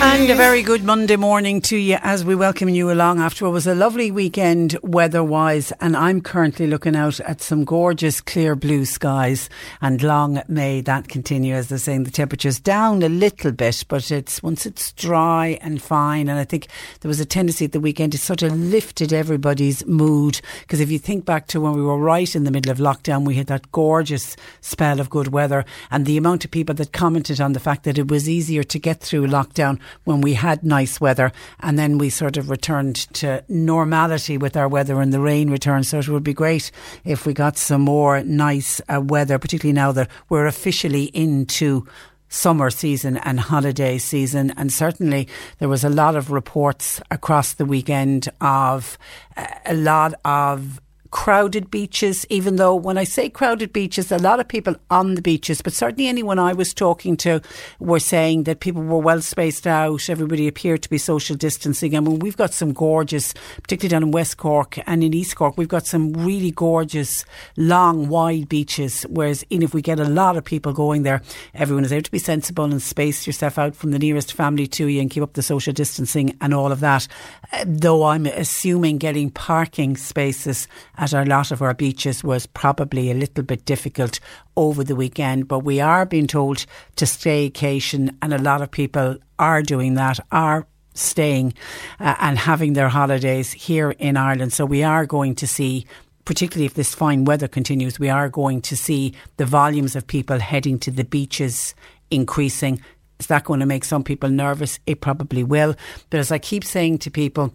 And a very good Monday morning to you as we welcome you along after what was a lovely weekend weather wise. And I'm currently looking out at some gorgeous clear blue skies and long may that continue. As they're saying, the temperature's down a little bit, but it's once it's dry and fine. And I think there was a tendency at the weekend to sort of lifted everybody's mood. Because if you think back to when we were right in the middle of lockdown, we had that gorgeous spell of good weather and the amount of people that commented on the fact that it was easier to get through lockdown when we had nice weather and then we sort of returned to normality with our weather and the rain returned. So it would be great if we got some more nice uh, weather, particularly now that we're officially into summer season and holiday season. And certainly there was a lot of reports across the weekend of uh, a lot of crowded beaches, even though when I say crowded beaches, a lot of people on the beaches, but certainly anyone I was talking to were saying that people were well spaced out. Everybody appeared to be social distancing. I mean, we've got some gorgeous, particularly down in West Cork and in East Cork, we've got some really gorgeous, long, wide beaches. Whereas, in if we get a lot of people going there, everyone is able to be sensible and space yourself out from the nearest family to you and keep up the social distancing and all of that. Uh, though I'm assuming getting parking spaces at a lot of our beaches was probably a little bit difficult over the weekend. But we are being told to staycation, and a lot of people are doing that, are staying uh, and having their holidays here in Ireland. So we are going to see particularly if this fine weather continues, we are going to see the volumes of people heading to the beaches increasing. Is that going to make some people nervous? It probably will. But as I keep saying to people,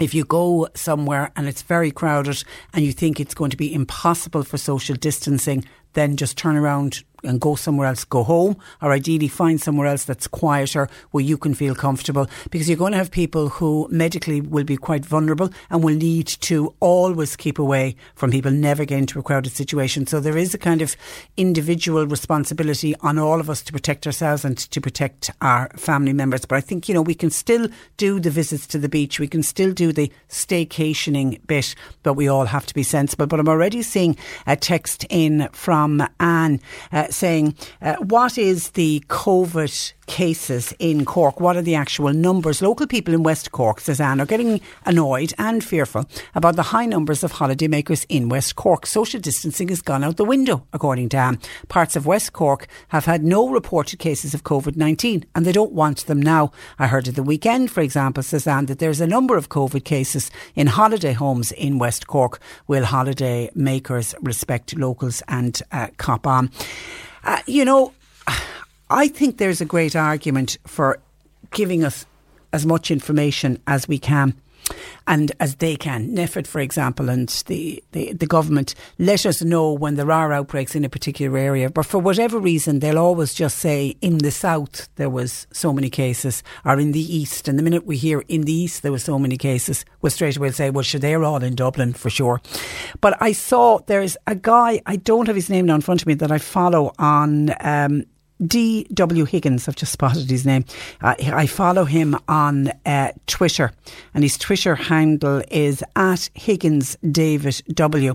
if you go somewhere and it's very crowded and you think it's going to be impossible for social distancing, then just turn around and go somewhere else, go home, or ideally find somewhere else that's quieter where you can feel comfortable because you're going to have people who medically will be quite vulnerable and will need to always keep away from people, never get into a crowded situation. So there is a kind of individual responsibility on all of us to protect ourselves and to protect our family members. But I think, you know, we can still do the visits to the beach, we can still do the staycationing bit, but we all have to be sensible. But I'm already seeing a text in from Anne. Uh, saying, uh, what is the COVID cases in Cork? What are the actual numbers? Local people in West Cork, says Anne, are getting annoyed and fearful about the high numbers of holidaymakers in West Cork. Social distancing has gone out the window, according to Anne. Parts of West Cork have had no reported cases of COVID 19 and they don't want them now. I heard at the weekend, for example, says Anne, that there's a number of COVID cases in holiday homes in West Cork. Will holiday makers respect locals and uh, cop on? Uh, you know, I think there's a great argument for giving us as much information as we can. And as they can. NPHET, for example, and the, the, the government let us know when there are outbreaks in a particular area. But for whatever reason, they'll always just say in the south there was so many cases, or in the east. And the minute we hear in the east there were so many cases, we'll straight away say, well, sure, they're all in Dublin for sure. But I saw there's a guy, I don't have his name now in front of me, that I follow on um, D.W. Higgins, I've just spotted his name. Uh, I follow him on uh, Twitter, and his Twitter handle is at Higgins David W.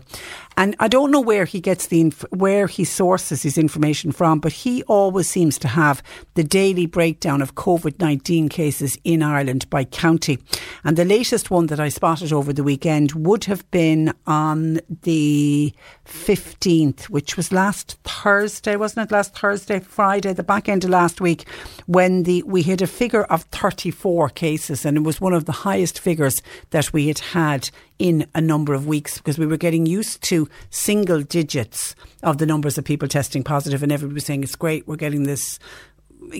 And I don't know where he gets the inf- where he sources his information from, but he always seems to have the daily breakdown of COVID nineteen cases in Ireland by county. And the latest one that I spotted over the weekend would have been on the fifteenth, which was last Thursday, wasn't it? Last Thursday, Friday, the back end of last week, when the we had a figure of thirty four cases, and it was one of the highest figures that we had had in a number of weeks because we were getting used to single digits of the numbers of people testing positive and everybody was saying it's great we're getting this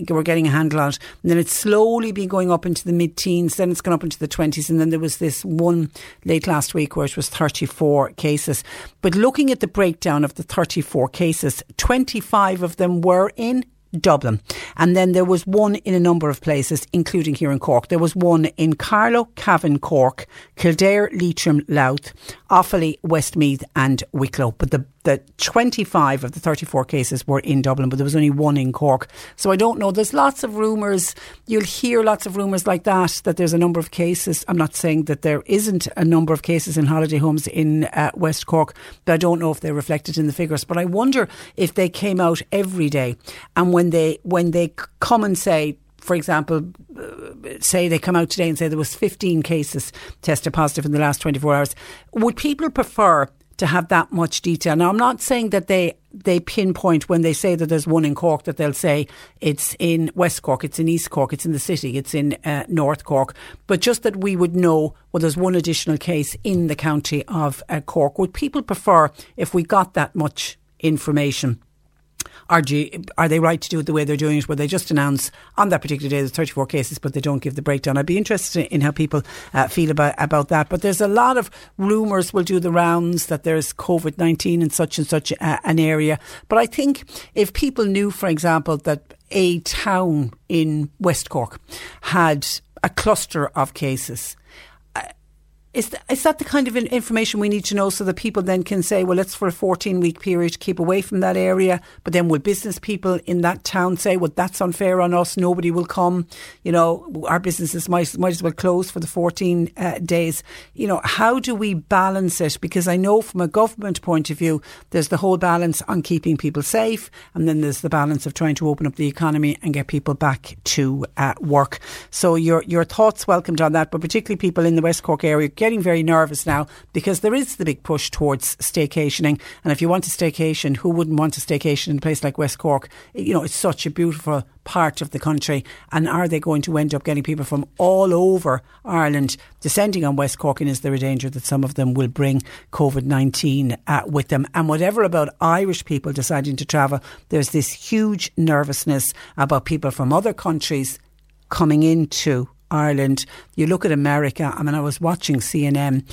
we're getting a handle on it. And then it's slowly been going up into the mid teens, then it's gone up into the 20s. And then there was this one late last week where it was 34 cases. But looking at the breakdown of the 34 cases, 25 of them were in Dublin. And then there was one in a number of places, including here in Cork. There was one in Carlow, Cavan, Cork, Kildare, Leitrim, Louth, Offaly, Westmeath, and Wicklow. But the the 25 of the 34 cases were in Dublin, but there was only one in Cork. So I don't know. There's lots of rumours. You'll hear lots of rumours like that, that there's a number of cases. I'm not saying that there isn't a number of cases in holiday homes in uh, West Cork, but I don't know if they're reflected in the figures. But I wonder if they came out every day and when they, when they come and say, for example, uh, say they come out today and say there was 15 cases tested positive in the last 24 hours, would people prefer to have that much detail. Now, I'm not saying that they they pinpoint when they say that there's one in Cork that they'll say it's in West Cork, it's in East Cork, it's in the city, it's in uh, North Cork, but just that we would know well there's one additional case in the county of uh, Cork. Would people prefer if we got that much information? Are, you, are they right to do it the way they're doing it, where they just announce on that particular day there's 34 cases, but they don't give the breakdown? I'd be interested in how people uh, feel about, about that. But there's a lot of rumours will do the rounds that there's COVID 19 in such and such uh, an area. But I think if people knew, for example, that a town in West Cork had a cluster of cases, is, th- is that the kind of information we need to know so that people then can say, well, it's for a 14 week period, to keep away from that area. But then will business people in that town say, well, that's unfair on us, nobody will come, you know, our businesses might, might as well close for the 14 uh, days. You know, how do we balance it? Because I know from a government point of view, there's the whole balance on keeping people safe, and then there's the balance of trying to open up the economy and get people back to uh, work. So your, your thoughts welcomed on that, but particularly people in the West Cork area getting very nervous now because there is the big push towards staycationing. And if you want to staycation, who wouldn't want to staycation in a place like West Cork? You know, it's such a beautiful part of the country. And are they going to end up getting people from all over Ireland descending on West Cork? And is there a danger that some of them will bring COVID 19 uh, with them? And whatever about Irish people deciding to travel, there's this huge nervousness about people from other countries coming into Ireland. You look at America. I mean, I was watching CNN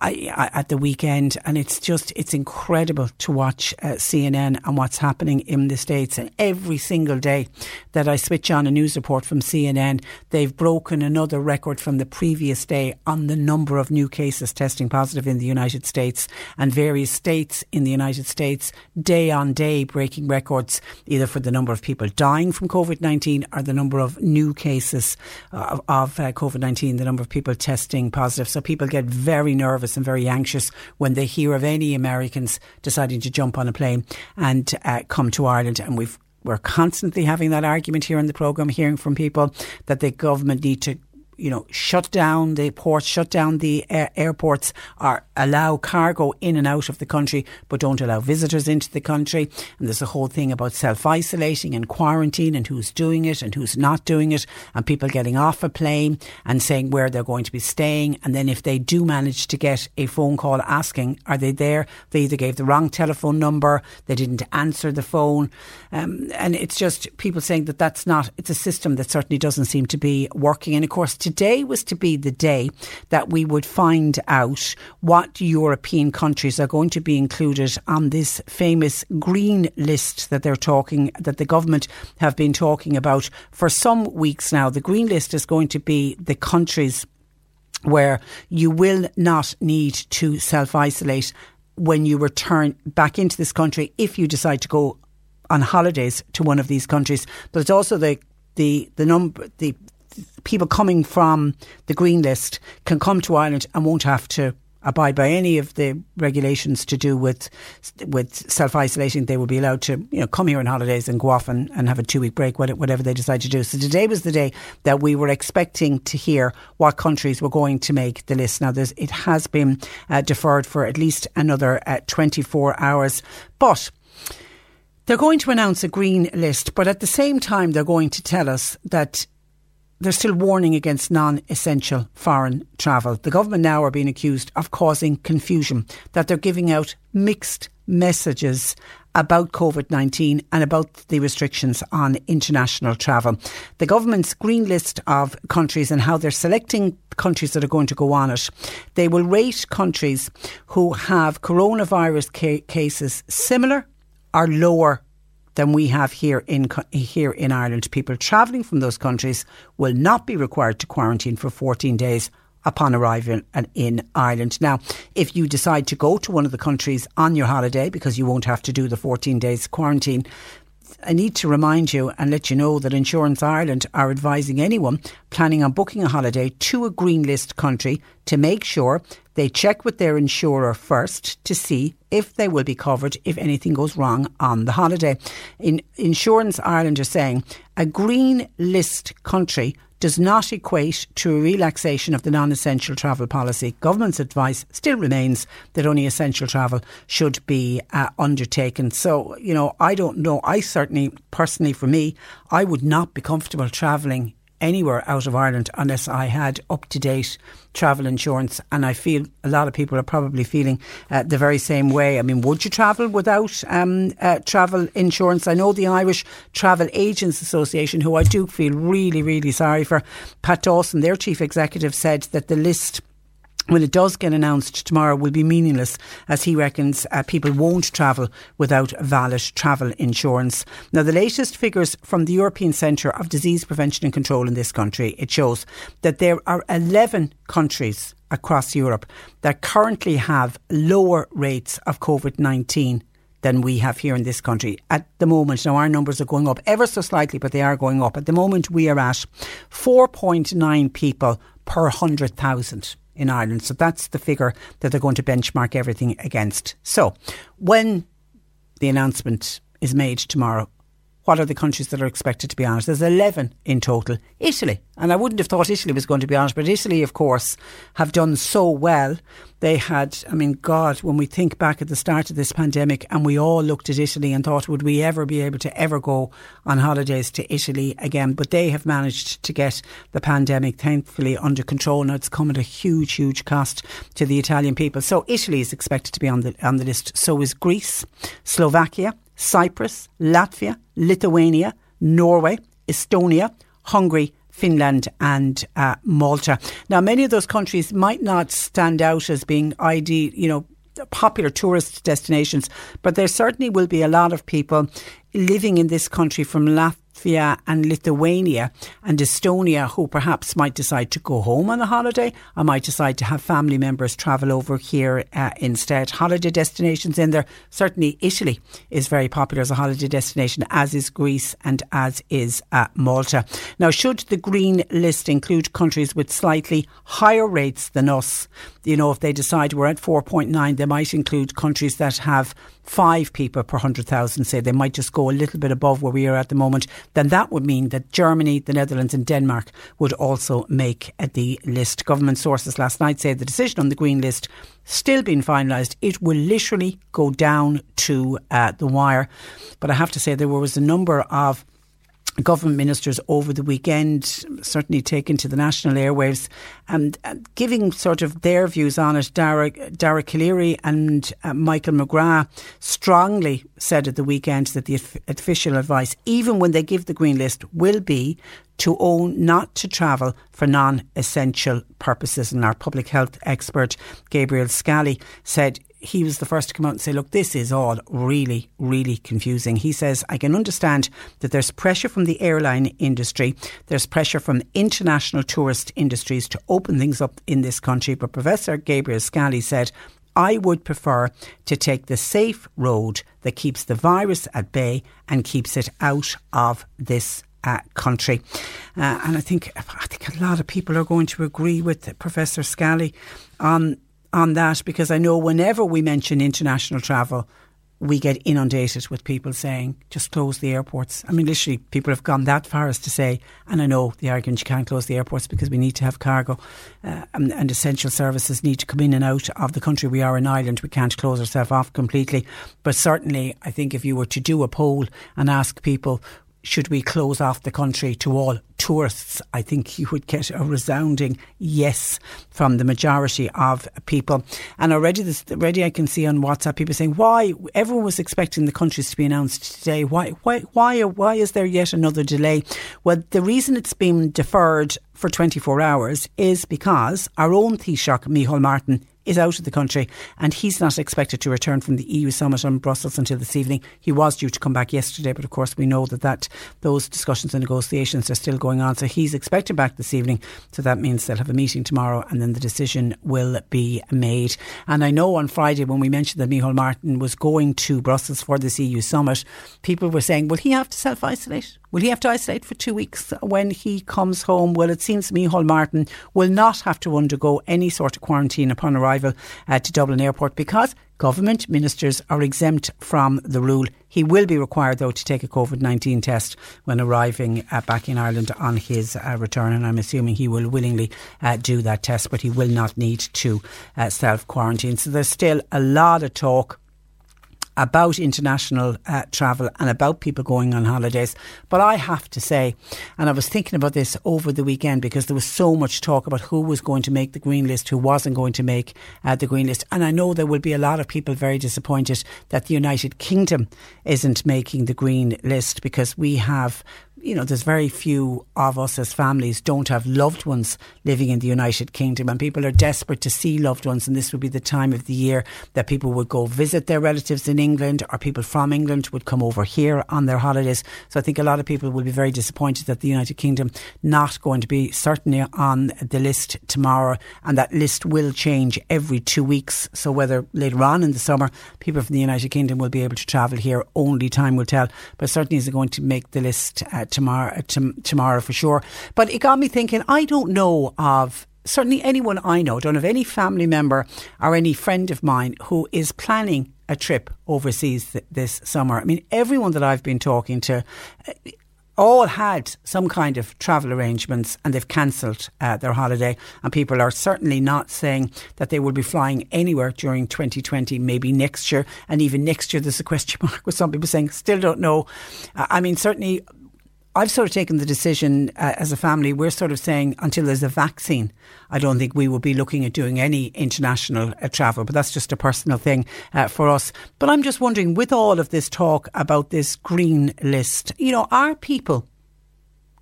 at the weekend, and it's just it's incredible to watch uh, CNN and what's happening in the states. And every single day that I switch on a news report from CNN, they've broken another record from the previous day on the number of new cases testing positive in the United States, and various states in the United States day on day breaking records either for the number of people dying from COVID nineteen or the number of new cases uh, of uh, COVID 19, the number of people testing positive. So people get very nervous and very anxious when they hear of any Americans deciding to jump on a plane and uh, come to Ireland. And we've we're constantly having that argument here in the programme, hearing from people that the government need to you know, shut down the ports, shut down the airports, or allow cargo in and out of the country, but don't allow visitors into the country. And there's a whole thing about self isolating and quarantine and who's doing it and who's not doing it, and people getting off a plane and saying where they're going to be staying. And then if they do manage to get a phone call asking, are they there? They either gave the wrong telephone number, they didn't answer the phone. Um, and it's just people saying that that's not, it's a system that certainly doesn't seem to be working. And of course, today was to be the day that we would find out what European countries are going to be included on this famous green list that they're talking, that the government have been talking about for some weeks now. The green list is going to be the countries where you will not need to self isolate when you return back into this country if you decide to go on holidays to one of these countries. But it's also the the the number the people coming from the green list can come to Ireland and won't have to abide by any of the regulations to do with with self isolating. They will be allowed to you know come here on holidays and go off and, and have a two week break, whatever they decide to do. So today was the day that we were expecting to hear what countries were going to make the list. Now it has been uh, deferred for at least another uh, 24 hours, but. They're going to announce a green list, but at the same time, they're going to tell us that they're still warning against non essential foreign travel. The government now are being accused of causing confusion, that they're giving out mixed messages about COVID 19 and about the restrictions on international travel. The government's green list of countries and how they're selecting countries that are going to go on it, they will rate countries who have coronavirus ca- cases similar or lower than we have here in here in Ireland. People travelling from those countries will not be required to quarantine for 14 days upon arrival in Ireland. Now, if you decide to go to one of the countries on your holiday because you won't have to do the 14 days quarantine, I need to remind you and let you know that Insurance Ireland are advising anyone planning on booking a holiday to a green list country to make sure they check with their insurer first to see if they will be covered if anything goes wrong on the holiday. In Insurance Ireland are saying a green list country does not equate to a relaxation of the non essential travel policy. Government's advice still remains that only essential travel should be uh, undertaken. So, you know, I don't know. I certainly, personally, for me, I would not be comfortable travelling anywhere out of Ireland unless I had up to date travel insurance. And I feel a lot of people are probably feeling uh, the very same way. I mean, would you travel without um, uh, travel insurance? I know the Irish Travel Agents Association, who I do feel really, really sorry for, Pat Dawson, their chief executive, said that the list when it does get announced tomorrow will be meaningless as he reckons uh, people won't travel without valid travel insurance. Now the latest figures from the European Centre of Disease Prevention and Control in this country it shows that there are 11 countries across Europe that currently have lower rates of COVID-19 than we have here in this country at the moment. Now, our numbers are going up ever so slightly, but they are going up. At the moment, we are at 4.9 people per 100,000 in Ireland. So that's the figure that they're going to benchmark everything against. So when the announcement is made tomorrow, what are the countries that are expected to be on it? There's 11 in total. Italy, and I wouldn't have thought Italy was going to be on it, but Italy, of course, have done so well. They had, I mean, God, when we think back at the start of this pandemic and we all looked at Italy and thought, would we ever be able to ever go on holidays to Italy again? But they have managed to get the pandemic, thankfully, under control. Now it's come at a huge, huge cost to the Italian people. So Italy is expected to be on the, on the list. So is Greece, Slovakia, Cyprus, Latvia, Lithuania, Norway, Estonia, Hungary, Finland and uh, Malta. Now, many of those countries might not stand out as being ID, you know, popular tourist destinations, but there certainly will be a lot of people living in this country from Latvia Latvia and Lithuania and Estonia who perhaps might decide to go home on a holiday or might decide to have family members travel over here uh, instead. Holiday destinations in there. Certainly Italy is very popular as a holiday destination, as is Greece and as is uh, Malta. Now, should the green list include countries with slightly higher rates than us, you know, if they decide we're at 4.9, they might include countries that have five people per 100,000, say they might just go a little bit above where we are at the moment, then that would mean that Germany, the Netherlands, and Denmark would also make the list. Government sources last night say the decision on the green list still being finalised. It will literally go down to uh, the wire. But I have to say, there was a number of government ministers over the weekend, certainly taken to the national airwaves and, and giving sort of their views on it. Dara, Dara Calleary and uh, Michael McGrath strongly said at the weekend that the official advice, even when they give the green list, will be to own not to travel for non essential purposes. And our public health expert, Gabriel Scally, said he was the first to come out and say, look, this is all really, really confusing. He says, I can understand that there's pressure from the airline industry, there's pressure from international tourist industries to open things up in this country. But Professor Gabriel Scally said, I would prefer to take the safe road that keeps the virus at bay and keeps it out of this uh, country. Uh, and I think I think a lot of people are going to agree with Professor Scally on on that because I know whenever we mention international travel, we get inundated with people saying, just close the airports. I mean, literally, people have gone that far as to say, and I know the argument you can't close the airports because we need to have cargo uh, and, and, essential services need to come in and out of the country. We are an island, we can't close ourselves off completely. But certainly, I think if you were to do a poll and ask people, should we close off the country to all tourists? I think you would get a resounding yes from the majority of people. And already, this, already I can see on WhatsApp people saying, "Why everyone was expecting the countries to be announced today? Why, why, why, why is there yet another delay?" Well, the reason it's been deferred for 24 hours is because our own Taoiseach, Micheál Martin, is out of the country and he's not expected to return from the EU summit in Brussels until this evening. He was due to come back yesterday, but of course we know that, that those discussions and negotiations are still going on. So he's expected back this evening. So that means they'll have a meeting tomorrow and then the decision will be made. And I know on Friday when we mentioned that Micheál Martin was going to Brussels for this EU summit, people were saying, will he have to self isolate? Will he have to isolate for two weeks when he comes home? Well, it seems Micheál Martin will not have to undergo any sort of quarantine upon arrival uh, to Dublin Airport because government ministers are exempt from the rule. He will be required, though, to take a COVID 19 test when arriving uh, back in Ireland on his uh, return. And I'm assuming he will willingly uh, do that test, but he will not need to uh, self quarantine. So there's still a lot of talk about international uh, travel and about people going on holidays. But I have to say, and I was thinking about this over the weekend because there was so much talk about who was going to make the green list, who wasn't going to make uh, the green list. And I know there will be a lot of people very disappointed that the United Kingdom isn't making the green list because we have you know, there's very few of us as families don't have loved ones living in the United Kingdom, and people are desperate to see loved ones. And this would be the time of the year that people would go visit their relatives in England, or people from England would come over here on their holidays. So I think a lot of people will be very disappointed that the United Kingdom not going to be certainly on the list tomorrow, and that list will change every two weeks. So whether later on in the summer people from the United Kingdom will be able to travel here, only time will tell. But certainly is going to make the list. Uh, tomorrow, tomorrow for sure. But it got me thinking, I don't know of certainly anyone I know, don't have any family member or any friend of mine who is planning a trip overseas th- this summer. I mean, everyone that I've been talking to all had some kind of travel arrangements and they've cancelled uh, their holiday. And people are certainly not saying that they will be flying anywhere during 2020, maybe next year. And even next year, there's a question mark with some people saying, still don't know. Uh, I mean, certainly I've sort of taken the decision uh, as a family. We're sort of saying until there's a vaccine, I don't think we will be looking at doing any international uh, travel. But that's just a personal thing uh, for us. But I'm just wondering, with all of this talk about this green list, you know, are people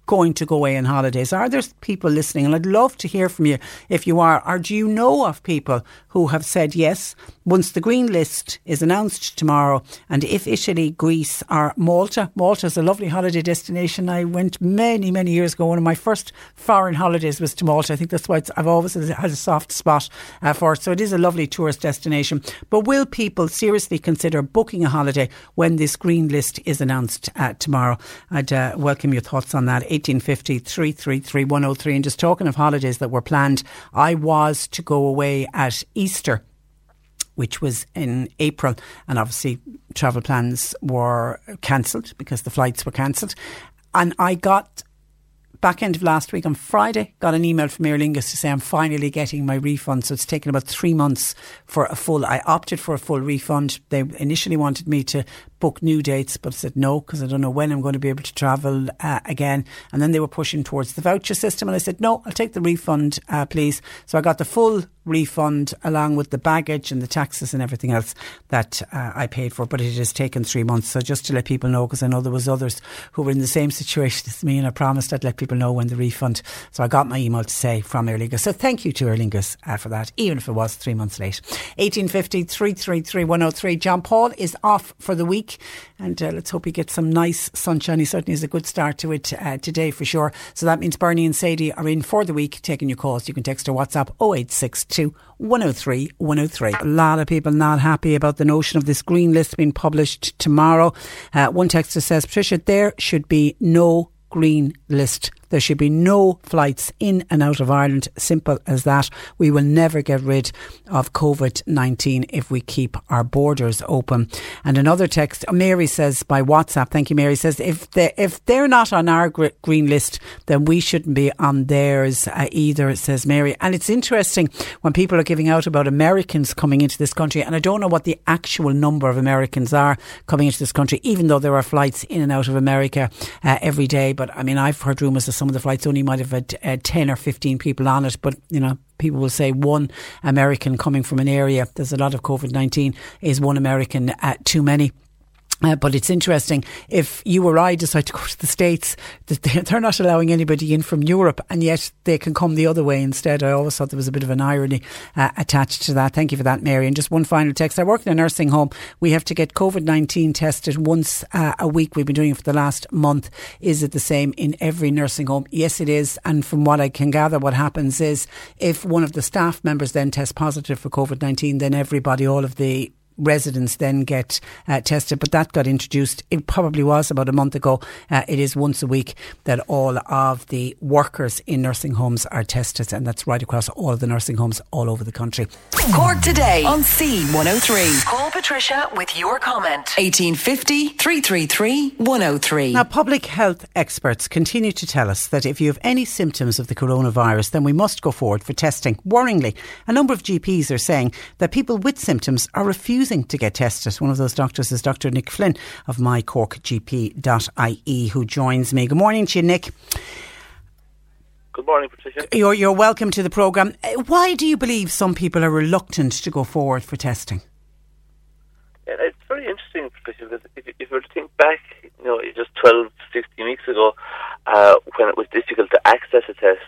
going to go away on holidays? Are there people listening? And I'd love to hear from you if you are. Or do you know of people who have said yes once the green list is announced tomorrow? And if Italy, Greece, or Malta, Malta is a lovely holiday destination. I went many, many years ago. One of my first foreign holidays was to Malta. I think that's why I've always had a soft spot uh, for it. So it is a lovely tourist destination. But will people seriously consider booking a holiday when this green list is announced uh, tomorrow? I'd uh, welcome your thoughts on that. 1850 333 103. And just talking of holidays that were planned, I was to go away at Easter which was in April, and obviously travel plans were cancelled because the flights were cancelled. And I got back end of last week on Friday, got an email from Aer Lingus to say I'm finally getting my refund. So it's taken about three months for a full. I opted for a full refund. They initially wanted me to book new dates, but I said no because I don't know when I'm going to be able to travel uh, again. And then they were pushing towards the voucher system, and I said no, I'll take the refund, uh, please. So I got the full refund along with the baggage and the taxes and everything else that uh, I paid for. But it has taken three months. So just to let people know, because I know there was others who were in the same situation as me, and I promised I'd let people know when the refund. So I got my email to say from Aer Lingus. So thank you to Aer Lingus uh, for that, even if it was three months late. 1850 333 103. John Paul is off for the week, and uh, let's hope he gets some nice sunshine. He certainly is a good start to it uh, today for sure. So that means Bernie and Sadie are in for the week taking your calls. You can text or WhatsApp 0862 103 103. A lot of people not happy about the notion of this green list being published tomorrow. Uh, one texter says, Patricia, there should be no green list there should be no flights in and out of Ireland. Simple as that. We will never get rid of COVID 19 if we keep our borders open. And another text, Mary says by WhatsApp, thank you, Mary, says if, they, if they're not on our green list, then we shouldn't be on theirs uh, either, says Mary. And it's interesting when people are giving out about Americans coming into this country, and I don't know what the actual number of Americans are coming into this country, even though there are flights in and out of America uh, every day. But I mean, I've heard rumours some of the flights only might have had uh, 10 or 15 people on it, but, you know, people will say one American coming from an area, there's a lot of COVID 19, is one American uh, too many. Uh, but it's interesting if you or I decide to go to the States, they're not allowing anybody in from Europe, and yet they can come the other way instead. I always thought there was a bit of an irony uh, attached to that. Thank you for that, Mary. And just one final text. I work in a nursing home. We have to get COVID 19 tested once uh, a week. We've been doing it for the last month. Is it the same in every nursing home? Yes, it is. And from what I can gather, what happens is if one of the staff members then tests positive for COVID 19, then everybody, all of the residents then get uh, tested, but that got introduced. It probably was about a month ago. Uh, it is once a week that all of the workers in nursing homes are tested, and that's right across all the nursing homes all over the country. Cork today on C103. Call Patricia with your comment. 1850 333 103. Now, public health experts continue to tell us that if you have any symptoms of the coronavirus, then we must go forward for testing. Worryingly, a number of GPs are saying that people with symptoms are refusing refusing to get tested. One of those doctors is Dr. Nick Flynn of mycorkgp.ie, who joins me. Good morning to you, Nick. Good morning, Patricia. You're, you're welcome to the programme. Uh, why do you believe some people are reluctant to go forward for testing? Yeah, it's very interesting, Patricia, because if, if you were to think back, you know, just 12, 16 weeks ago, uh, when it was difficult to access a test,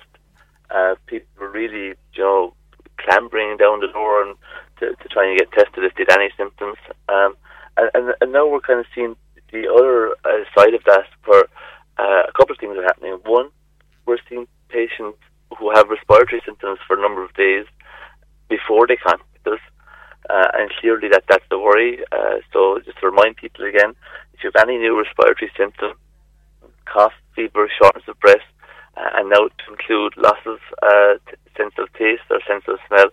uh, people were really, you know, clambering down the door and to, to try and get tested if they had any symptoms. Um, and, and, and now we're kind of seeing the other uh, side of that where uh, a couple of things are happening. One, we're seeing patients who have respiratory symptoms for a number of days before they contact us. Uh, and clearly that that's the worry. Uh, so just to remind people again, if you have any new respiratory symptom, cough, fever, shortness of breath, uh, and now to include loss of uh, sense of taste or sense of smell,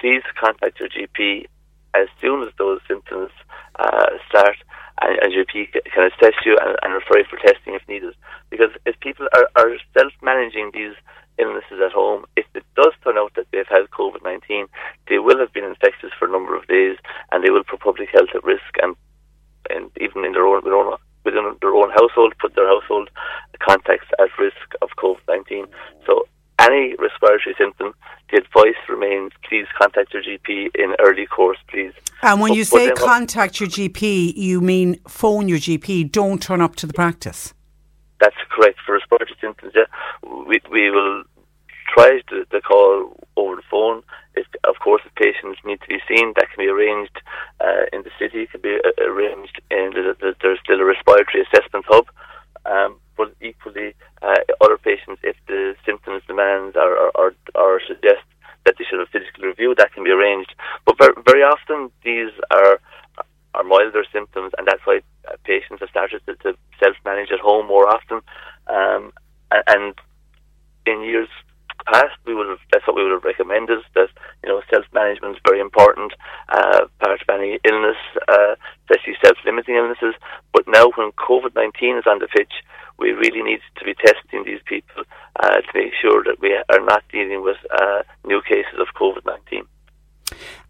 please contact your GP as soon as those symptoms uh, start, and, and your GP can assess you and, and, refer you for testing if needed. Because if people are, are self-managing these illnesses at home, if it does turn out that they've had COVID-19, they will have been infectious for a number of days, and they will put public health at risk, and and even in their own, their own within their own household, put their household contacts at risk of COVID-19. So any respiratory symptom, the advice remains please contact your GP in early course, please. And when but, you say contact your GP, you mean phone your GP, don't turn up to the practice? That's correct. For respiratory symptoms, yeah, we, we will try to, to call over the phone. If, of course, if patients need to be seen, that can be arranged uh, in the city, it can be uh, arranged in the, the, there's still a respiratory assessment hub. Um, but equally, uh, other patients, if the symptoms demand or, or, or, suggest that they should have a physical review, that can be arranged. But very, very often these are are milder symptoms, and that's why uh, patients have started to, to self-manage at home more often. Um, and, in years past, we would have, that's what we would have recommended. That you know, self-management is very important, uh, part of any illness, uh, especially self-limiting illnesses. But now, when COVID nineteen is on the pitch, we really need to be testing these people uh, to make sure that we are not dealing with uh, new cases of COVID nineteen.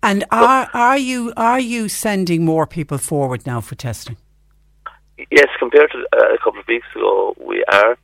And are are you are you sending more people forward now for testing? Yes, compared to uh, a couple of weeks ago, we are.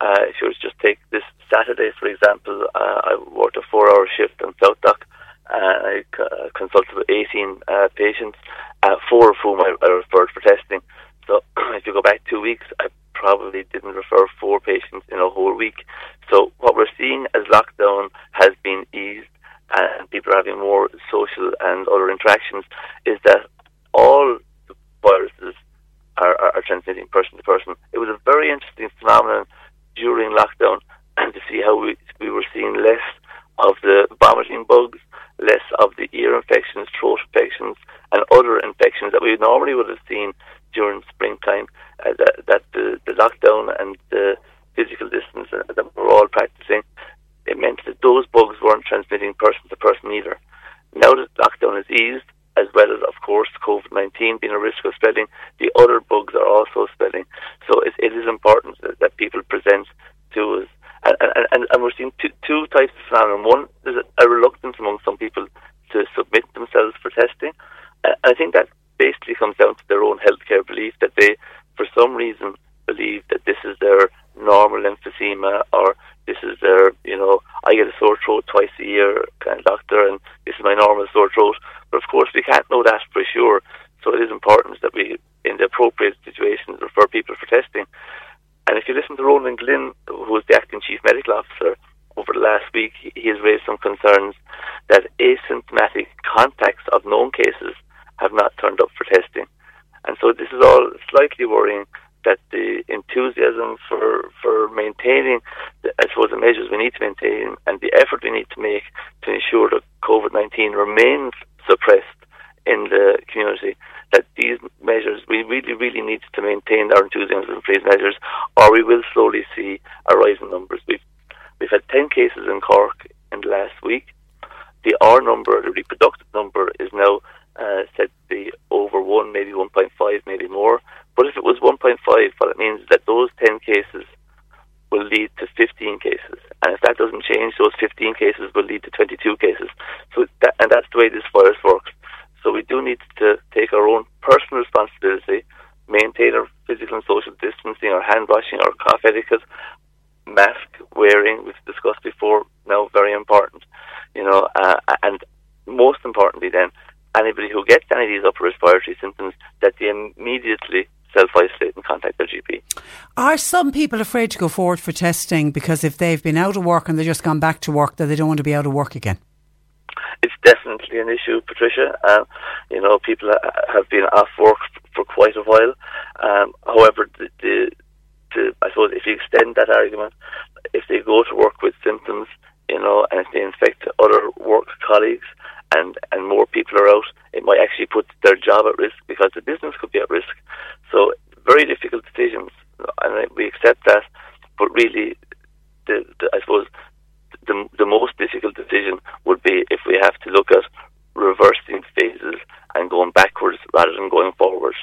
Uh, if you were to just take this Saturday, for example, uh, I worked a four-hour shift in SouthDoc. I uh, consulted with 18 uh, patients, uh, four of whom I, I referred for testing. So if you go back two weeks, I probably didn't refer four patients in a whole week. So what we're seeing as lockdown has been eased and people are having more social and other interactions is that all the viruses are, are, are transmitting person to person. It was a very interesting phenomenon during lockdown and to see how we, we were seeing less of the vomiting bugs, less of the ear infections, throat infections, and other infections that we normally would have seen during springtime. Uh, that, that the, the lockdown and the physical distance that we're all practicing, it meant that those bugs weren't transmitting person to person either. Now that lockdown is eased, as well as, of course, COVID 19 being a risk of spreading, the other bugs are also spreading. So it, it is important that, that people present to us. And, and, and we're seeing two, two types of phenomenon. One, is a, reluctance among some people to submit themselves for testing. Uh, I think that basically comes down to their own healthcare belief that they, for some reason, believe that this is their normal emphysema or this is their, you know, I get a sore throat twice a year, kind of doctor, and this is my normal sore throat. But of course, we can't know that for sure. So it is important that we, in the appropriate situations, refer people for testing. And if you listen to Ronan Glynn, who is the acting chief medical officer, over the last week, he has raised some concerns that asymptomatic contacts of known cases have not turned up for testing. And so this is all slightly worrying that the enthusiasm for, for maintaining, the, I suppose, the measures we need to maintain and the effort we need to make to ensure that COVID 19 remains suppressed in the community, that these measures, we really, really need to maintain our enthusiasm for these measures, or we will slowly see a rise in numbers. We've, we've had 10 cases in Cork in the last week. The R number, the reproductive number, is now uh, said to be over 1, maybe 1.5, maybe more. But if it was 1.5, what it means that those 10 cases will lead to 15 cases. And if that doesn't change, those 15 cases will lead to 22 cases. So that, and that's the way this virus works. So we do need to take our own personal responsibility, maintain our physical and social distancing, our hand washing, our cough etiquette, mask wearing, we've discussed before, now very important, you know, uh, and most importantly then, anybody who gets any of these upper respiratory symptoms, that they immediately self isolate and contact their GP. Are some people afraid to go forward for testing because if they've been out of work and they've just gone back to work, that they don't want to be out of work again? It's definitely an issue, Patricia. Um, you know, people have been off work for quite a while. Um, however, the, the, the, I suppose if you extend that argument, if they go to work with symptoms, you know, and if they infect other work colleagues, and and more people are out, it might actually put their job at risk because the business could be at risk. So very difficult decisions, and we accept that. But really, the, the, I suppose the the most difficult decision would be if we have to look at reversing phases and going backwards rather than going forward.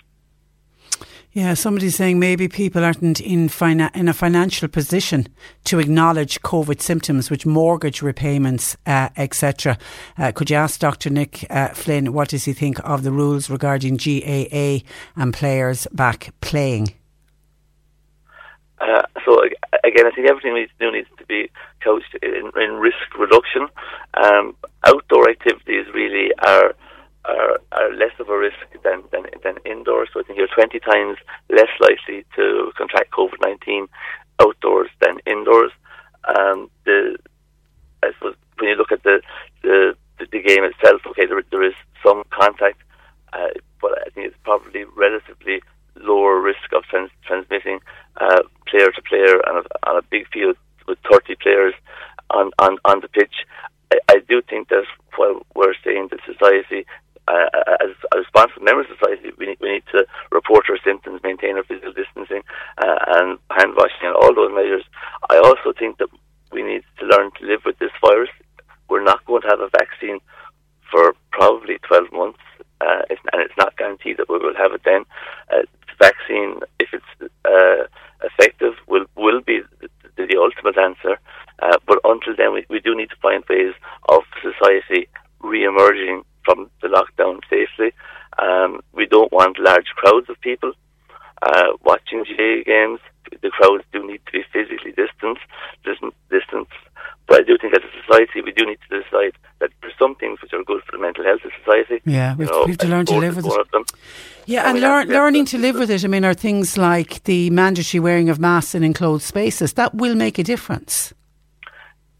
Yeah, somebody's saying maybe people aren't in fina- in a financial position to acknowledge COVID symptoms, which mortgage repayments, uh, etc. Uh, could you ask Dr. Nick uh, Flynn what does he think of the rules regarding GAA and players back playing? Uh, so again, I think everything we need to do needs to be coached in, in risk reduction. Um, outdoor activities really are are, are less of a risk than, than, than indoors. So I think you're 20 times less likely to contract COVID 19 outdoors than indoors. Um, the, I suppose when you look at the, the, the game itself, okay, there, there is some contact, uh, but I think it's probably relatively lower risk of trans- transmitting uh, player to player on a, on a big field with 30 players on, on, on the pitch. I, I do think that while we're saying that society uh, as a responsible member of society, we need, we need to report our symptoms, maintain our physical distancing, uh, and hand washing, and all those measures. I also think that we need to learn to live with this virus. We're not going to have a vaccine for probably 12 months, uh, and it's not guaranteed that we will have it then. Uh, the vaccine, if it's uh, effective, will will be the, the ultimate answer. Uh, but until then, we, we do need to find ways of society re-emerging from the lockdown safely. Um, we don't want large crowds of people. uh, watching GAA games, the crowds do need to be physically distanced, distance. But I do think as a society, we do need to decide that there's some things which are good for the mental health of society. Yeah, we have, know, we have to learn to live with it. them. Yeah, And and learn, to learning to live with it. I mean, are things like the mandatory wearing of masks in enclosed spaces that will make a difference.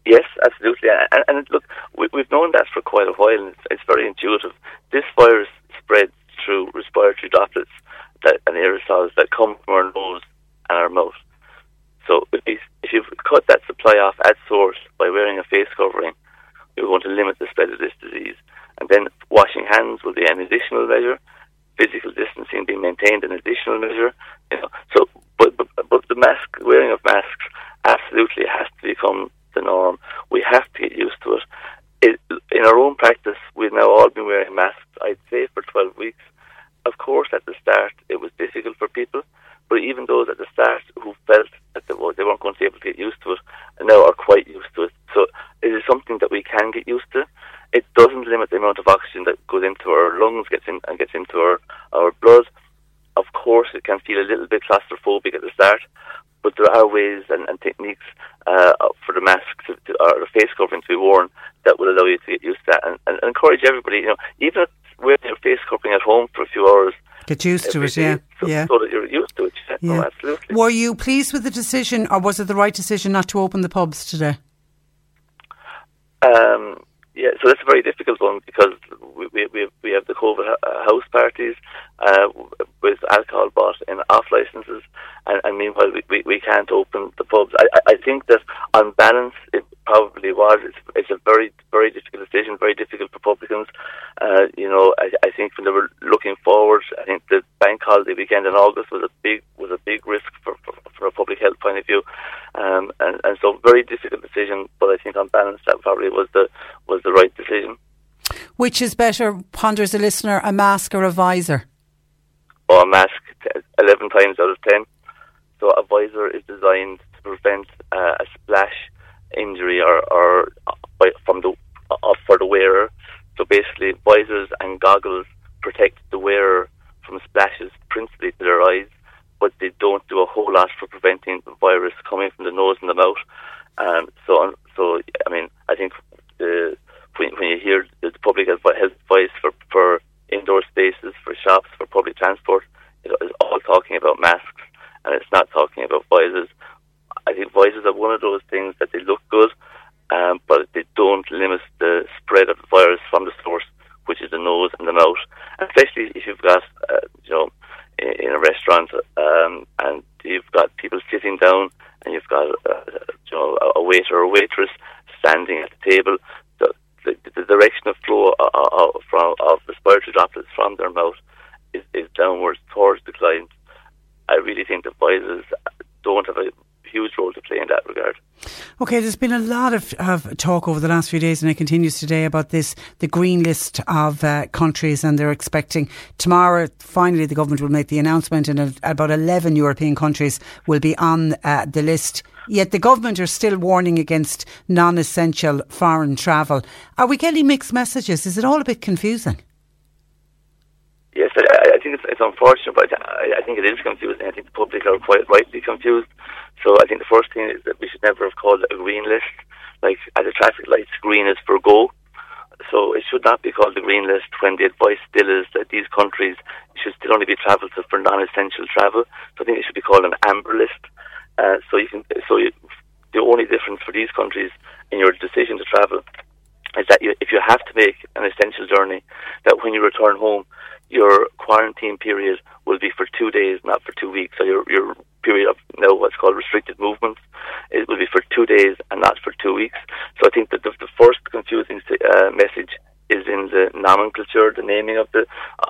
Yes, absolutely. And, and look, we, we've known that for quite a while, and it's, it's very intuitive. This virus spreads through respiratory droplets that, and aerosols that come from our nose and our mouth. So if you, if you cut that supply off at source by wearing a face covering, you're going to limit the spread of this disease. And then washing hands will be an additional measure. Physical distancing being maintained an additional measure. You know, so but, but but the mask wearing of masks absolutely has to become the norm. We have to get used to it. it. In our own practice, we've now all been wearing masks. I'd say for 12 weeks. Of course, at the start, it was difficult for people, but even those at the start who felt that they, were, they weren't going to be able to get used to it, now are quite used to it. So it is something that we can get used to. It doesn't limit the amount of oxygen that goes into our lungs, gets in and gets into our, our blood. Of course, it can feel a little bit claustrophobic at the start, but there are ways and, and techniques uh, for the mask to, to, or the face covering to be worn that will allow you to get used to that and, and encourage everybody. You know, even wearing your face covering at home for a few hours, Get used to it, yeah. so, yeah. so that you're used to it. Yeah, no, Yeah. absolutely. Were you pleased with the decision, or was it the right decision not to open the pubs today? Um, yeah, so that's a very difficult one because we we we have, we have the COVID house parties uh, with alcohol bought in off licenses, and, and meanwhile we, we, we can't open the pubs. I, I think that on balance it probably was. It's, it's a very very difficult decision, very difficult for publicans. Uh, you know, I, I think when they were looking forward, I think the bank holiday weekend in August was a big was a big risk for for, for a public health point of view, um, and and so very difficult decision. But I think on balance that probably was the was the right decision. Which is better, ponders a listener, a mask or a visor? Or a mask t- eleven times out of ten. So a visor is designed to prevent uh, a splash injury or, or uh, from the uh, for the wearer. So basically, visors and goggles protect the wearer from splashes, principally to their eyes, but they don't do a whole lot for preventing the virus coming from the nose and the mouth. Um, so, so I mean, I think the, when, when you hear the public health advice for, for indoor spaces, for shops, for public transport, it is all talking about masks, and it's not talking about visors. I think visors are one of those things that they look good, um, but they don't limit the spread of the virus from the source, which is the nose and the mouth. Especially if you've got, uh, you know, in, in a restaurant um, and you've got people sitting down and you've got, uh, you know, a- a waiter or a waitress standing at the table. The, the, the direction of flow of, of, from, of respiratory droplets from their mouth is, is downwards towards the client. I really think the visors don't have a huge role to play in that regard. Okay, there's been a lot of, of talk over the last few days, and it continues today about this the green list of uh, countries, and they're expecting tomorrow. Finally, the government will make the announcement, and uh, about 11 European countries will be on uh, the list. Yet the government are still warning against non-essential foreign travel. Are we getting mixed messages? Is it all a bit confusing? Yes, I, I think it's, it's unfortunate, but I, I think it is confusing. I think the public are quite rightly confused. So I think the first thing is that we should never have called it a green list. Like at the traffic lights, green is for go. So it should not be called the green list when the advice still is that these countries should still only be travelled for non-essential travel. So I think it should be called an amber list. Uh, so you can, so you, the only difference for these countries in your decision to travel is that you, if you have to make an essential journey, that when you return home, your quarantine period will be for two days, not for two weeks. So your your period of now what's called restricted movements, it will be for two days and not for two weeks. So I think that the, the first confusing uh, message is in the nomenclature, the naming of the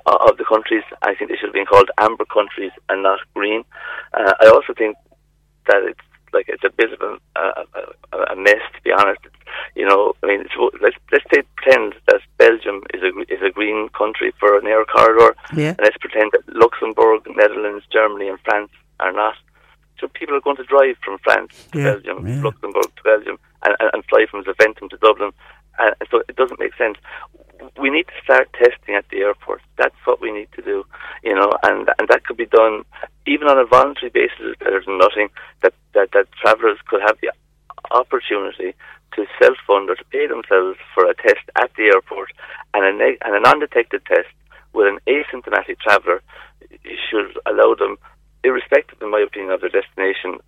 uh, of the countries. I think they should have been called amber countries and not green. Uh, I also think that it's like it's a bit of a, a, a mess to be honest. You know, I mean, it's, let's let's say pretend that Belgium is a is a green country for an air corridor, Yeah. and let's pretend that Luxembourg, Netherlands, Germany, and France are not. So people are going to drive from France to Yeah, Belgium, yeah. Luxembourg to Belgium, and, and, and fly from Zaventem to Dublin, and so it doesn't make sense. We need to start testing at the airport. That's what we need to do, you know, and and that could be done even on a voluntary basis. Better than nothing. That that that travellers could have the opportunity to self-fund or to pay themselves for a test at the airport and a, neg- and a non-detected test with an asymptomatic traveller should allow them, irrespective, in my opinion, of their destination,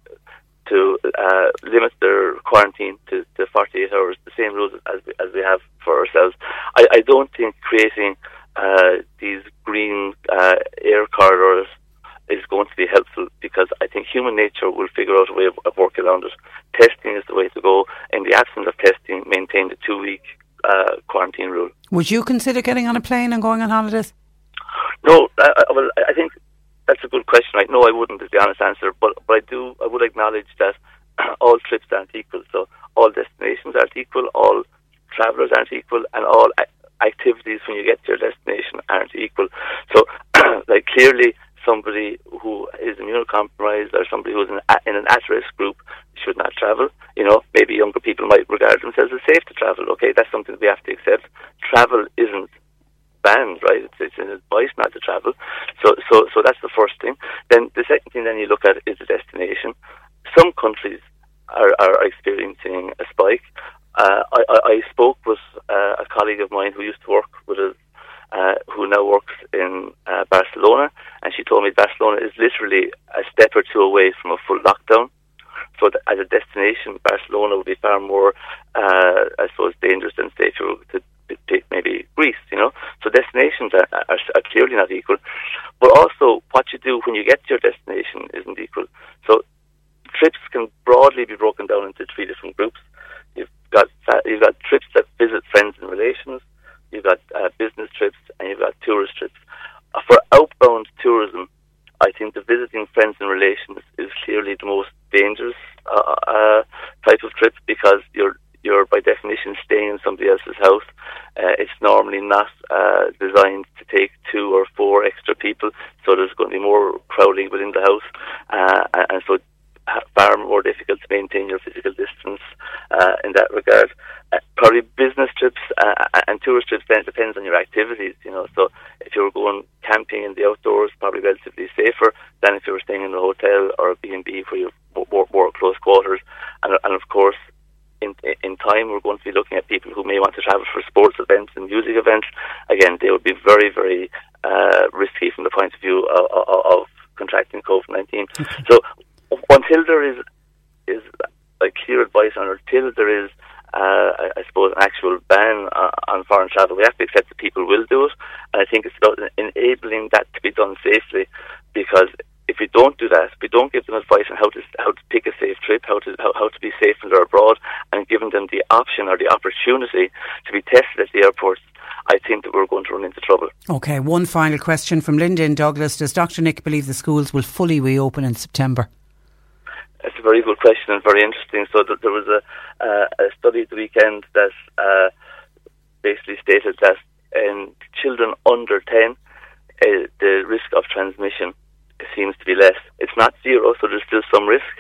to uh, limit their quarantine to, to 48 hours, the same rules as we, as we have for ourselves. I, I don't think creating uh, these green uh, air corridors is going to be helpful because I think human nature will figure out a way of, of working around it. Testing is the way to go. In the absence of testing, maintain the two week uh, quarantine rule. Would you consider getting on a plane and going on holidays? No, I, well, I think that's a good question. Right? No, I wouldn't, is the honest answer. But but I do, I would acknowledge that all trips aren't equal. So all destinations aren't equal. All travellers aren't equal, and all activities when you get to your destination aren't equal. So, like clearly, somebody who is immunocompromised or somebody who's in, in an at-risk group should not travel. You know, maybe younger people might regard themselves as safe to travel. Okay, that's something we have to accept. Travel isn't banned, right? It's, it's an advice not to travel. So, so, so that's the first thing. Then the second thing then you look at is the destination. Some countries are, are experiencing a spike. Uh, I, I, I spoke with uh, a colleague of mine who used to work with us uh, who now works in uh, Barcelona, and she told me Barcelona is literally a step or two away from a full lockdown. So, as a destination, Barcelona would be far more, uh, I suppose, dangerous than say were to maybe Greece. You know, so destinations are, are, are clearly not equal, but also what you do when you get to your destination isn't equal. So, trips can broadly be broken down into three different groups. You've got you've got trips that visit friends and relations you've got uh, business trips, and you've got tourist trips. Uh, for outbound tourism, I think the visiting friends and relations is clearly the most dangerous uh, uh, type of trip because you're you're by definition staying in somebody else's house. Uh, it's normally not uh, designed to take two or four extra people, so there's going to be more crowding within the house, uh, and so far more difficult to maintain your physical distance uh, in that regard. Uh, probably business trips uh, and tourist trips then depends on your activities, you know. So if you're going camping in the outdoors, probably relatively safer than if you were staying in a hotel or a B&B where you're more, more close quarters. And, and of course, in, in time, we're going to be looking at people who may want to travel for sports events and music events. Again, they would be very, very uh, risky from the point of view of, of, of contracting COVID 19. So until there is is a clear advice on, until there is, uh, I, suppose, an actual ban uh, on foreign travel, we have to accept that people will do it, and I think it's about enabling that to be done safely, because if we don't do that, if we don't give them advice on how to how to pick a safe trip, how to how, how to be safe when they're abroad, and giving them the option or the opportunity to be tested at the airports, I think that we're going to run into trouble. Okay, one final question from Linda in Douglas. Does Dr. Nick believe the schools will fully reopen in September? It's a very good question and very interesting. So th- there was a, uh, a study at the weekend that uh, basically stated that in children under 10, uh, the risk of transmission seems to be less. It's not zero, so there's still some risk,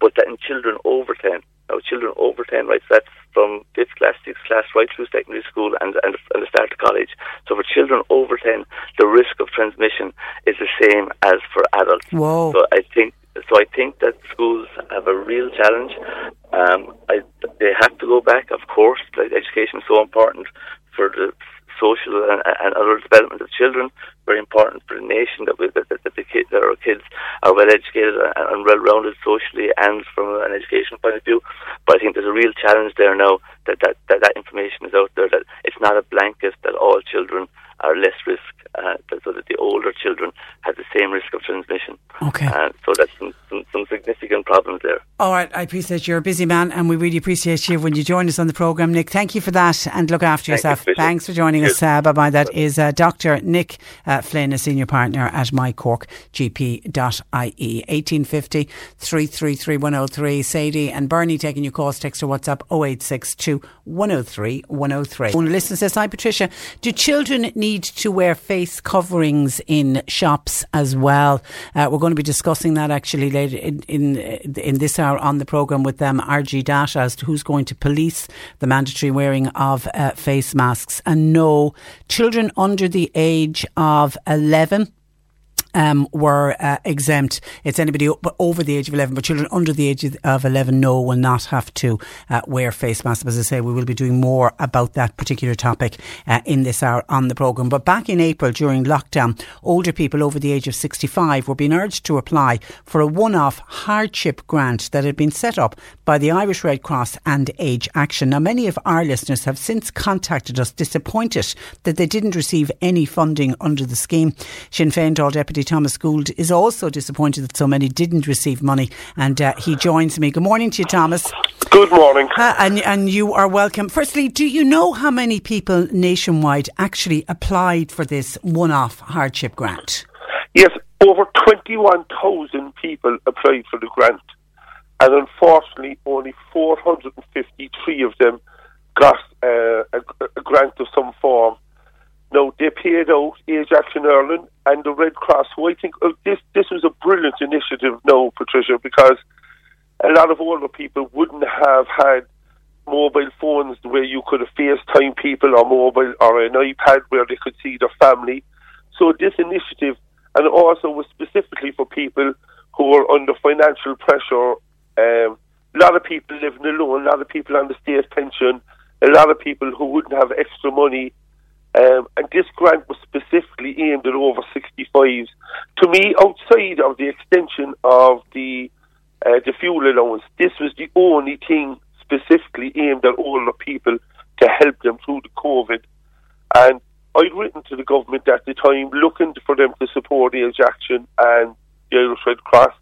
but that in children over 10, now children over 10, right, so that's from 5th class, 6th class, right through secondary school and, and, and the start of college. So for children over 10, the risk of transmission is the same as for adults. Whoa. So I think so I think that schools have a real challenge. Um, I, they have to go back, of course. Like education is so important for the social and, and other development of children. Very important for the nation that, we, that, that, the that our kids are well educated and, and well rounded socially and from an education point of view. But I think there's a real challenge there now that that, that, that information is out there. That it's not a blanket that all children are less risk, uh, so that the older children have the same risk of transmission. Okay. Uh, so that's some, some, some, significant problems there. All right, I appreciate you're a busy man, and we really appreciate you when you join us on the programme, Nick. Thank you for that, and look after yourself. You, Thanks for joining Cheers. us. Uh, bye bye. That is uh, Dr. Nick uh, Flynn, a senior partner at mycorkgp.ie. 1850 333 103. Sadie and Bernie taking your calls, text or WhatsApp 0862 103 103. One listener says, Hi Patricia, do children need to wear face coverings in shops as well? Uh, we're going to be discussing that actually later in, in, in this hour hour on the programme with them, RG Data, as to who's going to police the mandatory wearing of uh, face masks. And no, children under the age of 11 um, were uh, exempt. It's anybody over the age of 11, but children under the age of 11, no, will not have to uh, wear face masks. As I say, we will be doing more about that particular topic uh, in this hour on the programme. But back in April during lockdown, older people over the age of 65 were being urged to apply for a one off hardship grant that had been set up by the Irish Red Cross and Age Action. Now, many of our listeners have since contacted us disappointed that they didn't receive any funding under the scheme. Sinn Féin Dáil Deputy Thomas Gould is also disappointed that so many didn't receive money, and uh, he joins me. Good morning to you, Thomas. Good morning. Uh, and, and you are welcome. Firstly, do you know how many people nationwide actually applied for this one off hardship grant? Yes, over 21,000 people applied for the grant, and unfortunately, only 453 of them got uh, a, a grant of some form. No, they paid out Age Action Ireland and the Red Cross. So I think uh, this this was a brilliant initiative. No, Patricia, because a lot of older people wouldn't have had mobile phones where you could have FaceTime people or mobile or an iPad where they could see their family. So this initiative, and also was specifically for people who are under financial pressure. Um, a lot of people living alone, a lot of people on the state pension, a lot of people who wouldn't have extra money um, and this grant was specifically aimed at over 65s. To me, outside of the extension of the uh, the fuel allowance, this was the only thing specifically aimed at older people to help them through the COVID. And I'd written to the government at the time looking for them to support the Age Action and the Irish Red Cross.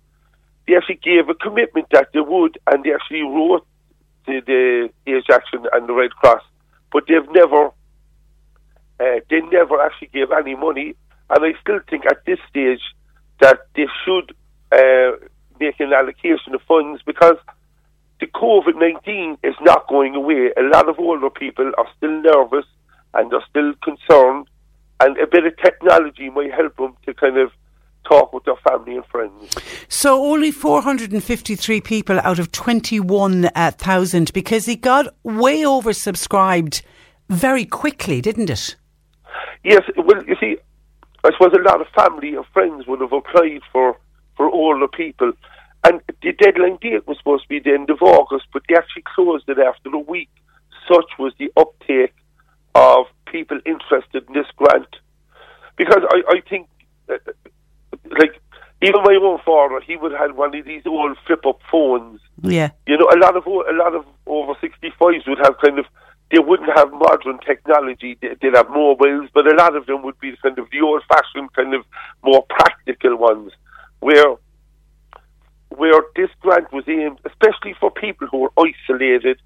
They actually gave a commitment that they would, and they actually wrote the, the Age Action and the Red Cross, but they've never uh, they never actually gave any money, and I still think at this stage that they should uh, make an allocation of funds because the COVID 19 is not going away. A lot of older people are still nervous and are still concerned, and a bit of technology might help them to kind of talk with their family and friends. So only 453 people out of 21,000 because it got way oversubscribed very quickly, didn't it? Yes, well, you see, I suppose a lot of family and friends would have applied for for older people, and the deadline date was supposed to be the end of August, but they actually closed it after a week. Such was the uptake of people interested in this grant, because I, I think, uh, like even my own father, he would have had one of these old flip up phones. Yeah, you know, a lot of a lot of over sixty fives would have kind of they wouldn't have modern technology. They'd have mobiles, but a lot of them would be kind of the old-fashioned, kind of more practical ones, where where this grant was aimed, especially for people who were isolated,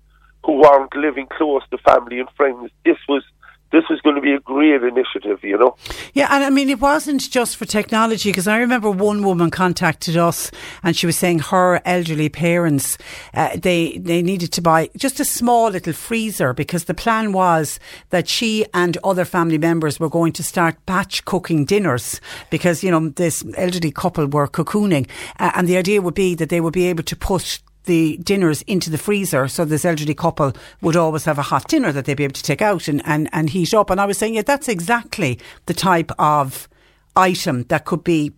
who aren't living close to family and friends. This was this was going to be a great initiative, you know. Yeah, and I mean, it wasn't just for technology because I remember one woman contacted us and she was saying her elderly parents uh, they they needed to buy just a small little freezer because the plan was that she and other family members were going to start batch cooking dinners because you know this elderly couple were cocooning uh, and the idea would be that they would be able to put the dinners into the freezer so this elderly couple would always have a hot dinner that they'd be able to take out and, and, and heat up. And I was saying, yeah, that's exactly the type of item that could be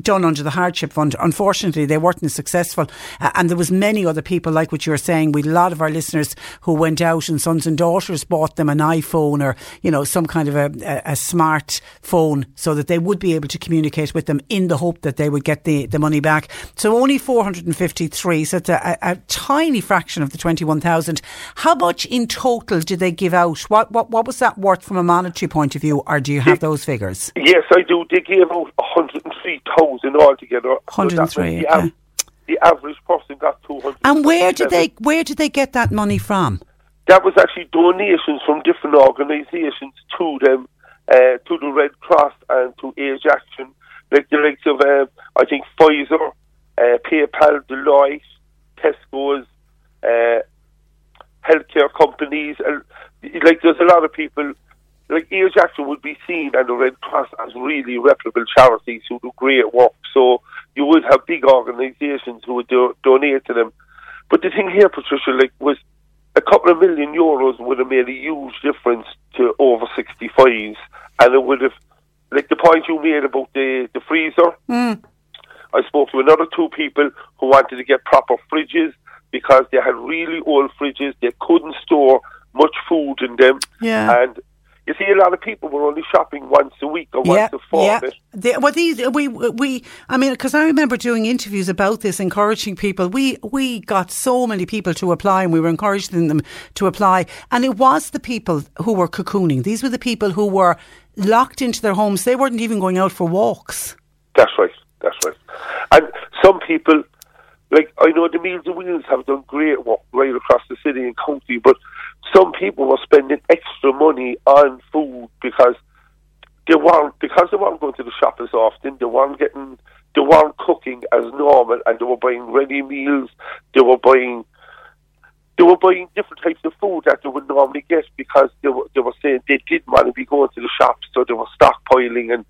done under the hardship fund. Unfortunately, they weren't successful, uh, and there was many other people like what you were saying. We had a lot of our listeners who went out and sons and daughters bought them an iPhone or you know some kind of a, a, a smart phone so that they would be able to communicate with them in the hope that they would get the, the money back. So only 453, so it's a, a, a tiny fraction of the 21,000. How much in total did they give out? What, what what was that worth from a monetary point of view, or do you have those figures? Yes, I do. They gave out 103,000 thousand altogether. Hundred and three. So the, the, average person got two hundred. And where did they where did they get that money from? That was actually donations from different organisations to them, uh, to the Red Cross and to Age Action, like the likes of uh, I think Pfizer, uh, PayPal, Deloitte, Tesco's, uh, healthcare companies, and like there's a lot of people like Age Action would be seen and the Red Cross as really reputable charities who do great work. So you would have big organisations who would do, donate to them. But the thing here, Patricia, like was a couple of million euros would have made a huge difference to over 65s, and it would have, like the point you made about the the freezer. Mm. I spoke to another two people who wanted to get proper fridges because they had really old fridges. They couldn't store much food in them. Yeah. And you see, a lot of people were only shopping once a week or yeah, once a fortnight. yeah. The, well, these we we. I mean, because I remember doing interviews about this, encouraging people. We we got so many people to apply, and we were encouraging them to apply. And it was the people who were cocooning. These were the people who were locked into their homes. They weren't even going out for walks. That's right. That's right. And some people, like I know the Meals and Wheels have done great work right across the city and county, but some people were spending extra money on food because they weren't because they weren't going to the shop as often. They weren't getting, they weren't cooking as normal, and they were buying ready meals. They were buying. They were buying different types of food that they would normally get because they were, they were saying they didn't want to be going to the shops, so they were stockpiling and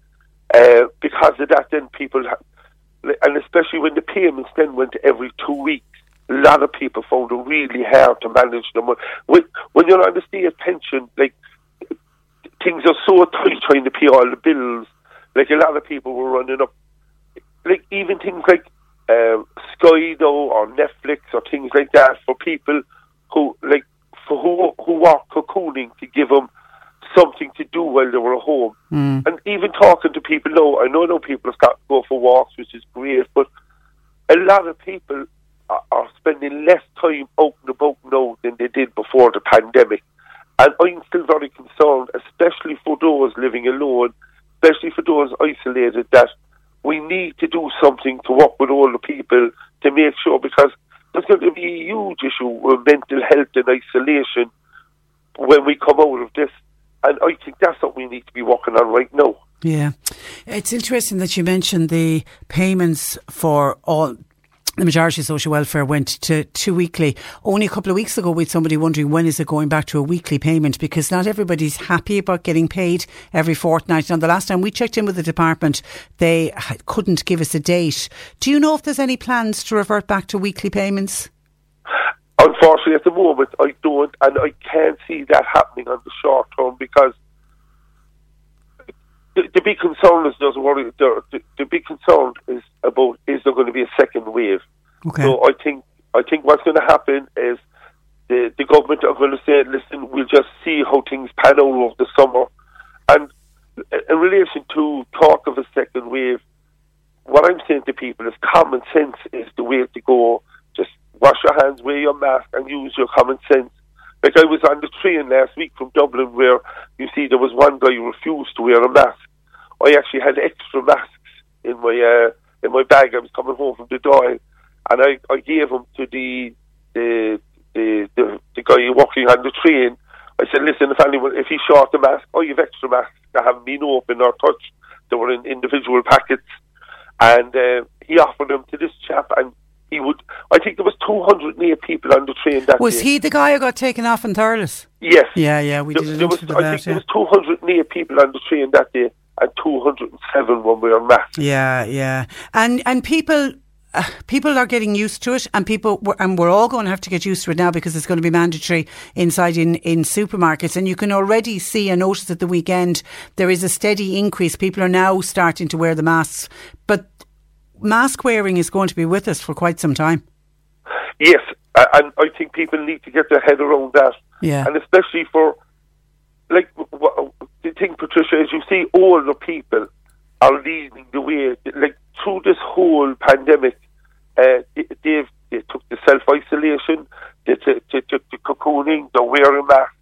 uh, because of that, then people, and especially when the payments then went every two weeks, a lot of people found it really hard to manage them. When, when you're on the state pension, like things are so tight trying to pay all the bills. Like a lot of people were running up, like even things like um, Sky though or Netflix or things like that for people who like for who who are cocooning to give them something to do while they were at home. Mm. And even talking to people now, I know now people have got to go for walks, which is great, but a lot of people are, spending less time out and about now than they did before the pandemic. And I'm still very concerned, especially for those living alone, especially for those isolated, that we need to do something to work with all the people to make sure, because there's going to be a huge issue with mental health and isolation when we come out of this. And I think that's what we need to be working on right now. Yeah, it's interesting that you mentioned the payments for all. The majority of social welfare went to, to weekly. Only a couple of weeks ago, we had somebody wondering when is it going back to a weekly payment because not everybody's happy about getting paid every fortnight. And the last time we checked in with the department, they couldn't give us a date. Do you know if there's any plans to revert back to weekly payments? Unfortunately, at the moment, I don't, and I can't see that happening on the short term because the, the big concern is doesn't worry. The, the, the big concern is about is there going to be a second wave? Okay. So I think I think what's going to happen is the the government are going to say, listen, we'll just see how things pan out over the summer, and in relation to talk of a second wave, what I'm saying to people is common sense is the way to go. Just wash your hands, wear your mask, and use your common sense. Like I was on the train last week from Dublin where you see there was one guy who refused to wear a mask. I actually had extra masks in my uh, in my bag. I was coming home from the Dáil, and I, I gave them to the the, the the the guy working on the train. I said, listen, if anyone if he short the mask, oh, you've extra masks that haven't been opened or touched. They were in individual packets, and uh, he offered them to this chap, and he would. I think there was two hundred 208 people on the train that day. Was day. he the guy who got taken off in Thurles? Yes. Yeah, yeah, we There, did there was, I about think that, there was 208 people on the train that day, and 207 when we were masks. Yeah, yeah, and and people. Uh, people are getting used to it, and people, and we're all going to have to get used to it now because it's going to be mandatory inside in, in supermarkets. And you can already see and notice at the weekend there is a steady increase. People are now starting to wear the masks, but mask wearing is going to be with us for quite some time. Yes, and I think people need to get their head around that. Yeah. And especially for, like, the thing, Patricia, is you see older people are leading the way. Like, through this whole pandemic, uh, they, they've, took the self isolation, they, they took the cocooning, they're wearing masks.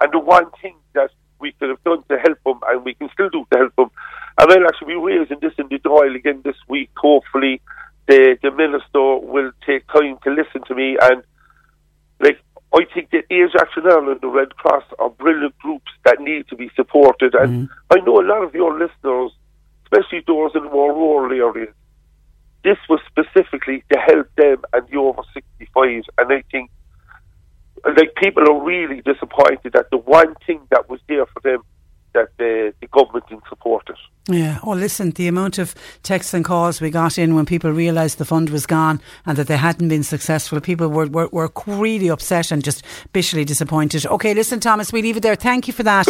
And the one thing that we could have done to help them, and we can still do to help them, and I'll actually be raising this in the Dáil again this week. Hopefully, the the minister will take time to listen to me. And like, I think that Age Action Ireland, the Red Cross, are brilliant groups that need to be supported. And mm-hmm. I know a lot of your listeners, especially those in more rural areas, this was specifically to help them and the over 65s. And I think like people are really disappointed that the one thing that was there for them that the, the government didn't support it. Yeah. Oh, listen, the amount of texts and calls we got in when people realised the fund was gone and that they hadn't been successful, people were, were, were really upset and just bitterly disappointed. Okay, listen, Thomas, we leave it there. Thank you for that.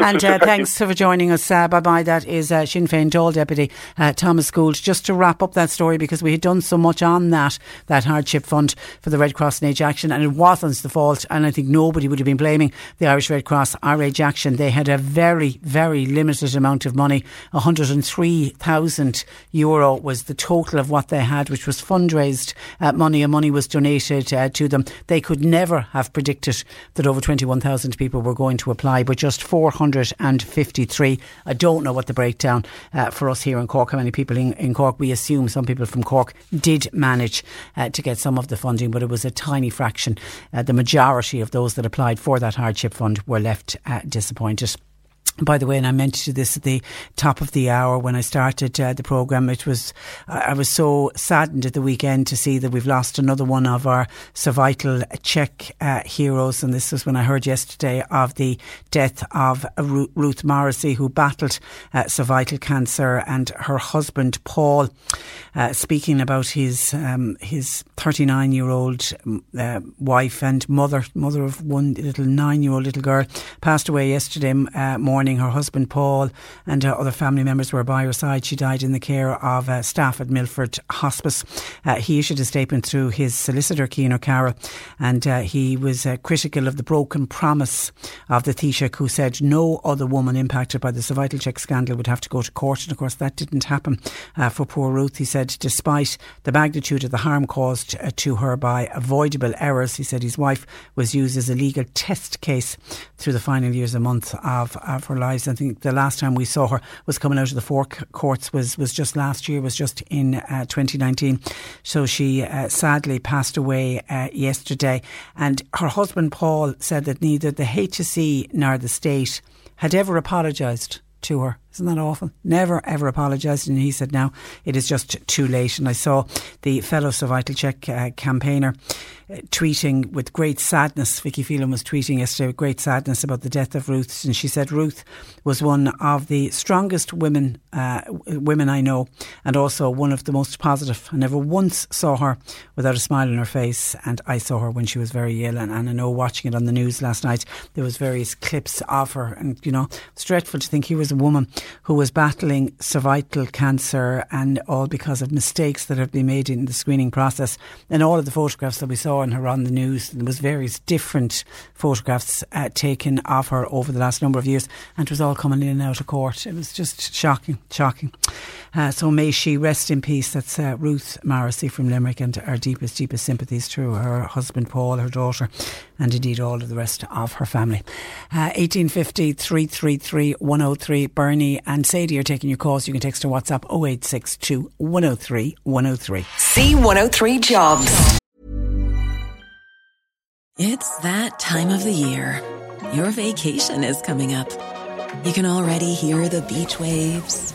and uh, thanks for joining us. Uh, bye bye. That is uh, Sinn Féin Dáil Deputy uh, Thomas Gould. Just to wrap up that story, because we had done so much on that, that hardship fund for the Red Cross and Age Action, and it wasn't the fault, and I think nobody would have been blaming the Irish Red Cross or Age Action. They had a very, very limited amount of money. 103,000 euro was the total of what they had, which was fundraised uh, money, and money was donated uh, to them. They could never have predicted that over 21,000 people were going to apply, but just 453. I don't know what the breakdown uh, for us here in Cork, how many people in, in, Cork. We assume some people from Cork did manage uh, to get some of the funding, but it was a tiny fraction. Uh, the majority of those that applied for that hardship fund were left uh, disappointed. By the way, and I mentioned this at the top of the hour when I started uh, the program. It was I was so saddened at the weekend to see that we've lost another one of our Survital Check uh, heroes, and this was when I heard yesterday of the death of Ruth Morrissey, who battled uh, cervical cancer, and her husband Paul, uh, speaking about his um, his 39 year old uh, wife and mother mother of one little nine year old little girl, passed away yesterday uh, morning Her husband Paul and uh, other family members were by her side. She died in the care of uh, staff at Milford Hospice. Uh, he issued a statement through his solicitor, Cian O'Carroll, and uh, he was uh, critical of the broken promise of the Taoiseach, who said no other woman impacted by the cervical check scandal would have to go to court. And of course, that didn't happen uh, for poor Ruth. He said, despite the magnitude of the harm caused to her by avoidable errors, he said his wife was used as a legal test case through the final years and months of, of her lives. I think the last time we saw her was coming out of the four courts was, was just last year, was just in uh, 2019. So she uh, sadly passed away uh, yesterday. And her husband, Paul, said that neither the HSE nor the state had ever apologised to her. Isn't that awful? Never ever apologised. And he said now it is just too late. And I saw the fellow Check uh, campaigner tweeting with great sadness. Vicky Phelan was tweeting yesterday with great sadness about the death of Ruth, and she said Ruth was one of the strongest women uh, women I know, and also one of the most positive. I never once saw her without a smile on her face, and I saw her when she was very ill. And, and I know watching it on the news last night, there was various clips of her, and you know, it's dreadful to think he was a woman who was battling cervical cancer, and all because of mistakes that have been made in the screening process, and all of the photographs that we saw on her on the news. There was various different photographs uh, taken of her over the last number of years, and it was all coming in and out of court. It was just shocking, shocking. Uh, so may she rest in peace. That's uh, Ruth Morrissey from Limerick, and our deepest, deepest sympathies to her husband Paul, her daughter, and indeed all of the rest of her family. Uh, 1850 333 103. Bernie and Sadie are taking your calls. You can text or WhatsApp 0862 103 103. C103 Jobs. It's that time of the year. Your vacation is coming up. You can already hear the beach waves,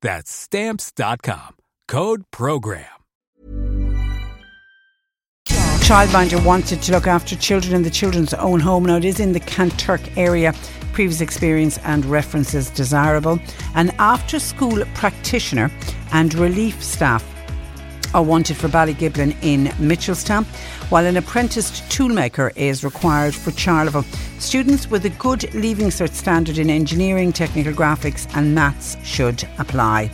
That's Stamps.com. Code PROGRAM. Childminder wanted to look after children in the children's own home. Now, it is in the Kanturk area. Previous experience and references desirable. An after school practitioner and relief staff are wanted for Ballygiblin in Mitchelstown, while an apprenticed toolmaker is required for Charleville. Students with a good Leaving Cert standard in engineering, technical graphics, and maths should apply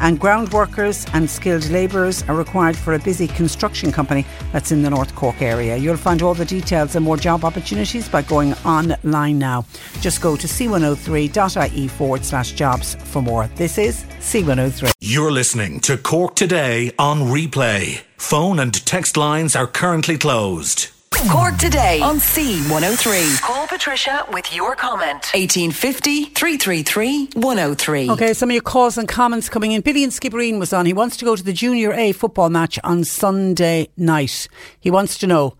and ground workers and skilled labourers are required for a busy construction company that's in the North Cork area. You'll find all the details and more job opportunities by going online now. Just go to c103.ie forward slash jobs for more. This is C103. You're listening to Cork Today on replay. Phone and text lines are currently closed. Cork today on C103. Call Patricia with your comment. 1850 333 103. Okay, some of your calls and comments coming in. Billy and Skibbereen was on. He wants to go to the Junior A football match on Sunday night. He wants to know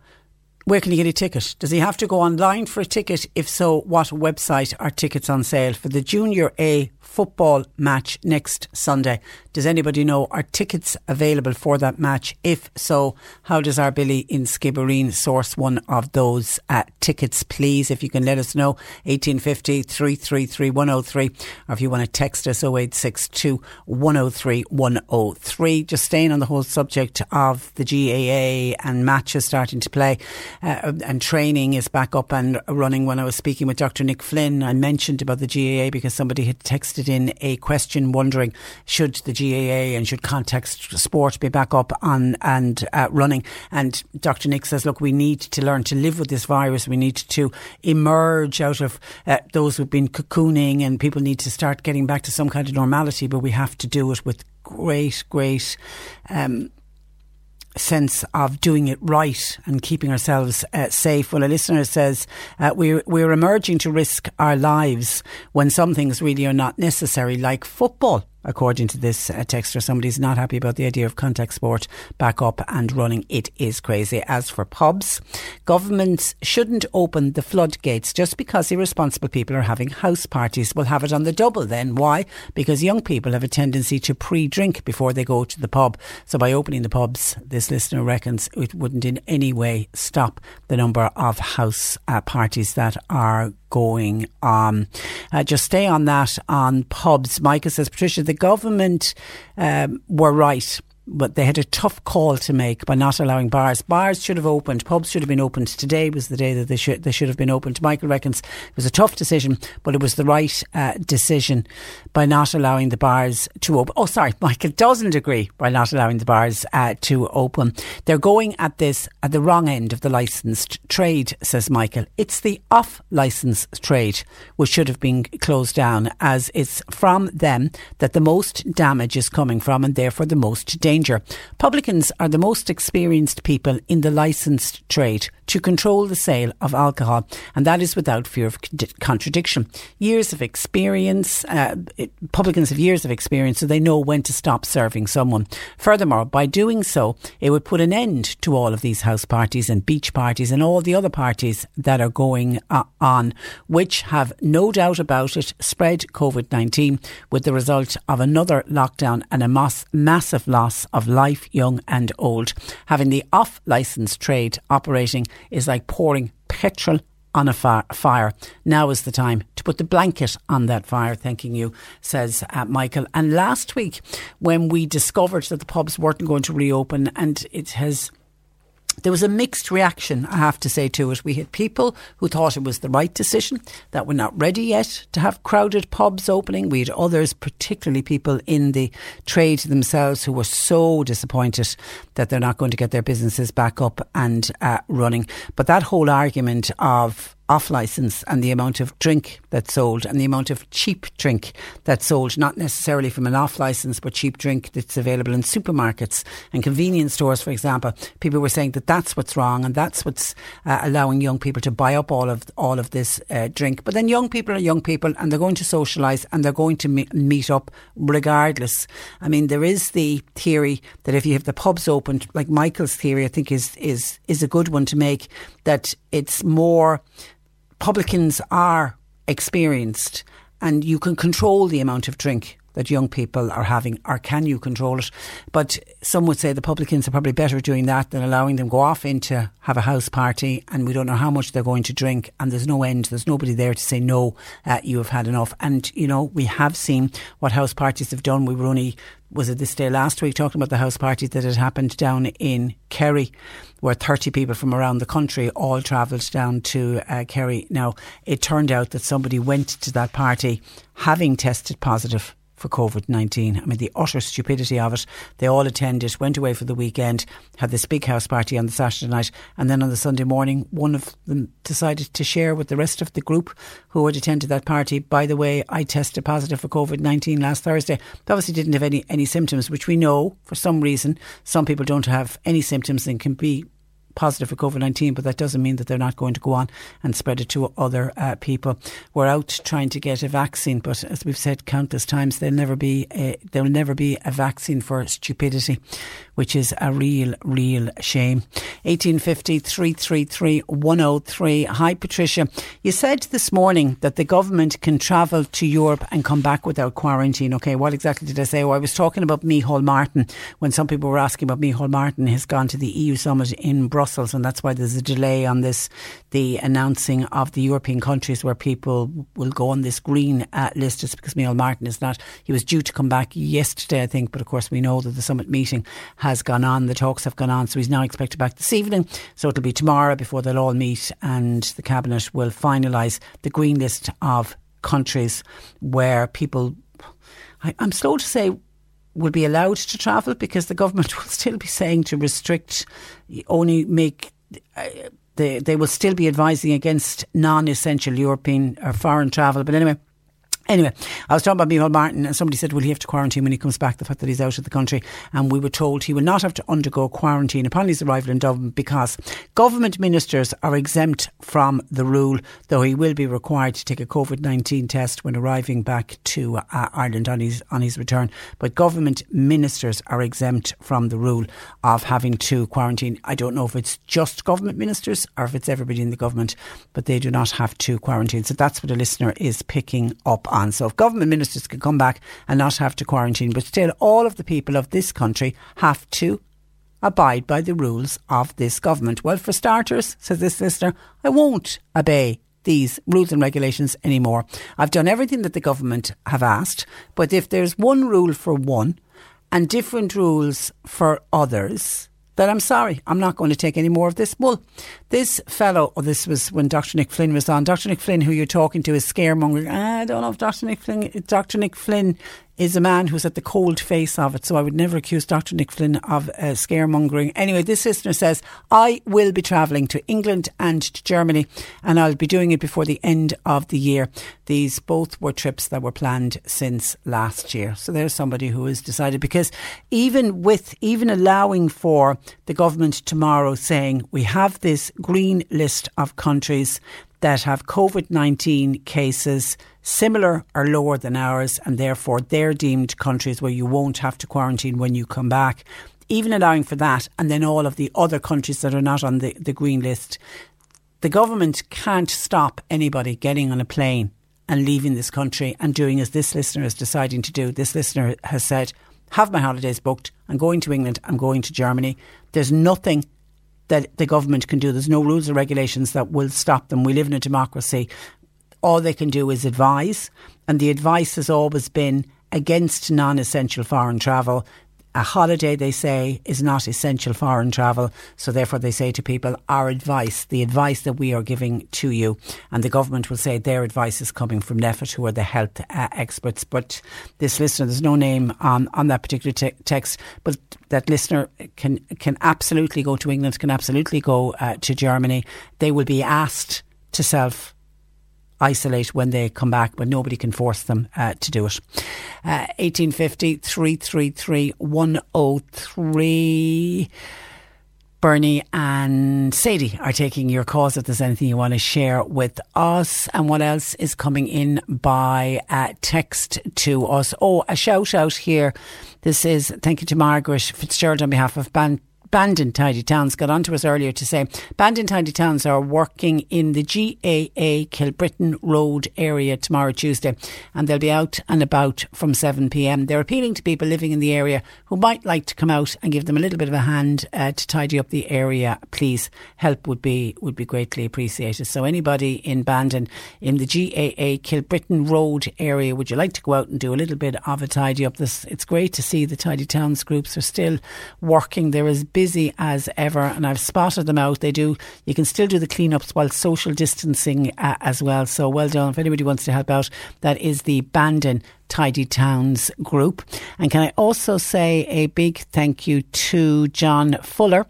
where can he get a ticket? Does he have to go online for a ticket? If so, what website are tickets on sale for the Junior A football match next Sunday. Does anybody know are tickets available for that match? If so, how does our Billy in Skibbereen source one of those uh, tickets, please? If you can let us know, 1850 333 103, or if you want to text us 0862 103 103. Just staying on the whole subject of the GAA and matches starting to play, uh, and training is back up and running. When I was speaking with Dr. Nick Flynn, I mentioned about the GAA because somebody had texted in a question wondering should the GAA and should context sport be back up on and uh, running. And Dr. Nick says, look, we need to learn to live with this virus. We need to emerge out of uh, those who've been cocooning, and people need to start getting back to some kind of normality. But we have to do it with great, great. Um, sense of doing it right and keeping ourselves uh, safe. Well, a listener says uh, we're we're emerging to risk our lives when some things really are not necessary, like football according to this uh, texter. Somebody's not happy about the idea of contact sport back up and running. It is crazy. As for pubs, governments shouldn't open the floodgates just because irresponsible people are having house parties. We'll have it on the double then. Why? Because young people have a tendency to pre drink before they go to the pub. So by opening the pubs, this listener reckons it wouldn't in any way stop the number of house uh, parties that are going on. Uh, just stay on that on pubs. Micah says, Patricia, the government um, were right but they had a tough call to make by not allowing bars. Bars should have opened, pubs should have been opened. Today was the day that they should they should have been opened. Michael reckons it was a tough decision, but it was the right uh, decision by not allowing the bars to open. Oh, sorry, Michael doesn't agree by not allowing the bars uh, to open. They're going at this at the wrong end of the licensed trade, says Michael. It's the off licensed trade which should have been closed down, as it's from them that the most damage is coming from, and therefore the most danger danger. Publicans are the most experienced people in the licensed trade to control the sale of alcohol, and that is without fear of contradiction. Years of experience, uh, publicans have years of experience, so they know when to stop serving someone. Furthermore, by doing so, it would put an end to all of these house parties and beach parties and all the other parties that are going uh, on, which have no doubt about it spread COVID 19 with the result of another lockdown and a mass, massive loss of life, young and old. Having the off licence trade operating is like pouring petrol on a fire. Now is the time to put the blanket on that fire. Thanking you, says uh, Michael. And last week, when we discovered that the pubs weren't going to reopen, and it has there was a mixed reaction, I have to say, to it. We had people who thought it was the right decision, that were not ready yet to have crowded pubs opening. We had others, particularly people in the trade themselves, who were so disappointed that they're not going to get their businesses back up and uh, running. But that whole argument of off license and the amount of drink that's sold and the amount of cheap drink that's sold, not necessarily from an off license, but cheap drink that's available in supermarkets and convenience stores, for example. People were saying that that's what's wrong and that's what's uh, allowing young people to buy up all of all of this uh, drink. But then young people are young people and they're going to socialise and they're going to me- meet up regardless. I mean, there is the theory that if you have the pubs open, like Michael's theory, I think is is is a good one to make. That it's more publicans are experienced and you can control the amount of drink that young people are having, or can you control it? But some would say the publicans are probably better doing that than allowing them go off into have a house party, and we don't know how much they're going to drink, and there's no end. There's nobody there to say no, uh, you have had enough. And you know we have seen what house parties have done. We were only was it this day last week talking about the house party that had happened down in Kerry, where 30 people from around the country all travelled down to uh, Kerry. Now, it turned out that somebody went to that party having tested positive for COVID 19. I mean, the utter stupidity of it. They all attended, went away for the weekend, had this big house party on the Saturday night, and then on the Sunday morning, one of them decided to share with the rest of the group who had attended that party. By the way, I tested positive for COVID 19 last Thursday. They obviously didn't have any, any symptoms, which we know for some reason some people don't have any symptoms and can be positive for COVID 19, but that doesn't mean that they're not going to go on and spread it to other uh, people. We're out trying to get a vaccine, but as we've said countless times, there'll never be a, there'll never be a vaccine for stupidity, which is a real, real shame. 1850 333 103. Hi, Patricia. You said this morning that the government can travel to Europe and come back without quarantine. Okay, what exactly did I say? Well, I was talking about Micheál Martin when some people were asking about Micheál Martin He's gone to the EU summit in Brussels Brussels, and that's why there's a delay on this, the announcing of the European countries where people will go on this green uh, list. Just because Neil Martin is not, he was due to come back yesterday, I think, but of course we know that the summit meeting has gone on, the talks have gone on, so he's now expected back this evening. So it'll be tomorrow before they'll all meet, and the cabinet will finalise the green list of countries where people. I, I'm slow to say will be allowed to travel because the government will still be saying to restrict, only make. Uh, they, they will still be advising against non essential European or foreign travel. But anyway, Anyway, I was talking about Micheál Martin, and somebody said, Will he have to quarantine when he comes back? The fact that he's out of the country. And we were told he will not have to undergo quarantine upon his arrival in Dublin because government ministers are exempt from the rule, though he will be required to take a COVID 19 test when arriving back to uh, Ireland on his, on his return. But government ministers are exempt from the rule of having to quarantine. I don't know if it's just government ministers or if it's everybody in the government, but they do not have to quarantine. So that's what a listener is picking up on. So if government ministers can come back and not have to quarantine, but still all of the people of this country have to abide by the rules of this government. Well, for starters, says this listener, I won't obey these rules and regulations anymore. I've done everything that the government have asked, but if there's one rule for one and different rules for others, that I'm sorry, I'm not going to take any more of this. Well, this fellow, oh, this was when Dr. Nick Flynn was on. Dr. Nick Flynn, who you're talking to, is scaremongering. Ah, I don't know if Dr. Nick Flynn, Dr. Nick Flynn is a man who's at the cold face of it. So I would never accuse Dr. Nick Flynn of uh, scaremongering. Anyway, this listener says, I will be travelling to England and to Germany, and I'll be doing it before the end of the year. These both were trips that were planned since last year. So there's somebody who has decided because even with, even allowing for the government tomorrow saying we have this green list of countries that have COVID 19 cases similar or lower than ours, and therefore they're deemed countries where you won't have to quarantine when you come back. Even allowing for that, and then all of the other countries that are not on the, the green list, the government can't stop anybody getting on a plane and leaving this country and doing as this listener is deciding to do. This listener has said, Have my holidays booked. I'm going to England. I'm going to Germany. There's nothing that the government can do. There's no rules or regulations that will stop them. We live in a democracy. All they can do is advise, and the advice has always been against non essential foreign travel a holiday, they say, is not essential foreign travel. So therefore, they say to people, our advice, the advice that we are giving to you, and the government will say their advice is coming from NPHET, who are the health uh, experts. But this listener, there's no name on, on that particular te- text, but that listener can can absolutely go to England, can absolutely go uh, to Germany. They will be asked to self isolate when they come back, but nobody can force them uh, to do it. Uh, 1850 333 103. Bernie and Sadie are taking your calls if there's anything you want to share with us. And what else is coming in by uh, text to us? Oh, a shout out here. This is thank you to Margaret Fitzgerald on behalf of Band Bandon Tidy Towns got onto us earlier to say Bandon Tidy Towns are working in the GAA Kilbrittain Road area tomorrow, Tuesday, and they'll be out and about from 7pm. They're appealing to people living in the area who might like to come out and give them a little bit of a hand uh, to tidy up the area. Please, help would be would be greatly appreciated. So, anybody in Bandon in the GAA Kilbrittain Road area, would you like to go out and do a little bit of a tidy up? This it's great to see the Tidy Towns groups are still working. There is busy busy as ever, and I've spotted them out. They do. You can still do the cleanups while social distancing uh, as well. So well done. If anybody wants to help out, that is the Bandon Tidy Towns group. And can I also say a big thank you to John Fuller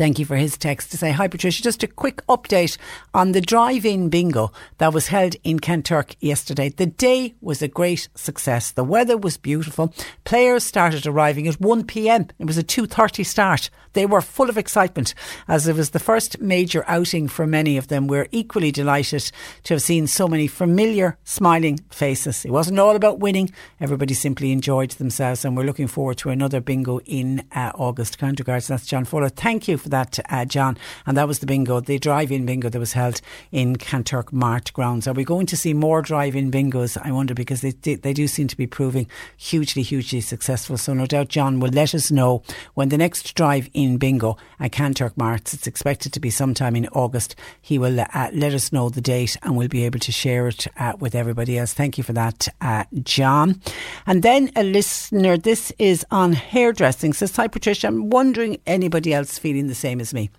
Thank you for his text to say, Hi Patricia, just a quick update on the drive in bingo that was held in Kanturk yesterday. The day was a great success. The weather was beautiful. Players started arriving at 1 pm. It was a 2.30 start. They were full of excitement as it was the first major outing for many of them. We're equally delighted to have seen so many familiar, smiling faces. It wasn't all about winning. Everybody simply enjoyed themselves and we're looking forward to another bingo in uh, August. Kind. That's John Fuller. Thank you for that, uh, John. And that was the bingo, the drive-in bingo that was held in Kanturk Mart grounds. Are we going to see more drive-in bingos? I wonder because they they do seem to be proving hugely, hugely successful. So no doubt John will let us know when the next drive-in bingo at Kanturk Marts. It's expected to be sometime in August. He will uh, let us know the date and we'll be able to share it uh, with everybody else. Thank you for that, uh, John. And then a listener. This is on hairdressing. Says, "Hi Patricia, I'm wondering anybody else feeling the same as me.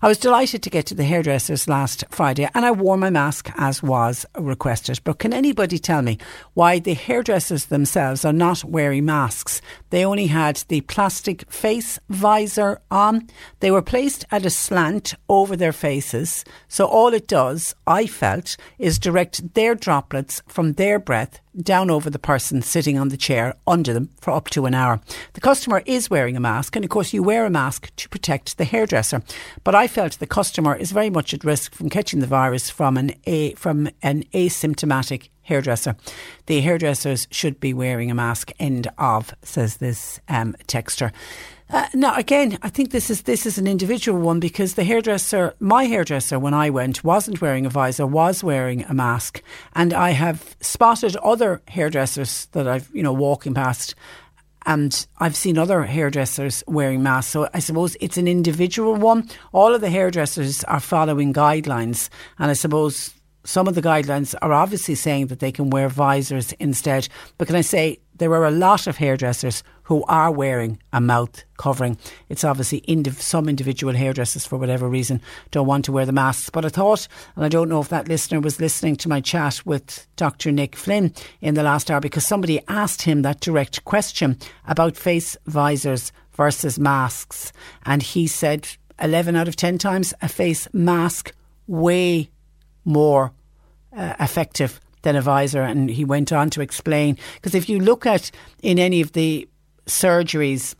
I was delighted to get to the hairdressers last Friday and I wore my mask as was requested. But can anybody tell me why the hairdressers themselves are not wearing masks? They only had the plastic face visor on. They were placed at a slant over their faces. So all it does, I felt, is direct their droplets from their breath down over the person sitting on the chair under them for up to an hour. The customer is wearing a mask, and of course, you wear a mask to protect the hairdresser. But I felt the customer is very much at risk from catching the virus from an a, from an asymptomatic hairdresser. The hairdressers should be wearing a mask. End of says this um, texter. Uh, now, again, I think this is this is an individual one because the hairdresser, my hairdresser, when I went, wasn't wearing a visor, was wearing a mask, and I have spotted other hairdressers that I've you know walking past and I've seen other hairdressers wearing masks. So I suppose it's an individual one. All of the hairdressers are following guidelines, and I suppose some of the guidelines are obviously saying that they can wear visors instead. But can I say there are a lot of hairdressers who are wearing a mouth covering. It's obviously indiv- some individual hairdressers, for whatever reason, don't want to wear the masks. But I thought, and I don't know if that listener was listening to my chat with Dr. Nick Flynn in the last hour, because somebody asked him that direct question about face visors versus masks. And he said 11 out of 10 times a face mask way more uh, effective than a visor. And he went on to explain because if you look at in any of the surgeries,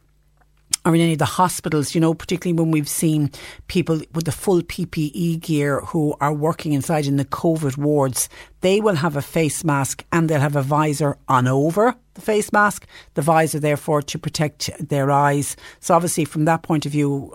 or in any of the hospitals, you know, particularly when we've seen people with the full PPE gear who are working inside in the COVID wards, they will have a face mask and they'll have a visor on over the face mask. The visor, therefore, to protect their eyes. So, obviously, from that point of view,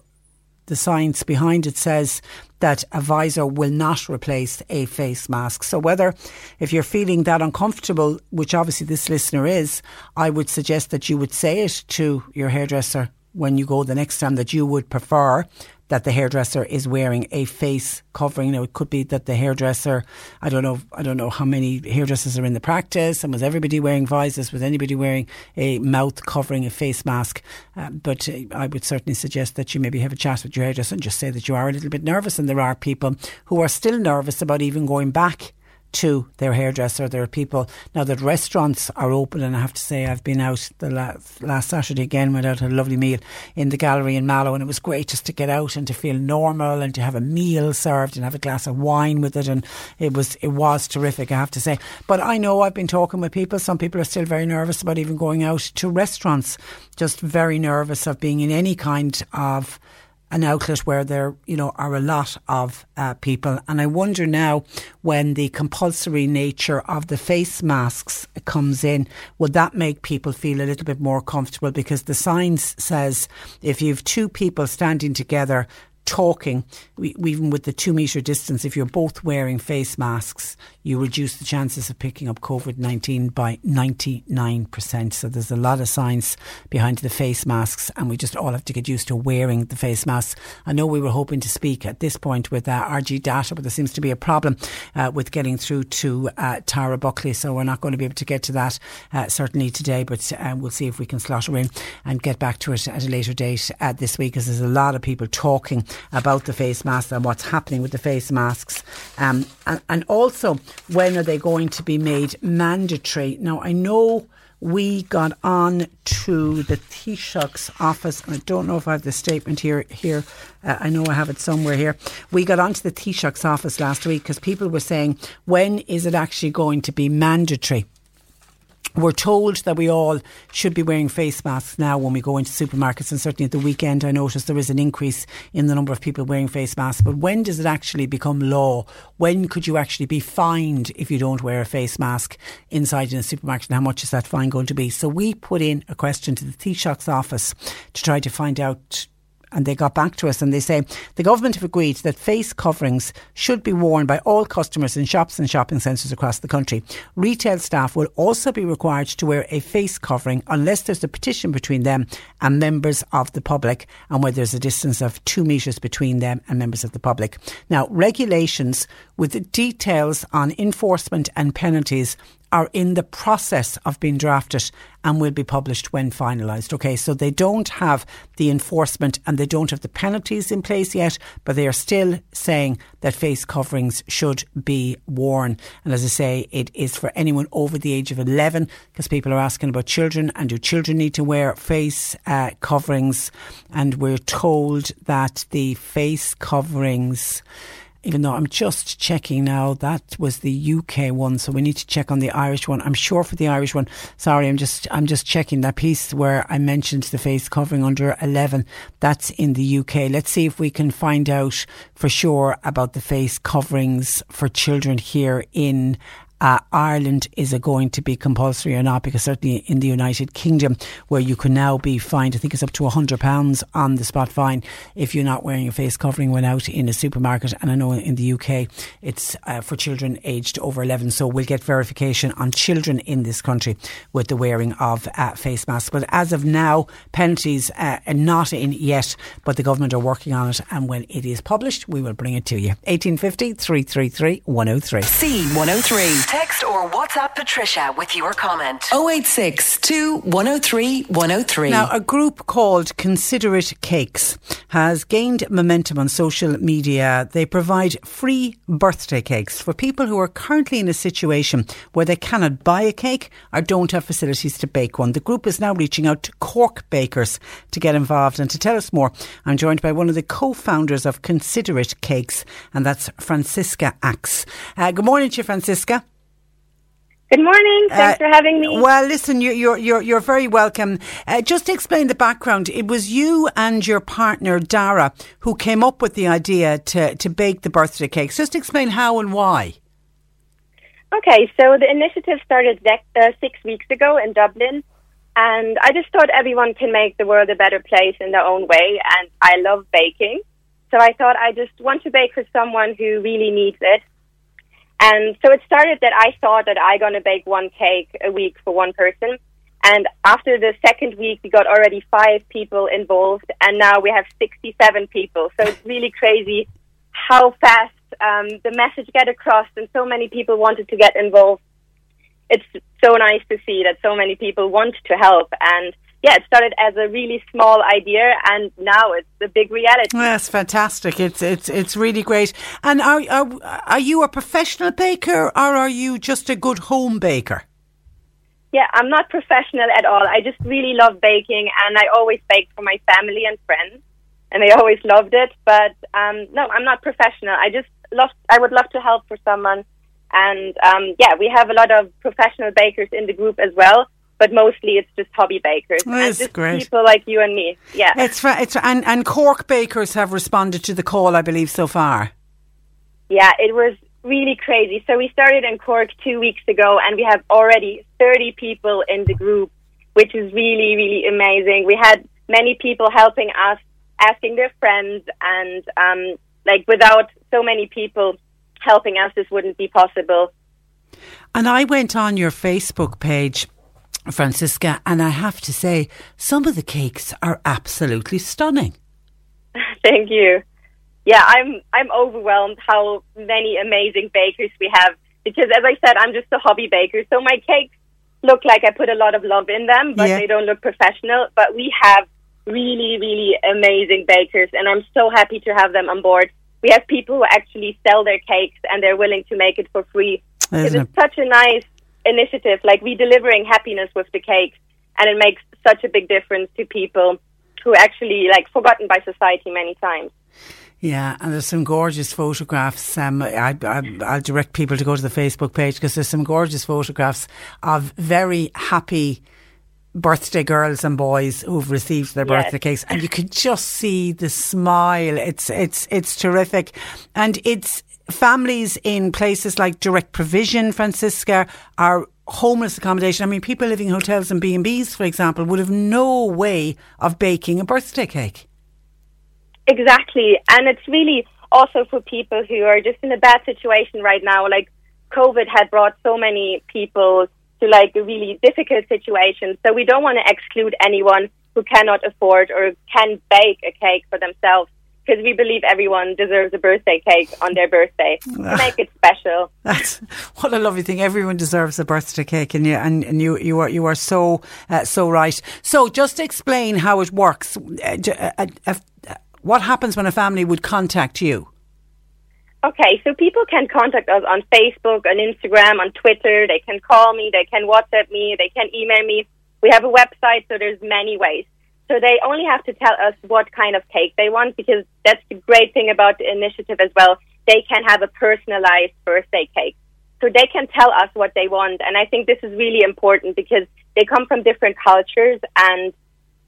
the science behind it says that a visor will not replace a face mask. So whether if you're feeling that uncomfortable, which obviously this listener is, I would suggest that you would say it to your hairdresser when you go the next time that you would prefer that the hairdresser is wearing a face covering. Now it could be that the hairdresser, I don't know, I don't know how many hairdressers are in the practice, and was everybody wearing visors? Was anybody wearing a mouth covering, a face mask? Uh, but uh, I would certainly suggest that you maybe have a chat with your hairdresser and just say that you are a little bit nervous, and there are people who are still nervous about even going back to their hairdresser. There are people now that restaurants are open, and I have to say, I've been out the last, last Saturday again, went out a lovely meal in the gallery in Mallow, and it was great just to get out and to feel normal and to have a meal served and have a glass of wine with it, and it was it was terrific, I have to say. But I know I've been talking with people. Some people are still very nervous about even going out to restaurants, just very nervous of being in any kind of an outlet where there, you know, are a lot of uh, people. And I wonder now when the compulsory nature of the face masks comes in, would that make people feel a little bit more comfortable? Because the science says if you have two people standing together talking, we, even with the two metre distance, if you're both wearing face masks, you reduce the chances of picking up COVID 19 by 99%. So there's a lot of science behind the face masks, and we just all have to get used to wearing the face masks. I know we were hoping to speak at this point with uh, RG Data, but there seems to be a problem uh, with getting through to uh, Tara Buckley, so we're not going to be able to get to that uh, certainly today, but uh, we'll see if we can slot her in and get back to it at a later date uh, this week, because there's a lot of people talking about the face masks and what's happening with the face masks. Um, and, and also, when are they going to be made mandatory? Now, I know we got on to the Taoiseach's office. and I don't know if I have the statement here. Here, uh, I know I have it somewhere here. We got on to the Taoiseach's office last week because people were saying, when is it actually going to be mandatory? We're told that we all should be wearing face masks now when we go into supermarkets, and certainly at the weekend, I noticed there is an increase in the number of people wearing face masks. But when does it actually become law? When could you actually be fined if you don't wear a face mask inside in a supermarket? And how much is that fine going to be? So we put in a question to the Taoiseach's office to try to find out and they got back to us and they say the government have agreed that face coverings should be worn by all customers in shops and shopping centres across the country. Retail staff will also be required to wear a face covering unless there's a petition between them and members of the public and where there's a distance of two metres between them and members of the public. Now, regulations with details on enforcement and penalties are in the process of being drafted and will be published when finalised. Okay, so they don't have the enforcement and they don't have the penalties in place yet, but they are still saying that face coverings should be worn. And as I say, it is for anyone over the age of 11 because people are asking about children and do children need to wear face uh, coverings? And we're told that the face coverings even though I'm just checking now, that was the UK one, so we need to check on the Irish one. I'm sure for the Irish one. Sorry, I'm just I'm just checking that piece where I mentioned the face covering under 11. That's in the UK. Let's see if we can find out for sure about the face coverings for children here in uh, Ireland is it going to be compulsory or not? Because certainly in the United Kingdom, where you can now be fined, I think it's up to £100 on the spot fine if you're not wearing a face covering when out in a supermarket. And I know in the UK, it's uh, for children aged over 11. So we'll get verification on children in this country with the wearing of uh, face masks. But as of now, penalties uh, are not in yet, but the government are working on it. And when it is published, we will bring it to you. 1850 333 103. C103. Text or WhatsApp Patricia with your comment. 086 103 103. Now, a group called Considerate Cakes has gained momentum on social media. They provide free birthday cakes for people who are currently in a situation where they cannot buy a cake or don't have facilities to bake one. The group is now reaching out to Cork bakers to get involved. And to tell us more, I'm joined by one of the co founders of Considerate Cakes, and that's Francisca Axe. Uh, good morning to you, Francisca. Good morning. Thanks uh, for having me. Well, listen, you're you're you're, you're very welcome. Uh, just to explain the background, it was you and your partner Dara who came up with the idea to to bake the birthday cakes. Just explain how and why. Okay, so the initiative started uh, six weeks ago in Dublin, and I just thought everyone can make the world a better place in their own way, and I love baking, so I thought I just want to bake for someone who really needs it and so it started that I thought that I going to bake one cake a week for one person. And after the second week, we got already five people involved, and now we have 67 people. So it's really crazy how fast um, the message get across, and so many people wanted to get involved. It's so nice to see that so many people want to help, and yeah, it started as a really small idea, and now it's a big reality. That's fantastic. It's it's it's really great. And are are, are you a professional baker or are you just a good home baker? Yeah, I'm not professional at all. I just really love baking, and I always bake for my family and friends, and they always loved it. But um, no, I'm not professional. I just love. I would love to help for someone, and um, yeah, we have a lot of professional bakers in the group as well but mostly it's just hobby bakers That's and just great. people like you and me. Yeah, It's fa- it's and and Cork bakers have responded to the call, I believe, so far. yeah, it was really crazy. So we started in Cork two weeks ago, and we have already thirty people in the group, which is really really amazing. We had many people helping us, asking their friends, and um, like without so many people helping us, this wouldn't be possible. And I went on your Facebook page, Francisca, and I have to say, some of the cakes are absolutely stunning. Thank you. Yeah, I'm I'm overwhelmed how many amazing bakers we have because as I said, I'm just a hobby baker. So my cakes look like I put a lot of love in them, but Yeah. they don't look professional. But we have really, really amazing bakers and I'm so happy to have them on board. We have people who actually sell their cakes and they're willing to make it for free. Isn't it's such a nice initiative. Like we delivering happiness with the cakes and it makes such a big difference to people who actually like forgotten by society many times. Yeah, and there's some gorgeous photographs. Um, I, I, I'll direct people to go to the Facebook page because there's some gorgeous photographs of very happy birthday girls and boys who've received their Yes. birthday cakes, and you can just see the smile. It's it's it's terrific, and it's families in places like Direct Provision, Francisca, are homeless accommodation. I mean, people living in hotels and B and B's, for example, would have no way of baking a birthday cake. Exactly. And it's really also for people who are just in a bad situation right now. Like COVID had brought so many people to like a really difficult situation. So we don't want to exclude anyone who cannot afford or can bake a cake for themselves because we believe everyone deserves a birthday cake on their birthday make it special. That's what a lovely thing. Everyone deserves a birthday cake, and you and, and you you are you are so uh, so right. So just explain how it works. Uh, uh, uh, uh, what happens when a family would contact you? Okay, so people can contact us on Facebook, on Instagram, on Twitter. They can call me, they can WhatsApp me, they can email me. We have a website, so there's many ways. So they only have to tell us what kind of cake they want because that's the great thing about the initiative as well. They can have a personalized birthday cake. So they can tell us what they want. And I think this is really important because they come from different cultures and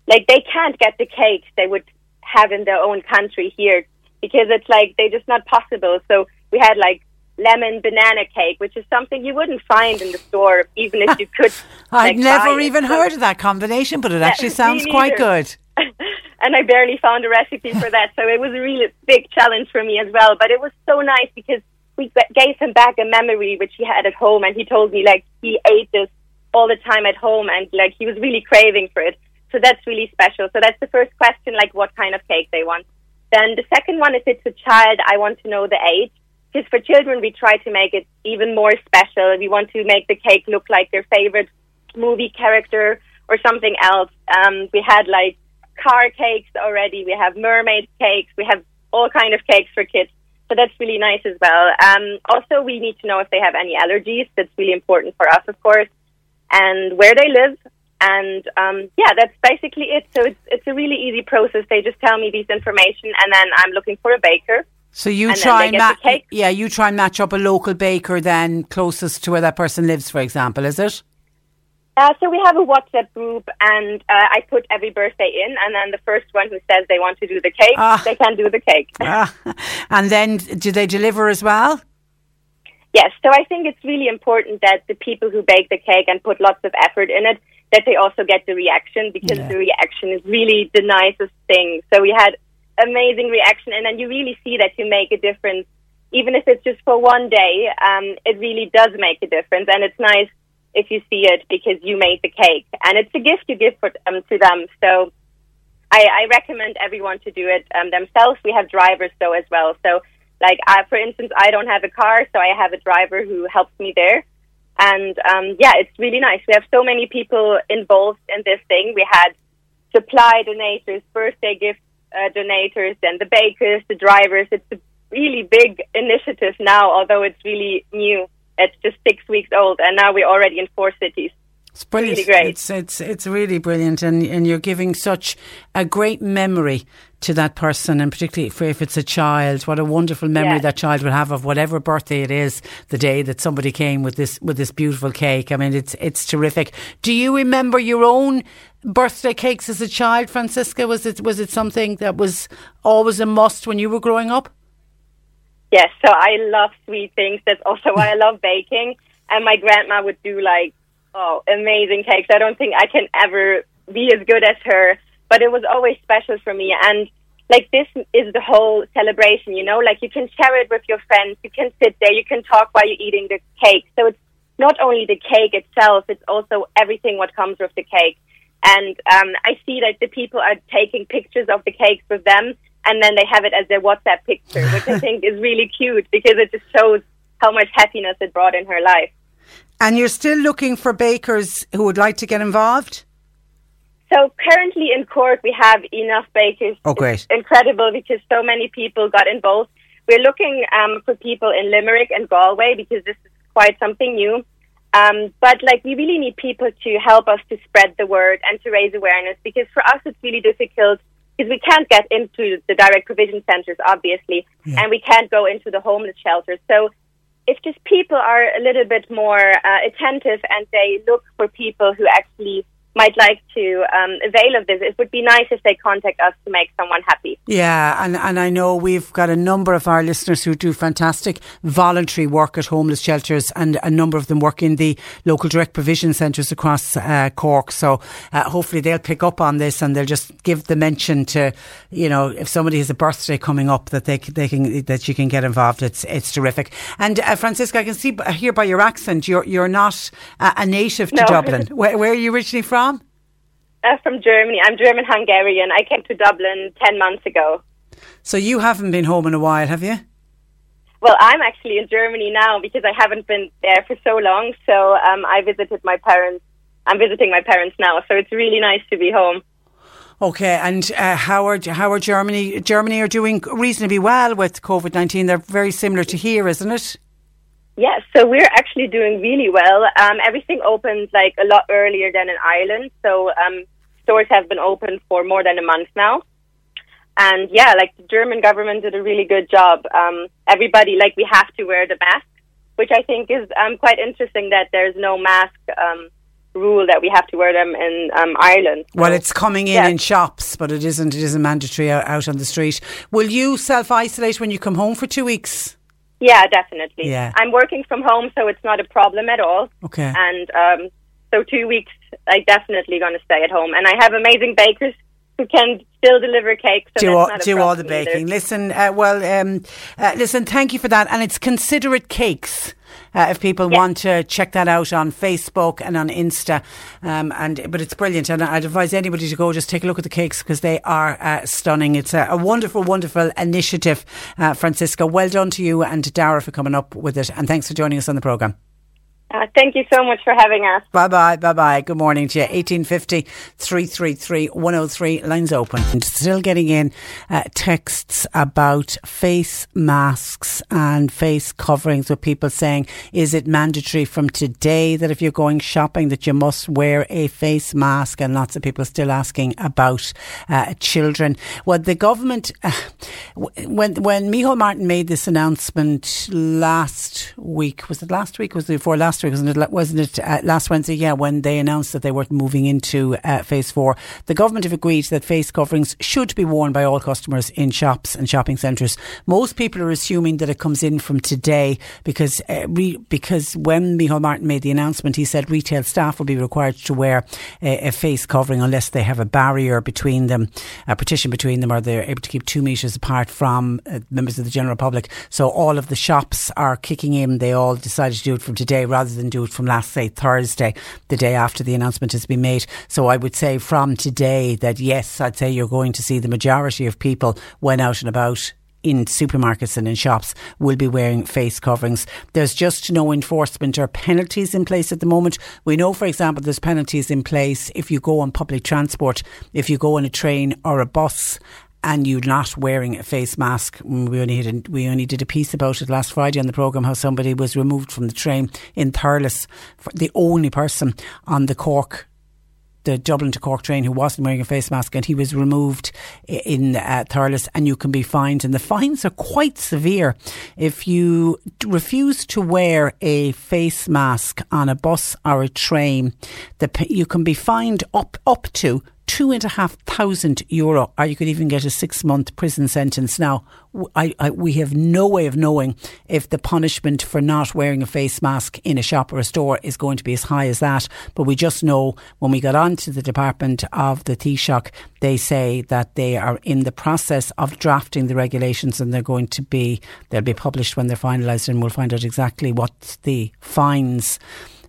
like they can't get the cakes they would have in their own country here because it's like they're just not possible. So we had like lemon banana cake, which is something you wouldn't find in the store, even if you could. I'd like, never it. even So- heard of that combination, but it actually sounds quite good. and I barely found a recipe for that. So it was a really big challenge for me as well. But it was so nice because we gave him back a memory which he had at home, and he told me like he ate this all the time at home, and like he was really craving for it. So that's really special. So that's the first question, like what kind of cake they want. Then the second one, if it's a child, I want to know the age. Because for children, we try to make it even more special. We want to make the cake look like their favorite movie character or something else. Um, we had like car cakes already. We have mermaid cakes. We have all kind of cakes for kids. So that's really nice as well. Um, also, we need to know if they have any allergies. That's really important for us, of course, and where they live. And um, yeah, that's basically it. So it's it's a really easy process. They just tell me this information, and then I'm looking for a baker. So you And try and match, yeah, you try and match up a local baker then closest to where that person lives, for example, is it? Uh, so we have a WhatsApp group, and uh, I put every birthday in, and then the first one who says they want to do the cake, Ah. they can do the cake. Ah, and then do they deliver as well? Yes, so I think it's really important that the people who bake the cake and put lots of effort in it, that they also get the reaction because Yeah. the reaction is really the nicest thing. So we had amazing reaction, and then you really see that you make a difference, even if it's just for one day. Um, it really does make a difference, and it's nice if you see it because you made the cake, and it's a gift you give for, um, to them. So I, I recommend everyone to do it um, themselves. We have drivers though as well. So, like uh, for instance, I don't have a car, so I have a driver who helps me there. And um, yeah, it's really nice. We have so many people involved in this thing. We had supply donators, birthday gift uh, donators, and the bakers, the drivers. It's a really big initiative now, although it's really new. It's just six weeks old, and now we're already in four cities. It's brilliant. Really great. It's it's it's really brilliant, and and you're giving such a great memory to that person, and particularly for if it's a child, what a wonderful memory Yeah. that child will have of whatever birthday it is, the day that somebody came with this with this beautiful cake. I mean, it's it's terrific. Do you remember your own birthday cakes as a child, Francisca? Was it was it something that was always a must when you were growing up? Yes, so I love sweet things. That's also why I love baking. And my grandma would do like, oh, amazing cakes. I don't think I can ever be as good as her, but it was always special for me. And like this is the whole celebration, you know, like you can share it with your friends. You can sit there, you can talk while you're eating the cake. So it's not only the cake itself, it's also everything what comes with the cake. And um, I see that the people are taking pictures of the cakes with them, and then they have it as their WhatsApp picture, which I think is really cute because it just shows how much happiness it brought in her life. And you're still looking for bakers who would like to get involved. So currently in Cork, we have enough bakers. Oh, great. It's incredible because so many people got involved. We're looking um, for people in Limerick and Galway because this is quite something new. Um, but like we really need people to help us to spread the word and to raise awareness because for us it's really difficult because we can't get into the direct provision centres obviously and we can't go into the homeless shelters. So if just people are a little bit more uh, attentive and they look for people who actually might like to um, avail of this, it would be nice if they contact us to make someone happy. Yeah, and, and I know we've got a number of our listeners who do fantastic voluntary work at homeless shelters, and a number of them work in the local direct provision centres across uh, Cork. So uh, hopefully they'll pick up on this and they'll just give the mention to, you know, if somebody has a birthday coming up, that they they can that you can get involved. It's it's terrific. And uh, Francisca, I can see hear by your accent you're you're not uh, a native to No. Dublin. Where, where are you originally from? Uh, from Germany. I'm German Hungarian. I came to Dublin 10 months ago. So you haven't been home in a while, have you? Well, I'm actually in Germany now because I haven't been there for so long. So um, I visited my parents. I'm visiting my parents now. So it's really nice to be home. Okay, and uh, how are how are Germany? Germany are doing reasonably well with COVID nineteen. They're very similar to here, isn't it? Yes, so we're actually doing really well. Um, everything opened like a lot earlier than in Ireland. So um, stores have been open for more than a month now. And yeah, like the German government did a really good job. Um, everybody, like, we have to wear the mask, which I think is um, quite interesting that there's no mask um, rule that we have to wear them in um, Ireland. Well, it's coming in yeah. in shops, but it isn't. It isn't mandatory out, out on the street. Will you self isolate when you come home for two weeks? Yeah, definitely. Yeah. I'm working from home, so it's not a problem at all. Okay. And um, so two weeks, I definitely going to stay at home. And I have amazing bakers who can still deliver cakes. So do all, do all the problem either. baking. Listen, uh, well, um, uh, listen. Thank you for that, and it's considerate cakes. Uh, if people want to check that out on Facebook and on Insta, um, and but it's brilliant, and I'd advise anybody to go just take a look at the cakes because they are uh, stunning. It's a, a wonderful, wonderful initiative, uh, Francisca. Well done to you and Dara for coming up with it, and thanks for joining us on the program. Uh, thank you so much for having us. Bye bye, bye bye. Good morning to you. 1850 333 103. Lines open. And still getting in uh, texts about face masks and face coverings with people saying, is it mandatory from today that if you're going shopping that you must wear a face mask? And lots of people still asking about uh, children. Well, the government, uh, when, when Micheál Martin made this announcement last week, was it last week? Was it before last week? Wasn't it, wasn't it uh, last Wednesday? Yeah, when they announced that they were moving into uh, phase four. The government have agreed that face coverings should be worn by all customers in shops and shopping centres. Most people are assuming that it comes in from today because uh, re- because when Micheál Martin made the announcement, he said retail staff will be required to wear a, a face covering unless they have a barrier between them, a partition between them, or they're able to keep two metres apart from uh, members of the general public. So all of the shops are kicking in. They all decided to do it from today rather than do it from last, say, Thursday, the day after the announcement has been made. So I would say from today that yes, I'd say you're going to see the majority of people when out and about in supermarkets and in shops will be wearing face coverings. There's just no enforcement or penalties in place at the moment. We know, for example, there's penalties in place if you go on public transport, if you go on a train or a bus and you're not wearing a face mask. We only a, we only did a piece about it last Friday on the program how somebody was removed from the train in Thurles, the only person on the Cork the Dublin to Cork train who wasn't wearing a face mask and he was removed in uh, Thurles and you can be fined. And the fines are quite severe. If you refuse to wear a face mask on a bus or a train the, you can be fined up up to two and a half thousand euro, or you could even get a six month prison sentence. Now, I, I, we have no way of knowing if the punishment for not wearing a face mask in a shop or a store is going to be as high as that. But we just know when we got on to the Department of the Taoiseach, they say that they are in the process of drafting the regulations and they're going to be, they'll be published when they're finalised and we'll find out exactly what the fines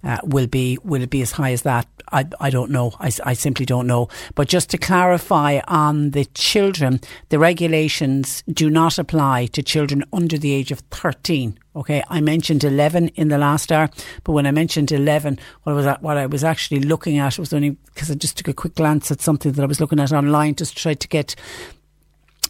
uh, will be will it be as high as that? I, I don't know. I, I simply don't know. But just to clarify on the children, the regulations do not apply to children under the age of 13. Okay, I mentioned 11 in the last hour, but when I mentioned 11, what was what I was actually looking at was only because I just took a quick glance at something that I was looking at online just try to get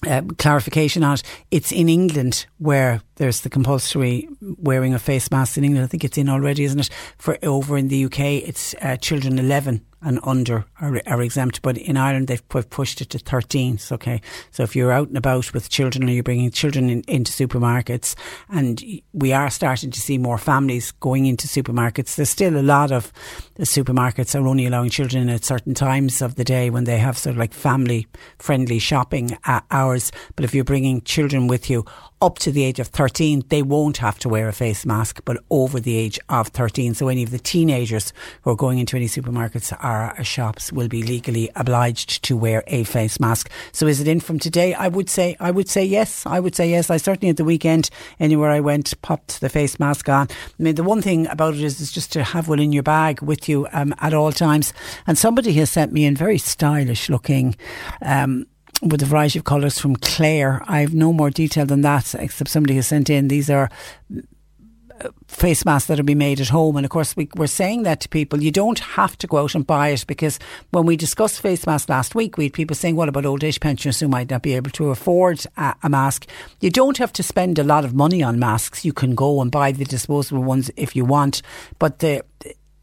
uh, clarification on it. It's in England where there's the compulsory wearing of face masks in England. I think it's in already, isn't it? For over in the UK, it's uh, children 11 and under are, are, exempt. But in Ireland, they've pushed it to 13. So, okay. So if you're out and about with children or you're bringing children in, into supermarkets, and we are starting to see more families going into supermarkets, there's still a lot of the supermarkets are only allowing children at certain times of the day when they have sort of like family friendly shopping uh, hours. But if you're bringing children with you, up to the age of 13, they won't have to wear a face mask, but over the age of 13. So any of the teenagers who are going into any supermarkets or shops will be legally obliged to wear a face mask. So is it in from today? I would say, I would say yes. I would say yes. I certainly at the weekend, anywhere I went, popped the face mask on. I mean, the one thing about it is, is just to have one in your bag with you um, at all times. And somebody has sent me in very stylish looking, um, with a variety of colours from Claire. I have no more detail than that, except somebody has sent in. These are uh, face masks that are being made at home. And of course, we, are saying that to people. You don't have to go out and buy it because when we discussed face masks last week, we had people saying, what about old age pensioners who might not be able to afford a, a, mask? You don't have to spend a lot of money on masks. You can go and buy the disposable ones if you want. But the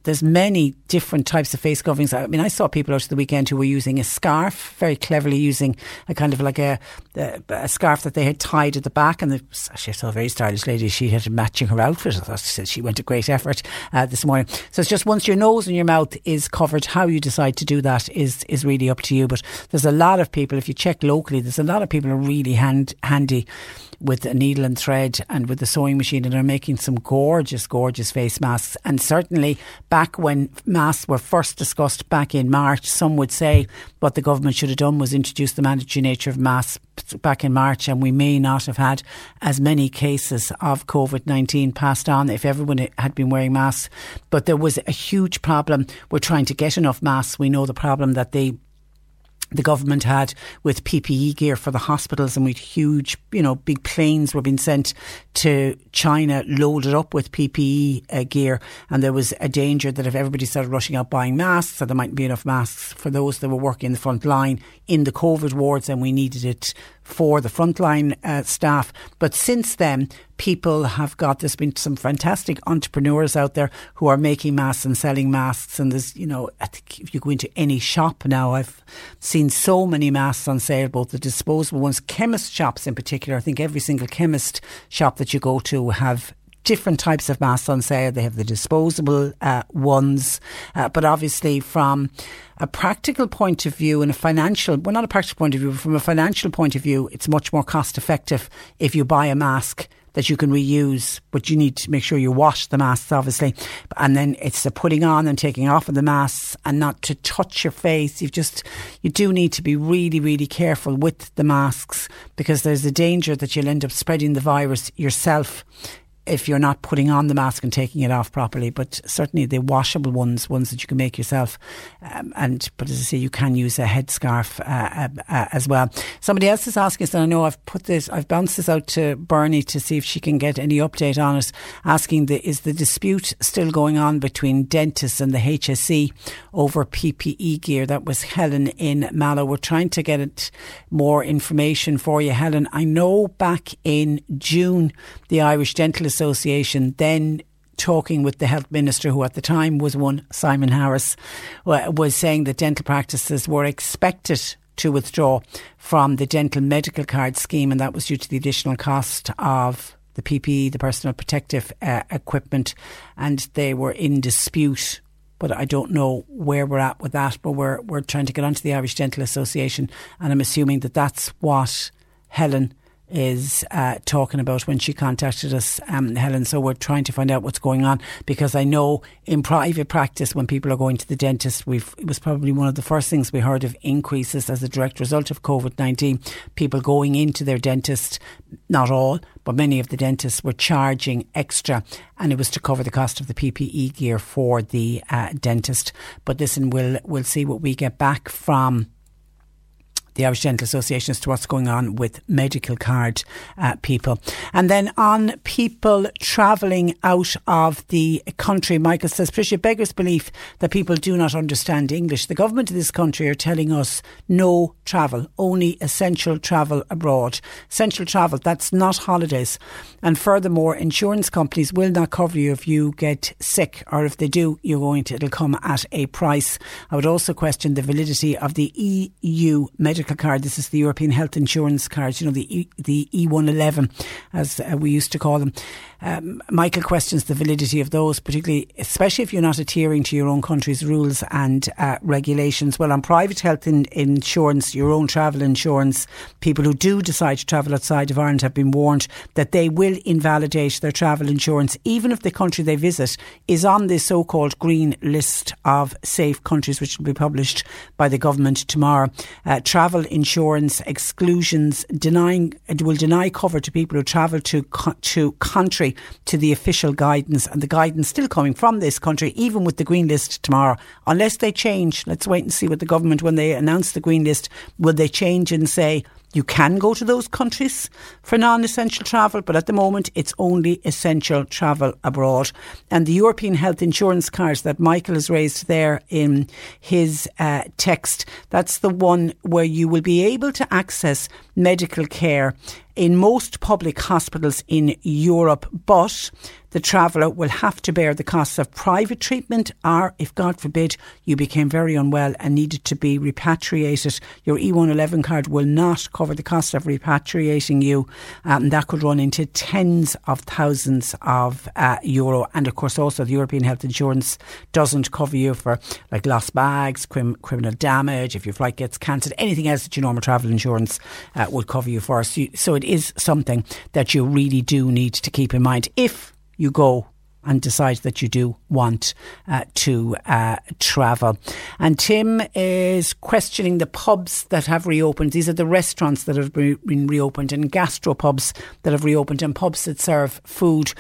there's many different types of face coverings. I mean, I saw people out the weekend who were using a scarf, very cleverly using a kind of like a, a, a scarf that they had tied at the back. And the, she saw a very stylish lady. She had matching her outfit. I thought she said she went to great effort uh, this morning. So it's just once your nose and your mouth is covered, how you decide to do that is is really up to you. But there's a lot of people. If you check locally, there's a lot of people who are really hand, handy with a needle and thread and with the sewing machine and are making some gorgeous, gorgeous face masks. And certainly back when masks were first discussed back in March, some would say what the government should have done was introduce the mandatory nature of masks back in March, and we may not have had as many cases of COVID 19 passed on if everyone had been wearing masks. But there was a huge problem. We're trying to get enough masks. We know the problem that they the government had with PPE gear for the hospitals and with huge, you know, big planes were being sent to China loaded up with PPE uh, gear. And there was a danger that if everybody started rushing out buying masks, that there mightn't be enough masks for those that were working in the front line in the COVID wards and we needed it for the frontline uh, staff. But since then, people have got, there's been some fantastic entrepreneurs out there who are making masks and selling masks. And there's, you know, I think if you go into any shop now, I've seen so many masks on sale, both the disposable ones, chemist shops in particular. I think every single chemist shop that you go to have different types of masks on sale. They have the disposable uh, ones, uh, but obviously from a practical point of view and a financial, well, not a practical point of view, but from a financial point of view, it's much more cost effective if you buy a mask that you can reuse, but you need to make sure you wash the masks, obviously. And then it's the putting on and taking off of the masks and not to touch your face. You've just, you do need to be really, really careful with the masks because there's a danger that you'll end up spreading the virus yourself if you're not putting on the mask and taking it off properly. But certainly the washable ones, ones that you can make yourself, um, and but as I say, you can use a headscarf uh, uh, uh, as well. Somebody else is asking us, and I know I've put this, I've bounced this out to Bernie to see if she can get any update on it. Asking the is the dispute still going on between dentists and the HSE over PPE gear? That was Helen in Mallow. We're trying to get it more information for you, Helen. I know back in June, the Irish Dental Association then talking with the health minister, who at the time was one Simon Harris, was saying that dental practices were expected to withdraw from the dental medical card scheme, and that was due to the additional cost of the PPE, the personal protective uh, equipment, and they were in dispute. But I don't know where we're at with that. But we're we're trying to get onto the Irish Dental Association, and I'm assuming that that's what Helen is uh, talking about when she contacted us, um, Helen. So we're trying to find out what's going on because I know in private practice when people are going to the dentist, we've it was probably one of the first things we heard of increases as a direct result of COVID nineteen. People going into their dentist, not all, but many of the dentists were charging extra, and it was to cover the cost of the PPE gear for the uh, dentist. But listen, we'll we'll see what we get back from the Irish Dental Association as to what's going on with medical card uh, people. And then on people travelling out of the country, Michael says, Patricia beggars belief that people do not understand English. The government of this country are telling us no travel, only essential travel abroad. Essential travel, that's not holidays. And furthermore, insurance companies will not cover you if you get sick, or if they do, you're going to, it'll come at a price. I would also question the validity of the EU medical medical card. This is the European Health Insurance card, you know, the, e, the E111, as uh, we used to call them. Um, Michael questions the validity of those, particularly, especially if you're not adhering to your own country's rules and uh, regulations. Well, on private health in, insurance, your own travel insurance, people who do decide to travel outside of Ireland have been warned that they will invalidate their travel insurance, even if the country they visit is on the so called green list of safe countries, which will be published by the government tomorrow. Uh, travel insurance exclusions denying will deny cover to people who travel to to country to the official guidance and the guidance still coming from this country, even with the green list tomorrow, unless they change. Let's wait and see what the government, when they announce the green list, will they change and say, you can go to those countries for non essential travel, but at the moment it's only essential travel abroad. And the European health insurance cards that Michael has raised there in his uh, text, that's the one where you will be able to access medical care in most public hospitals in Europe, but the traveller will have to bear the costs of private treatment or, if God forbid, you became very unwell and needed to be repatriated. Your E111 card will not cover the cost of repatriating you. Um, that could run into tens of thousands of uh, euro. And of course, also the European Health Insurance doesn't cover you for like lost bags, crim- criminal damage, if your flight gets cancelled, anything else that your normal travel insurance uh, would cover you for. So, so it is something that you really do need to keep in mind if you go and decide that you do want uh, to uh, travel. And Tim is questioning the pubs that have reopened. These are the restaurants that have been reopened and gastropubs that have reopened and pubs that serve food.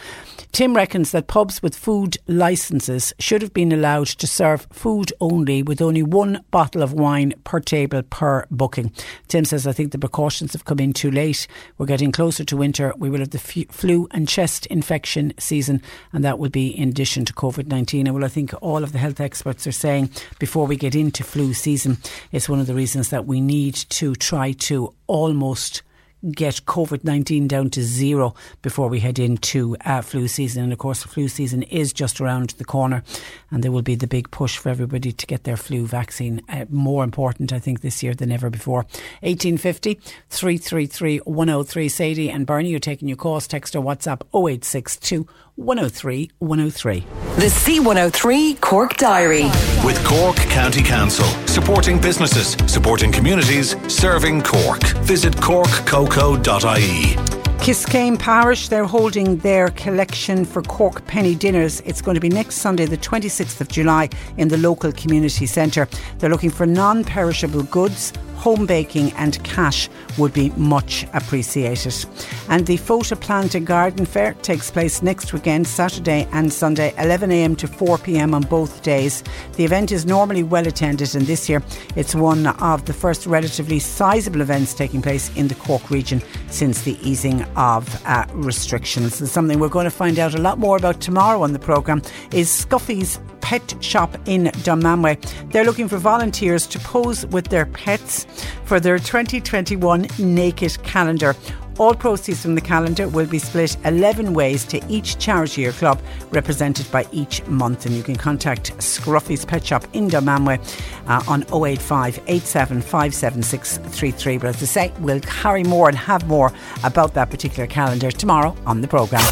Tim reckons that pubs with food licences should have been allowed to serve food only with only one bottle of wine per table per booking. Tim says, I think the precautions have come in too late. We're getting closer to winter. We will have the flu and chest infection season, and that will be in addition to COVID 19. And well, I think all of the health experts are saying before we get into flu season, it's one of the reasons that we need to try to almost get COVID 19 down to zero before we head into uh, flu season. And of course, flu season is just around the corner, and there will be the big push for everybody to get their flu vaccine. Uh, more important, I think, this year than ever before. 1850 333 103. Sadie and Bernie, you're taking your calls. Text or WhatsApp 0862 103 103. The C103 Cork Diary. With Cork County Council. Supporting businesses, supporting communities, serving Cork. Visit corkcoco.ie. Kiskeam Parish, they're holding their collection for Cork Penny Dinners. It's going to be next Sunday, the 26th of July, in the local community centre. They're looking for non perishable goods home baking and cash would be much appreciated. And the Plant and Garden Fair takes place next weekend, Saturday and Sunday, 11am to 4pm on both days. The event is normally well attended, and this year it's one of the first relatively sizable events taking place in the Cork region since the easing of uh, restrictions. And something we're going to find out a lot more about tomorrow on the programme is Scruffy's Pet Shop in Dunmanway. They're looking for volunteers to pose with their pets for their 2021 Naked Calendar. All proceeds from the calendar will be split 11 ways to each charity or club represented by each month. And you can contact Scruffy's Pet Shop in Dunmanway uh, on 085 875 But as I say, we'll carry more and have more about that particular calendar tomorrow on the programme.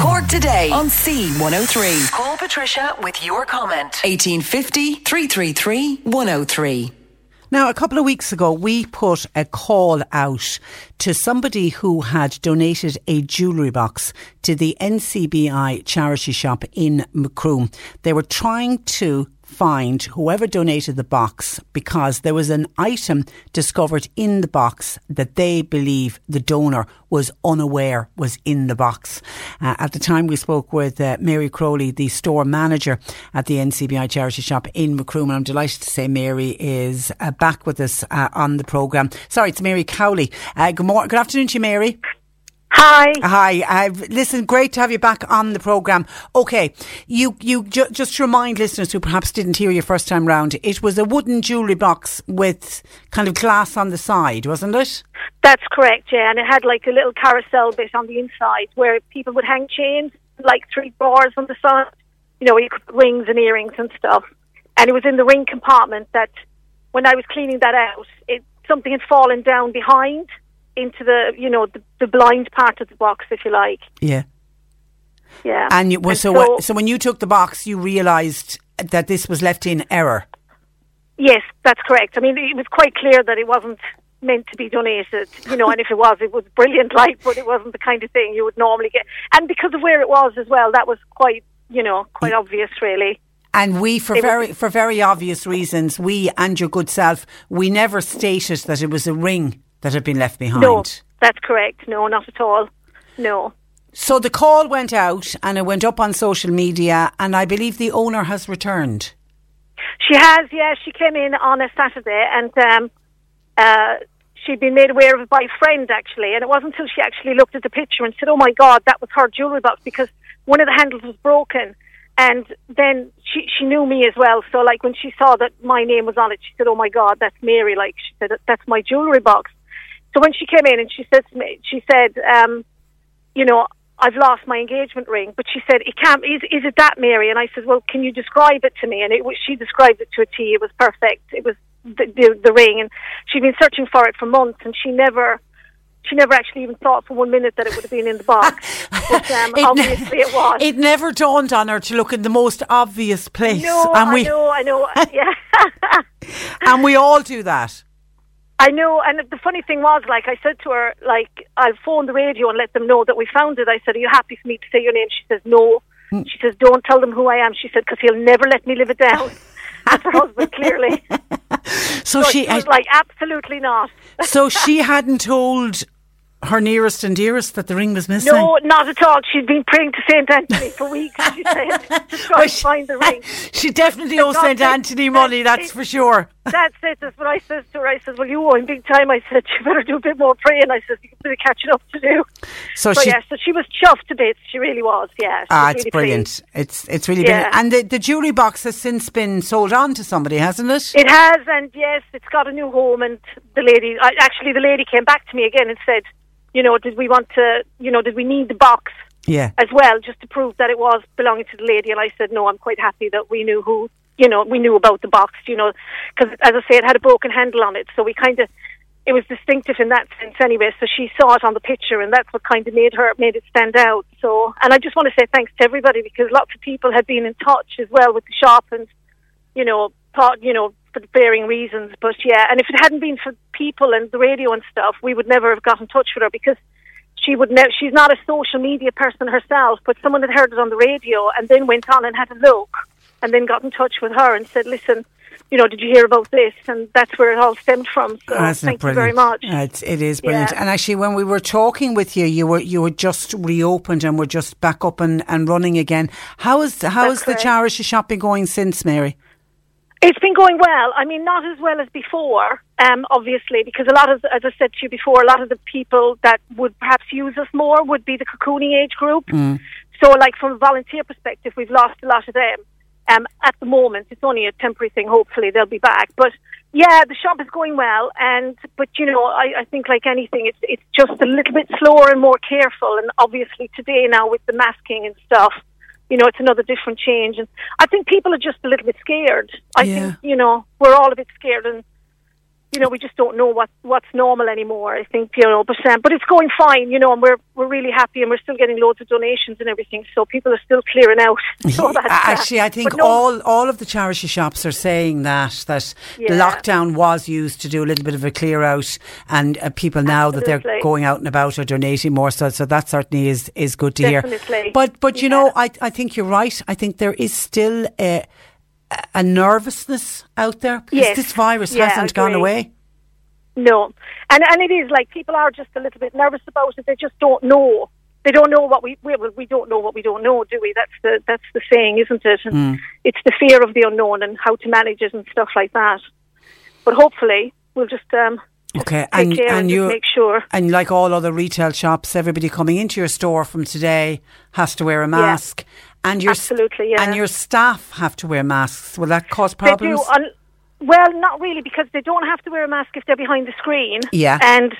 Cork today on C103. Call Patricia with your comment. 1850 333 103. Now, a couple of weeks ago, we put a call out to somebody who had donated a jewellery box to the NCBI charity shop in Macroom. They were trying to find whoever donated the box because there was an item discovered in the box that they believe the donor was unaware was in the box. Uh, at the time, we spoke with uh, Mary Crowley, the store manager at the NCBI charity shop in Macroom. And I'm delighted to say Mary is uh, back with us uh, on the programme. Sorry, it's Mary Cowley. Uh, good morning. Good afternoon to you, Mary. Hi. Hi. Uh, listen, great to have you back on the programme. Okay, you you ju- just to remind listeners who perhaps didn't hear you first time round, it was a wooden jewellery box with kind of glass on the side, wasn't it? That's correct, yeah. And it had like a little carousel bit on the inside where people would hang chains, like three bars on the side. You know, you could put rings and earrings and stuff. And it was in the ring compartment that when I was cleaning that out, it something had fallen down behind into the you know the, the blind part of the box, if you like. Yeah. Yeah. And, you, well, And so, so- wh- so when you took the box, you realised that this was left in error. Yes, that's correct. I mean, it was quite clear that it wasn't meant to be donated, you know, and if it was, it was brilliant, like, but it wasn't the kind of thing you would normally get. And because of where it was as well, that was quite, you know, quite obvious, really. And we, for It was- very for very obvious reasons, we and your good self, we never stated that it was a ring that had been left behind. No, that's correct. No, not at all. No. So the call went out and it went up on social media, and I believe the owner has returned. She has, yeah. She came in on a Saturday and um, uh, she'd been made aware of it by a friend, actually. And it wasn't until she actually looked at the picture and said, oh my God, that was her jewellery box because one of the handles was broken. And then she, she knew me as well. So, like, when she saw that my name was on it, she said, oh my God, that's Mary. Like, she said, that's my jewellery box. So when she came in and she said to me, she said, um, you know, I've lost my engagement ring. But she said, it can't, is, is it that, Mary? And I said, well, can you describe it to me? And it was, she described it to a T. It was perfect. It was the, the, the ring. And she'd been searching for it for months and she never, she never actually even thought for one minute that it would have been in the box. but um, It ne- obviously it was. It never dawned on her to look in the most obvious place, no, and I we know, I know. yeah. and we all do that. I know, and the funny thing was, like, I said to her, like, I'll phone the radio and let them know that we found it. I said, Are you happy for me to say your name? She says, No. Hmm. She says, Don't tell them who I am. She said, Because he'll never let me live it down. That's her husband, clearly. So, So she, was like, Absolutely not. so she hadn't told her nearest and dearest that the ring was missing. No, not at all. She'd been praying to St. Anthony for weeks, she said, to try and find the ring. She definitely owes St Anthony money, that's for sure. That's it. That's what I said to her. I said, "Well, you owe him big time." I said, "You better do a bit more praying." I said, "You got a bit catching up to do." So So, she- yeah, so she was chuffed to bits. She really was. Yeah, Ah, it's really brilliant. pleased. It's it's really Yeah. brilliant. And the, the jewellery box has since been sold on to somebody, hasn't it? It has, and yes, it's got a new home. And the lady, I, actually, the lady came back to me again and said, "You know, did we want to? You know, did we need the box yeah. as well, just to prove that it was belonging to the lady?" And I said, "No, I'm quite happy that we knew who." You know, we knew about the box. You know, because as I say, it had a broken handle on it, so we kind of. It was distinctive in that sense, anyway. So she saw it on the picture, and that's what kind of made her made it stand out. So, and I just want to say thanks to everybody because lots of people had been in touch as well with the shop, and you know, thought, you know, for varying reasons. But yeah, and if it hadn't been for people and the radio and stuff, we would never have got in touch with her because she would ne- she's not a social media person herself, but someone had heard it on the radio and then went on and had a look and then got in touch with her and said, listen, you know, did you hear about this? And that's where it all stemmed from. So it thank you very much. Uh, It's, it is brilliant. Yeah. And actually, when we were talking with you, you were you were just reopened and were just back up and, and running again. How is how That's is the charity shop been going since, Mary? It's been going well. I mean, not as well as before, um, obviously, because a lot of, as I said to you before, a lot of the people that would perhaps use us more would be the cocooning age group. So, like from a volunteer perspective, we've lost a lot of them. Um, at the moment, it's only a temporary thing. Hopefully, they'll be back. But yeah, the shop is going well, and but you know, I, I think like anything, it's it's just a little bit slower and more careful. And obviously, today now with the masking and stuff, you know, it's another different change. And I think people are just a little bit scared. I Yeah. think you know we're all a bit scared, and you know we just don't know what what's normal anymore. I think you know, but um, but it's going fine, you know, and we're we're really happy, and we're still getting loads of donations and everything. So people are still clearing out. So Actually, I think no- all all of the charity shops are saying that that Yeah. lockdown was used to do a little bit of a clear out, and uh, people now that they're going out and about are donating more. So, so that certainly is is good to hear. But but you know, I I think you're right. I think there is still a a nervousness out there because Yes. this virus Yeah, hasn't gone away. No, and and it is like people are just a little bit nervous about it. They just don't know. They don't know what we we well, we don't know what we don't know, do we? That's the that's the saying, isn't it? And Hmm. it's the fear of the unknown and how to manage it and stuff like that. But hopefully, we'll just um, Okay, take and care and, and you make sure. and like all other retail shops, everybody coming into your store from today has to wear a mask, and your Absolutely, yeah. and your staff have to wear masks. Will that cause problems? They do. Un- well, not really, because they don't have to wear a mask if they're behind the screen. Yeah. And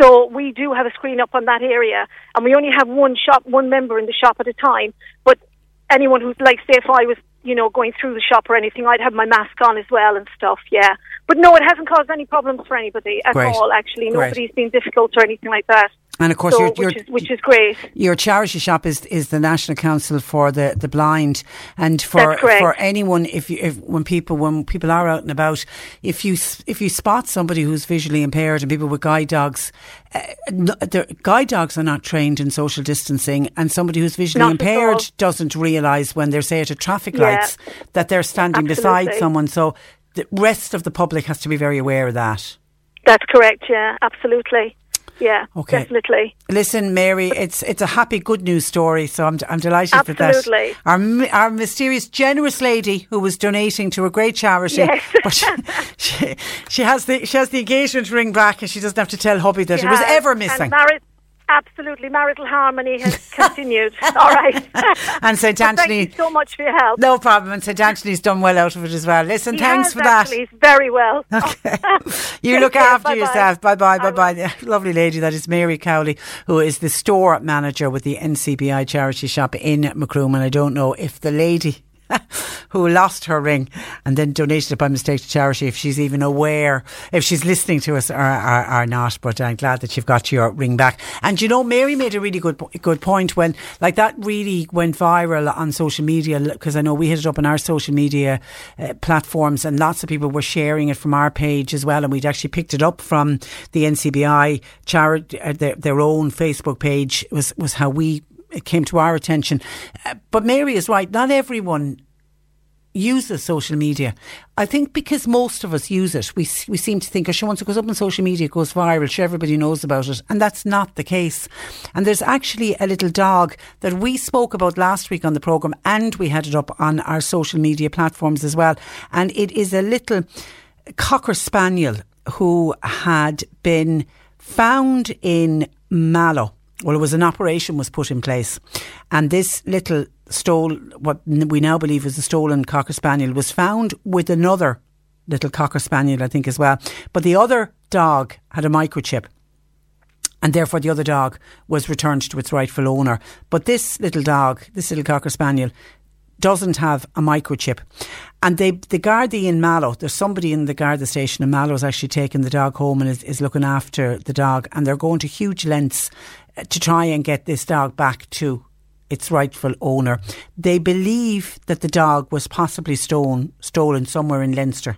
so we do have a screen up on that area, and we only have one shop, one member in the shop at a time. But anyone who's like, say, if I was, you know, going through the shop or anything, I'd have my mask on as well and stuff. Yeah. But no, it hasn't caused any problems for anybody at Great. all. Actually, Great. nobody's been difficult or anything like that. And of course, So, you're- you're- which is which is great. Your charity shop is is the National Council for the, the Blind, and for for anyone if you if when people when people are out and about, if you if you spot somebody who's visually impaired and people with guide dogs, uh, guide dogs are not trained in social distancing, and somebody who's visually Not impaired doesn't realise when they're say at a traffic Yeah. lights that they're standing beside someone. So the rest of the public has to be very aware of that. That's correct. Yeah, absolutely. Yeah, Okay. definitely. Listen, Mary, it's it's a happy, good news story. So I'm I'm delighted Absolutely. that. Our our mysterious, generous lady who was donating to a great charity, Yes. but she, she, she has the she has the engagement ring back, and she doesn't have to tell hubby that it was Yeah, ever missing. Absolutely, marital harmony has continued. All right. And St Anthony- Thank you so much for your help. No problem, and St Anthony's done well out of it as well. Listen, He thanks for that. actually, He's very well. Okay. You Take look care. after Bye-bye. yourself. Bye bye, bye bye. Lovely lady, that is Mary Cowley, who is the store manager with the NCBI charity shop in Macroom. And I don't know if the lady who lost her ring and then donated it by mistake to charity, if she's even aware, if she's listening to us or, or, or not. But I'm glad that you've got your ring back. And you know, Mary made a really good good point when, like, that really went viral on social media because I know we hit it up on our social media uh, platforms and lots of people were sharing it from our page as well. And we'd actually picked it up from the NCBI charity, uh, their, their own Facebook page was, was how we it came to our attention. Uh, but Mary is right. Not everyone uses social media. I think because most of us use it, we we seem to think, oh, sure, once it goes up on social media, it goes viral. Sure, everybody knows about it, and that's not the case. And there's actually a little dog that we spoke about last week on the program, and we had it up on our social media platforms as well. And it is a little cocker spaniel who had been found in Mallow. Well, it was an operation was put in place, and this little stole what we now believe is a stolen cocker spaniel was found with another little cocker spaniel, I think, as well. But the other dog had a microchip. And therefore, the other dog was returned to its rightful owner. But this little dog, this little cocker spaniel, doesn't have a microchip. And they, the Gardaí in Mallow, there's somebody in the Garda station in Mallow is actually taking the dog home and is, is looking after the dog. And they're going to huge lengths to try and get this dog back to its rightful owner. They believe that the dog was possibly stolen, stolen somewhere in Leinster.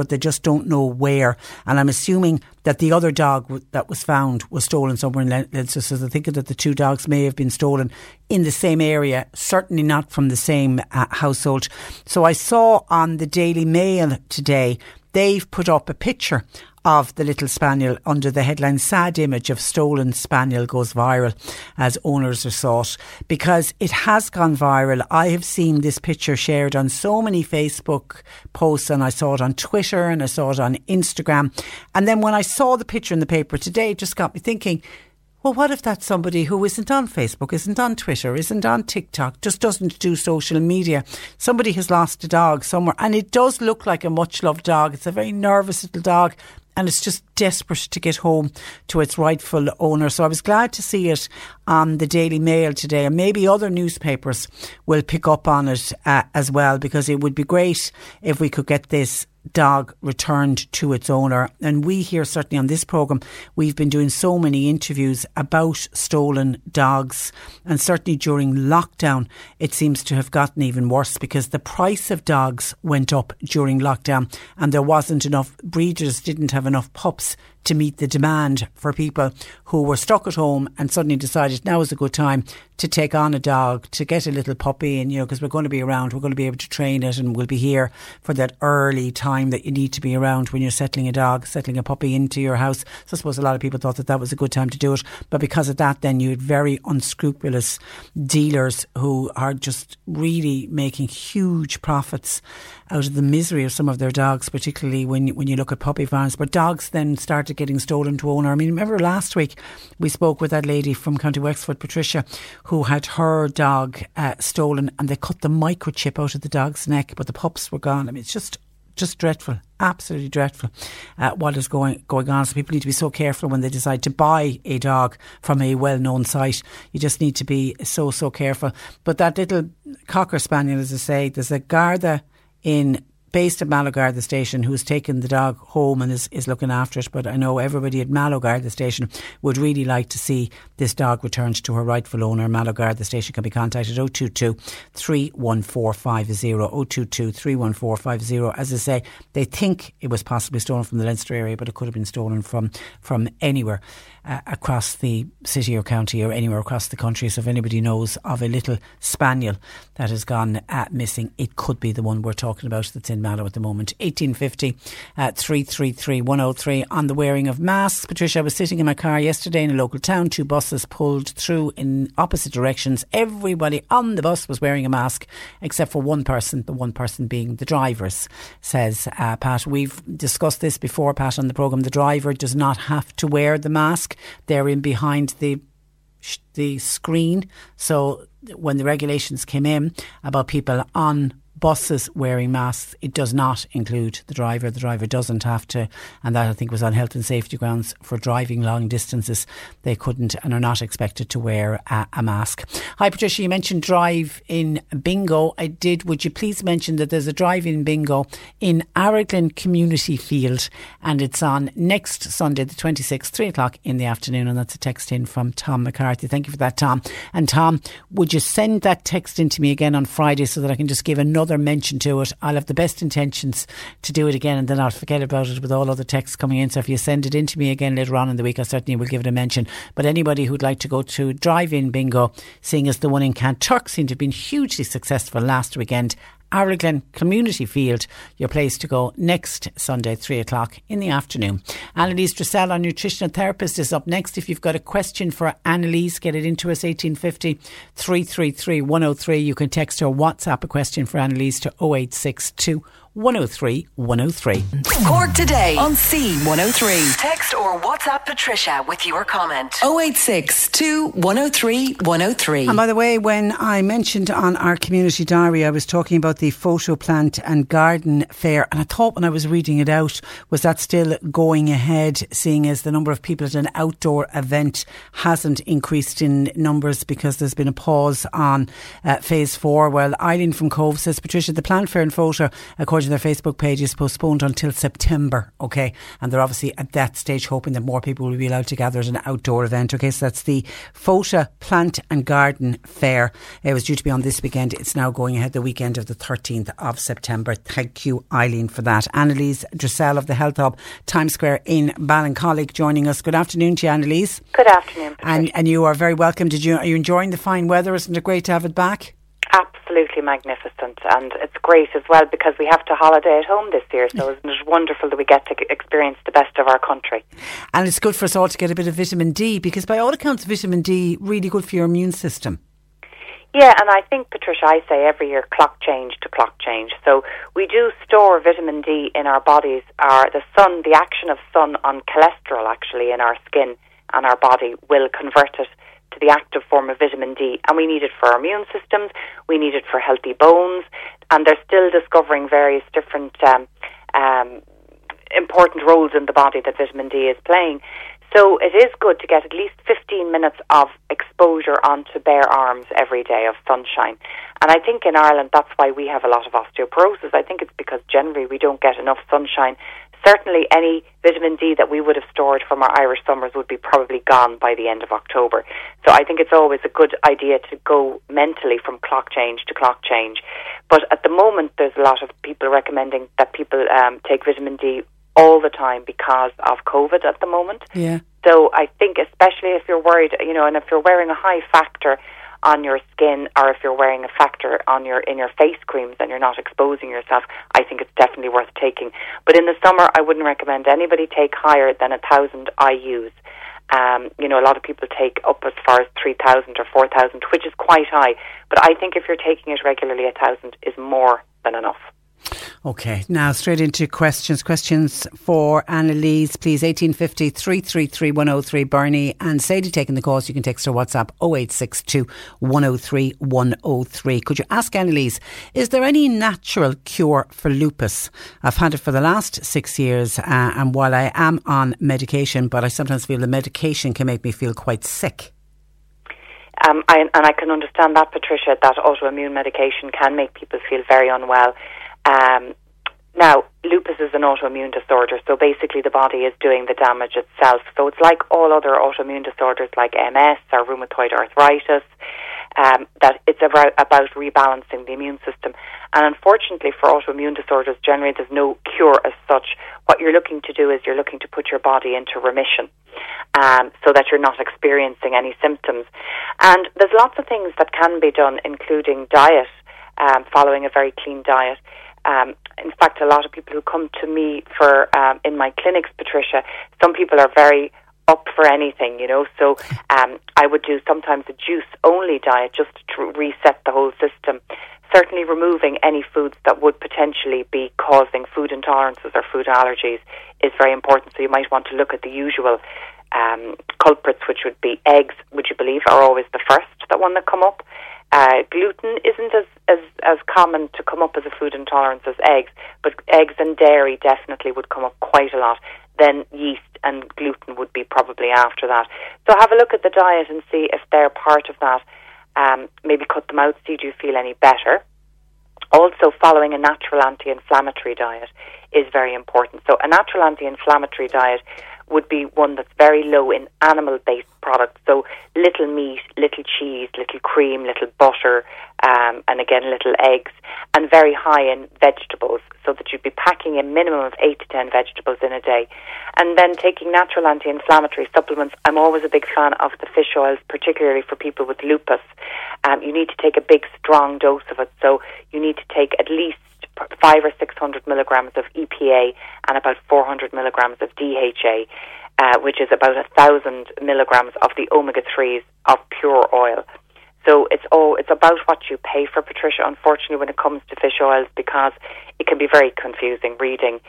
but they just don't know where. And I'm assuming that the other dog that was found was stolen somewhere in Leinster. So they're thinking that the two dogs may have been stolen in the same area, certainly not from the same uh, household. So I saw on the Daily Mail today they've put up a picture of the little spaniel under the headline Sad image of stolen spaniel goes viral as owners are sought because it has gone viral. I have seen this picture shared on so many Facebook posts and I saw it on Twitter and I saw it on Instagram. And then when I saw the picture in the paper today, it just got me thinking, well, what if that's somebody who isn't on Facebook, isn't on Twitter, isn't on TikTok, just doesn't do social media? Somebody has lost a dog somewhere, and it does look like a much loved dog. It's a very nervous little dog, and it's just desperate to get home to its rightful owner. So I was glad to see it on the Daily Mail today, and maybe other newspapers will pick up on it uh, as well because it would be great if we could get this dog returned to its owner. And we here, certainly on this programme, we've been doing so many interviews about stolen dogs. And certainly during lockdown, it seems to have gotten even worse because the price of dogs went up during lockdown and there wasn't enough, breeders didn't have enough pups to meet the demand for people who were stuck at home and suddenly decided now is a good time to take on a dog, to get a little puppy, and you know, because we're going to be around, we're going to be able to train it, and we'll be here for that early time that you need to be around when you're settling a dog, settling a puppy into your house. So I suppose a lot of people thought that that was a good time to do it, but because of that, then you had very unscrupulous dealers who are just really making huge profits out of the misery of some of their dogs, particularly when when you look at puppy farms. But dogs then started getting stolen to owner. I mean, remember last week we spoke with that lady from County Wexford, Patricia, who had her dog uh, stolen, and they cut the microchip out of the dog's neck, but the pups were gone. I mean, it's just just dreadful, absolutely dreadful. Uh, what is going going on? So people need to be so careful when they decide to buy a dog from a well known site. You just need to be so so careful. But that little cocker spaniel, as I say, there's a Garda in based at Mallow Garda station who's taken the dog home and is, is looking after it. But I know everybody at Mallow Garda station would really like to see this dog returned to her rightful owner. Mallow Garda station can be contacted 022 31450 022 31450. As I say, they think it was possibly stolen from the Leinster area, but it could have been stolen from, from anywhere uh, across the city or county or anywhere across the country. So if anybody knows of a little spaniel that has gone uh, missing, it could be the one we're talking about that's in Mallow at the moment. 1850 uh, 333 103 on the wearing of masks. Patricia, I was sitting in my car yesterday in a local town. Two buses pulled through in opposite directions. Everybody on the bus was wearing a mask except for one person, the one person being the drivers, says uh, Pat. We've discussed this before, Pat, on the programme. The driver does not have to wear the mask. They're in behind the the screen. So when the regulations came in about people on buses wearing masks. It does not include the driver. The driver doesn't have to, and that I think was on health and safety grounds for driving long distances. They couldn't and are not expected to wear a, a mask. Hi, Patricia. You mentioned drive in bingo. I did. Would you please mention that there's a drive in bingo in Araglin Community Field, and it's on next Sunday, the 26th, three o'clock in the afternoon, and that's a text in from Tom McCarthy. Thank you for that, Tom. And Tom, would you send that text in to me again on Friday so that I can just give another mention to it. I'll have the best intentions to do it again and then I'll forget about it with all other texts coming in. So if you send it in to me again later on in the week, I certainly will give it a mention. But anybody who'd like to go to drive in bingo, seeing as the one in Kanturk seemed to have been hugely successful last weekend, Araglin Community Field, your place to go next Sunday, 3 o'clock in the afternoon. Annalise Dressel, our nutritional therapist, is up next. If you've got a question for Annalise, get it into us 1850 333 103. You can text or WhatsApp a question for Annalise to 0862 103 103. Cork today on C103. Text or WhatsApp Patricia with your comment. 086 103 103. And by the way, when I mentioned on our community diary, I was talking about the Fota plant and garden fair. And I thought when I was reading it out, was that still going ahead, seeing as the number of people at an outdoor event hasn't increased in numbers because there's been a pause on uh, phase four? Well, Eileen from Cobh says, Patricia, the plant fair and Fota, according Their Facebook page is postponed until September, okay? And they're obviously at that stage hoping that more people will be allowed to gather at an outdoor event, okay? So that's the Fota Plant and Garden Fair. It was due to be on this weekend. It's now going ahead the weekend of the 13th of September. Thank you, Eileen, for that. Annalise Dressel of the Health Hub, Times Square in Ballincollig, joining us. Good afternoon to you, Annalise. Good afternoon. And, and you are very welcome. Did you, are you enjoying the fine weather? Isn't it great to have it back? Absolutely magnificent, and it's great as well because we have to holiday at home this year. So isn't it wonderful that we get to experience the best of our country? And it's good for us all to get a bit of vitamin D because, by all accounts, vitamin D really good for your immune system. Yeah, and I think, Patricia, I say every year clock change to clock change. So we do store vitamin D in our bodies. Our the sun, the action of sun on cholesterol, actually in our skin and our body, will convert it to the active form of vitamin D. And we need it for our immune systems, we need it for healthy bones, and they're still discovering various different um, um, important roles in the body that vitamin D is playing. So it is good to get at least 15 minutes of exposure onto bare arms every day of sunshine. And I think in Ireland that's why we have a lot of osteoporosis. I think it's because generally we don't get enough sunshine certainly any vitamin D that we would have stored from our Irish summers would be probably gone by the end of October. So I think it's always a good idea to go mentally from clock change to clock change. But at the moment, there's a lot of people recommending that people um, take vitamin D all the time because of COVID at the moment. Yeah. So I think, especially if you're worried, you know, and if you're wearing a high factor on your skin or if you're wearing a factor on your in your face creams and you're not exposing yourself, I think it's definitely worth taking. But in the summer, I wouldn't recommend anybody take higher than a thousand IU's. Um, you know, a lot of people take up as far as 3,000 or 4,000, which is quite high. But I think if you're taking it regularly, a 1,000 is more than enough. Okay, now straight into questions. Questions for Annalise, please. 1850 333 103. Bernie and Sadie taking the calls. You can text or WhatsApp 0862 103 103. Could you ask Annalise, is there any natural cure for lupus? I've had it for the last six years, uh, and while I am on medication, but I sometimes feel the medication can make me feel quite sick. Um, I, and I can understand that, Patricia, that autoimmune medication can make people feel very unwell. Um, now, lupus is an autoimmune disorder, so basically the body is doing the damage itself. So it's like all other autoimmune disorders like MS or rheumatoid arthritis, um, that it's about, about rebalancing the immune system. And unfortunately for autoimmune disorders, generally there's no cure as such. What you're looking to do is you're looking to put your body into remission um, so that you're not experiencing any symptoms. And there's lots of things that can be done, including diet, um, following a very clean diet. Um, in fact, a lot of people who come to me for um, in my clinics, Patricia, some people are very up for anything, you know. So um, I would do sometimes a juice only diet just to reset the whole system. Certainly, removing any foods that would potentially be causing food intolerances or food allergies is very important. So you might want to look at the usual um, culprits, which would be eggs. Would you believe are always the first that one that come up? Uh, gluten isn't as, as, as common to come up as a food intolerance as eggs, but eggs and dairy definitely would come up quite a lot. Then yeast and gluten would be probably after that. So have a look at the diet and see if they're part of that. Um, maybe cut them out, see do you feel any better. Also, following a natural anti inflammatory diet is very important. So, a natural anti inflammatory diet would be one that's very low in animal based products. So little meat, little cheese, little cream, little butter, um, and again little eggs, and very high in vegetables. So that you'd be packing a minimum of eight to ten vegetables in a day, and then taking natural anti-inflammatory supplements. I'm always a big fan of the fish oils, particularly for people with lupus. Um, you need to take a big, strong dose of it. So you need to take at least five or six hundred milligrams of EPA and about four hundred milligrams of DHA, uh, which is about a thousand milligrams of the omega threes of pure oil. So it's all it's about what you pay for, Patricia. Unfortunately, when it comes to fish oils, because it can be very confusing reading.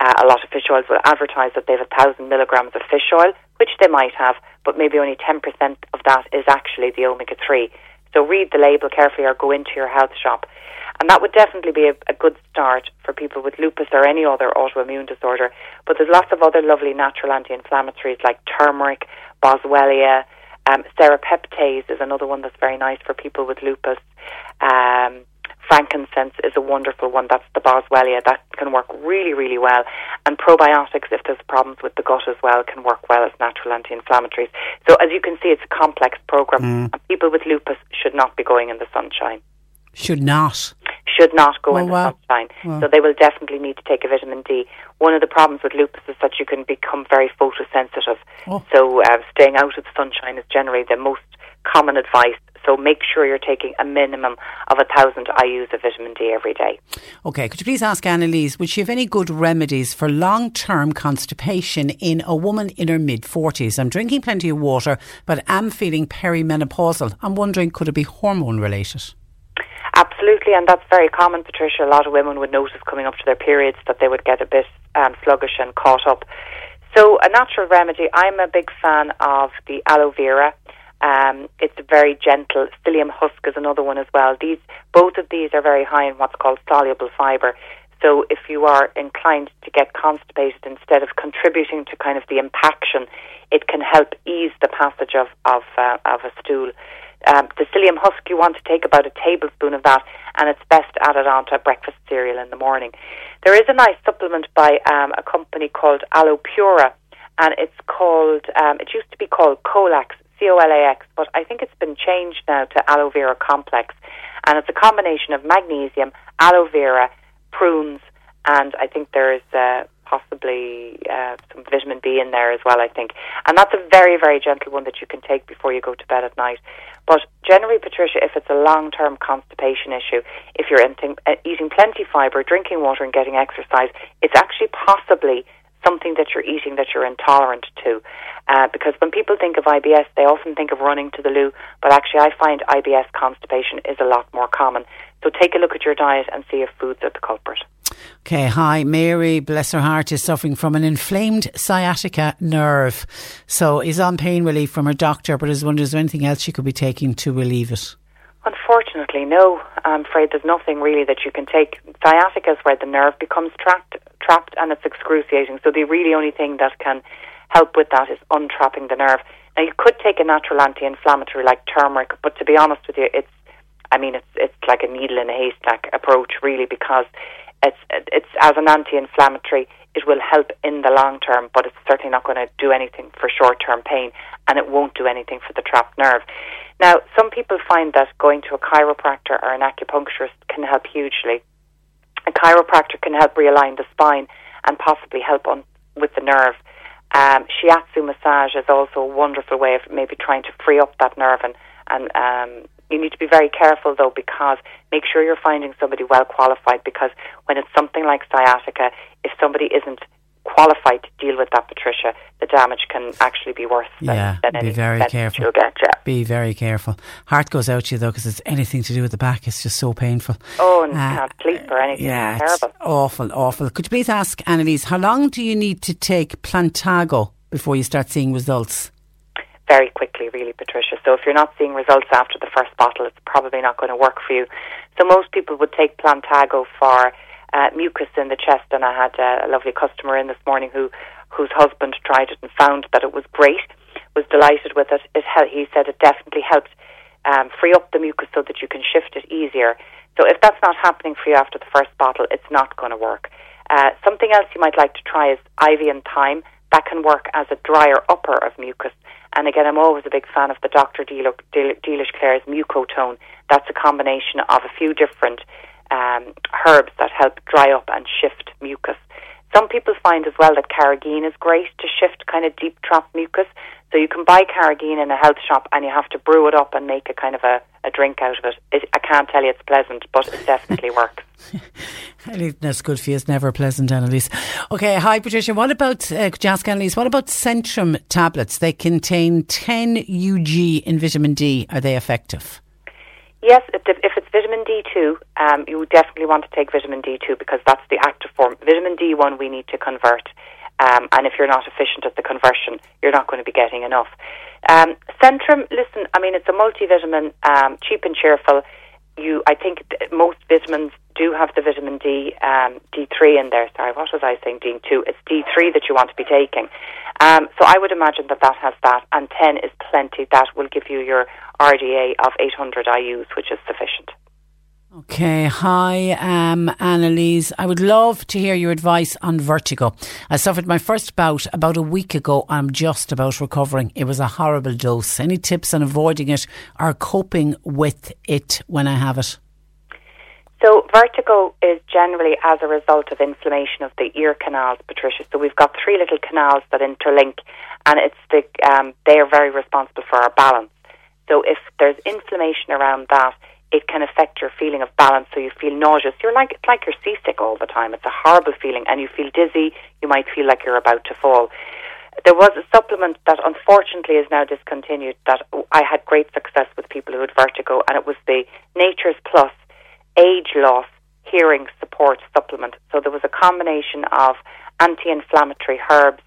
Uh, a lot of fish oils will advertise that they have a thousand milligrams of fish oil, which they might have, but maybe only ten percent of that is actually the omega three. So read the label carefully, or go into your health shop and that would definitely be a, a good start for people with lupus or any other autoimmune disorder. But there's lots of other lovely natural anti-inflammatories like turmeric, boswellia, um, serrapeptase is another one that's very nice for people with lupus. Um, frankincense is a wonderful one. That's the boswellia. That can work really, really well. And probiotics, if there's problems with the gut as well, can work well as natural anti-inflammatories. So as you can see, it's a complex program. Mm. And people with lupus should not be going in the sunshine. Should not. Should not go Oh, in the wow. sunshine. Wow. So they will definitely need to take a vitamin D. One of the problems with lupus is that you can become very photosensitive. Oh. So uh, staying out of the sunshine is generally the most common advice. So make sure you're taking a minimum of a thousand IUs of vitamin D every day. Okay, could you please ask Annalise, would she have any good remedies for long term constipation in a woman in her mid 40s? I'm drinking plenty of water, but am feeling perimenopausal. I'm wondering, could it be hormone related? Absolutely, and that's very common, Patricia. A lot of women would notice coming up to their periods that they would get a bit um, sluggish and caught up. So, a natural remedy, I'm a big fan of the aloe vera. Um, it's very gentle. Psyllium husk is another one as well. These, both of these are very high in what's called soluble fibre. So, if you are inclined to get constipated, instead of contributing to kind of the impaction, it can help ease the passage of of, uh, of a stool. Um, the psyllium husk, you want to take about a tablespoon of that, and it's best added onto a breakfast cereal in the morning. There is a nice supplement by um, a company called Aloe Pura, and it's called, um, it used to be called Colax, C O L A X, but I think it's been changed now to Aloe Vera Complex. And it's a combination of magnesium, aloe vera, prunes, and I think there's uh, possibly uh, some vitamin B in there as well, I think. And that's a very, very gentle one that you can take before you go to bed at night. But generally, Patricia, if it's a long term constipation issue, if you're eating, uh, eating plenty fibre, drinking water, and getting exercise, it's actually possibly something that you're eating that you're intolerant to. Uh, because when people think of IBS, they often think of running to the loo, but actually, I find IBS constipation is a lot more common. So take a look at your diet and see if foods are the culprit. Okay, hi. Mary, bless her heart, is suffering from an inflamed sciatica nerve. So is on pain relief from her doctor, but is wondering is there anything else she could be taking to relieve it? Unfortunately, no. I'm afraid there's nothing really that you can take. Sciatica is where the nerve becomes trapped, trapped, and it's excruciating. So the really only thing that can help with that is untrapping the nerve. Now you could take a natural anti-inflammatory like turmeric, but to be honest with you, it's, I mean, it's it's like a needle in a haystack approach really because it's it's as an anti-inflammatory, it will help in the long term, but it's certainly not going to do anything for short-term pain, and it won't do anything for the trapped nerve. Now, some people find that going to a chiropractor or an acupuncturist can help hugely. A chiropractor can help realign the spine and possibly help on with the nerve. Um, shiatsu massage is also a wonderful way of maybe trying to free up that nerve and and um, you need to be very careful though because make sure you're finding somebody well qualified because when it's something like sciatica, if somebody isn't qualified to deal with that, Patricia, the damage can actually be worse than, Yeah, than be very careful. You'll get, yeah. Be very careful. Heart goes out to you though, because it's anything to do with the back. It's just so painful. Oh, and Uh, can't sleep or anything. Yeah, it's terrible. awful, awful. Could you please ask Annalise, how long do you need to take Plantago before you start seeing results? Very quickly, really, Patricia. So if you're not seeing results after the first bottle, it's probably not going to work for you. So most people would take Plantago for uh, mucus in the chest, and I had a lovely customer in this morning who whose husband tried it and found that it was great, was delighted with it. It he said it definitely helped um, free up the mucus so that you can shift it easier. So if that's not happening for you after the first bottle, it's not going to work. Uh, something else you might like to try is ivy and thyme. That can work as a drier upper of mucus. And again, I'm always a big fan of the Dr. Deal- Clare's Mucotone. That's a combination of a few different um, herbs that help dry up and shift mucus. Some people find as well that carrageen is great to shift kind of deep trapped mucus. So you can buy carrageen in a health shop and you have to brew it up and make a kind of a, a drink out of it. it. I can't tell you it's pleasant, but it definitely works. That's good for you. It's never pleasant, Annalise. Okay, hi Patricia. What about, uh, could you ask Annalise, what about Centrum tablets? They contain 10 UG in vitamin D. Are they effective? Yes, if it's vitamin D2, um, you definitely want to take vitamin D2 because that's the active form. Vitamin D1 we need to convert. Um, and if you're not efficient at the conversion, you're not going to be getting enough. Um, Centrum, listen, I mean, it's a multivitamin, um, cheap and cheerful. You, I think th- most vitamins do have the vitamin D, um, D3 in there. Sorry, what was I saying? D2. It's D3 that you want to be taking. Um, so I would imagine that that has that, and 10 is plenty. That will give you your RDA of 800 IUs, which is sufficient. Okay, hi, um, Annalise. I would love to hear your advice on vertigo. I suffered my first bout about a week ago. And I'm just about recovering. It was a horrible dose. Any tips on avoiding it or coping with it when I have it? So, vertigo is generally as a result of inflammation of the ear canals, Patricia. So, we've got three little canals that interlink, and it's the um, they are very responsible for our balance. So, if there's inflammation around that, it can affect your feeling of balance. So you feel nauseous. You're like it's like you're seasick all the time. It's a horrible feeling, and you feel dizzy. You might feel like you're about to fall. There was a supplement that unfortunately is now discontinued. That I had great success with people who had vertigo, and it was the Nature's Plus Age Loss Hearing Support Supplement. So there was a combination of anti-inflammatory herbs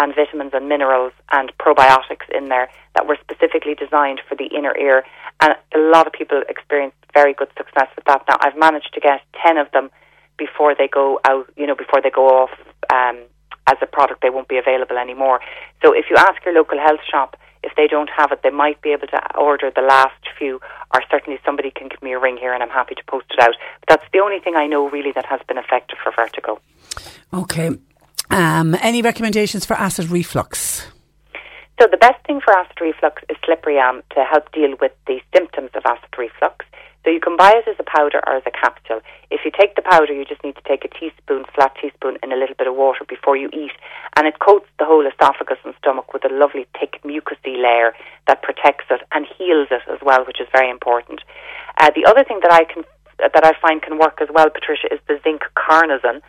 and vitamins and minerals and probiotics in there that were specifically designed for the inner ear. And a lot of people experienced very good success with that. Now, I've managed to get 10 of them before they go out, you know, before they go off um, as a product, they won't be available anymore. So if you ask your local health shop, if they don't have it, they might be able to order the last few, or certainly somebody can give me a ring here and I'm happy to post it out. But that's the only thing I know really that has been effective for vertigo. Okay. Um, any recommendations for acid reflux? So the best thing for acid reflux is slippery Slipperyam to help deal with the symptoms of acid reflux. So you can buy it as a powder or as a capsule. If you take the powder, you just need to take a teaspoon, flat teaspoon, in a little bit of water before you eat, and it coats the whole esophagus and stomach with a lovely thick mucousy layer that protects it and heals it as well, which is very important. Uh, the other thing that I can that I find can work as well, Patricia, is the zinc carnosine.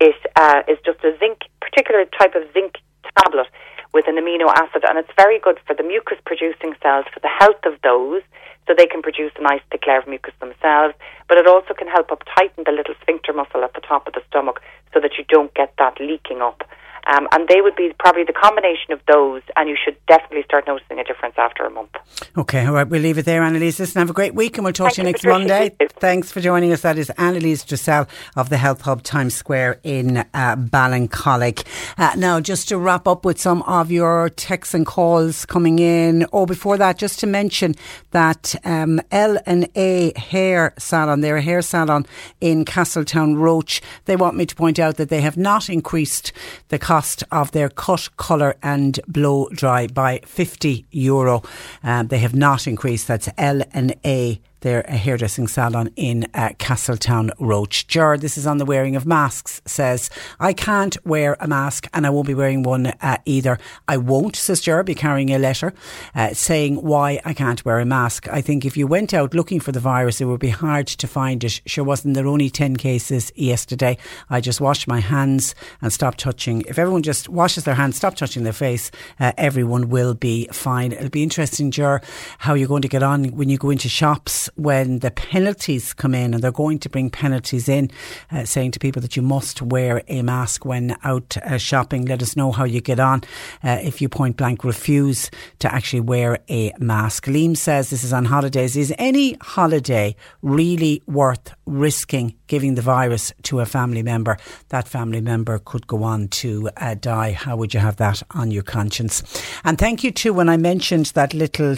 It uh, is just a zinc, particular type of zinc tablet with an amino acid, and it's very good for the mucus producing cells, for the health of those, so they can produce a nice thick layer of mucus themselves. But it also can help up tighten the little sphincter muscle at the top of the stomach so that you don't get that leaking up. Um, and they would be probably the combination of those, and you should definitely start noticing a difference after a month. Okay, all right, we'll leave it there, Annalise. Listen, have a great week, and we'll talk Thank to you next Patricia. Monday. Thanks for joining us. That is Annalise Dressel of the Health Hub Times Square in uh, Ballincollig. Uh, now, just to wrap up with some of your texts and calls coming in. Oh, before that, just to mention that um, L and A Hair Salon, they're a hair salon in Castletownroche. They want me to point out that they have not increased the cost cost of their cut, colour and blow dry by 50 euro. Um, they have not increased. That's L and A they're a hairdressing salon in uh, Castletownroche. Ger, this is on the wearing of masks, says, I can't wear a mask and I won't be wearing one uh, either. I won't, says Ger, be carrying a letter uh, saying why I can't wear a mask. I think if you went out looking for the virus, it would be hard to find it. Sure wasn't there only 10 cases yesterday. I just washed my hands and stopped touching. If everyone just washes their hands, stop touching their face, uh, everyone will be fine. It'll be interesting, Ger, how you're going to get on when you go into shops when the penalties come in, and they're going to bring penalties in, uh, saying to people that you must wear a mask when out uh, shopping. Let us know how you get on uh, if you point blank refuse to actually wear a mask. Liam says this is on holidays. Is any holiday really worth risking giving the virus to a family member? That family member could go on to uh, die. How would you have that on your conscience? And thank you too when I mentioned that little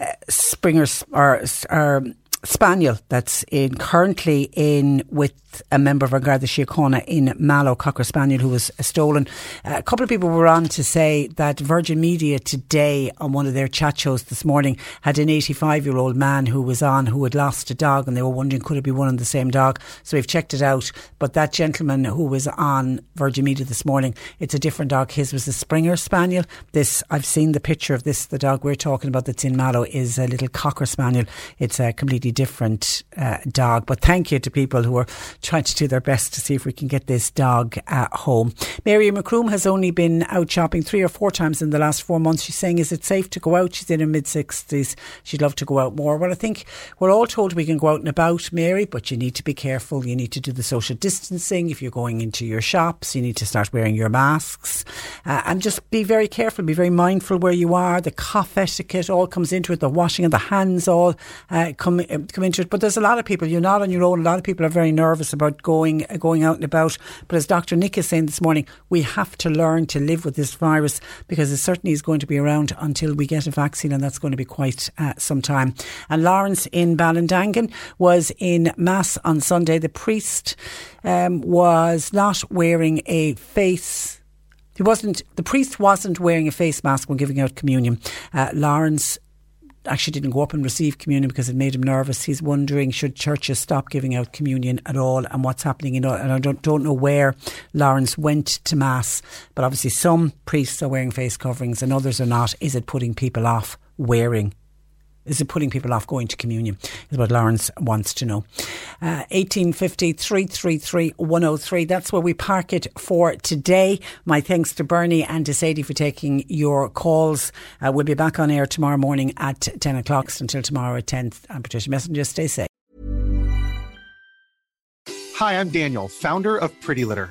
uh, Springer or, or spaniel that's in currently in with a member of our Garda Síochána in Mallow, Cocker Spaniel, who was stolen. Uh, a couple of people were on to say that Virgin Media today on one of their chat shows this morning had an 85 year old man who was on who had lost a dog and they were wondering could it be one and the same dog. So we've checked it out. But that gentleman who was on Virgin Media this morning, it's a different dog. His was a Springer Spaniel. This, I've seen the picture of this, the dog we're talking about that's in Mallow is a little Cocker Spaniel. It's a completely different uh, dog. But thank you to people who are trying to do their best to see if we can get this dog at home. Mary Macroom has only been out shopping three or four times in the last four months. She's saying, is it safe to go out? She's in her mid 60s. She'd love to go out more. Well, I think we're all told we can go out and about, Mary, but you need to be careful. You need to do the social distancing. If you're going into your shops, you need to start wearing your masks uh, and just be very careful, be very mindful where you are. The cough etiquette all comes into it, the washing of the hands all uh, come come into it. But there's a lot of people. You're not on your own. A lot of people are very nervous about going going out and about. But as Dr. Nick is saying this morning, we have to learn to live with this virus because it certainly is going to be around until we get a vaccine, and that's going to be quite uh, some time. And Lawrence in Ballindangan was in mass on Sunday. The priest um, was not wearing a face. He wasn't. The priest wasn't wearing a face mask when giving out communion. Uh, Lawrence actually didn't go up and receive communion because it made him nervous. He's wondering should churches stop giving out communion at all and what's happening. Know, and I don't don't know where Lawrence went to mass, but obviously some priests are wearing face coverings and others are not. Is it putting people off wearing is it putting people off going to communion? Is what Lawrence wants to know. Uh, 1850 333 103. That's where we park it for today. My thanks to Bernie and to Sadie for taking your calls. Uh, we'll be back on air tomorrow morning at 10 o'clock. Until tomorrow at 10. I'm Patricia Messinger. Stay safe. Hi, I'm Daniel, founder of Pretty Litter.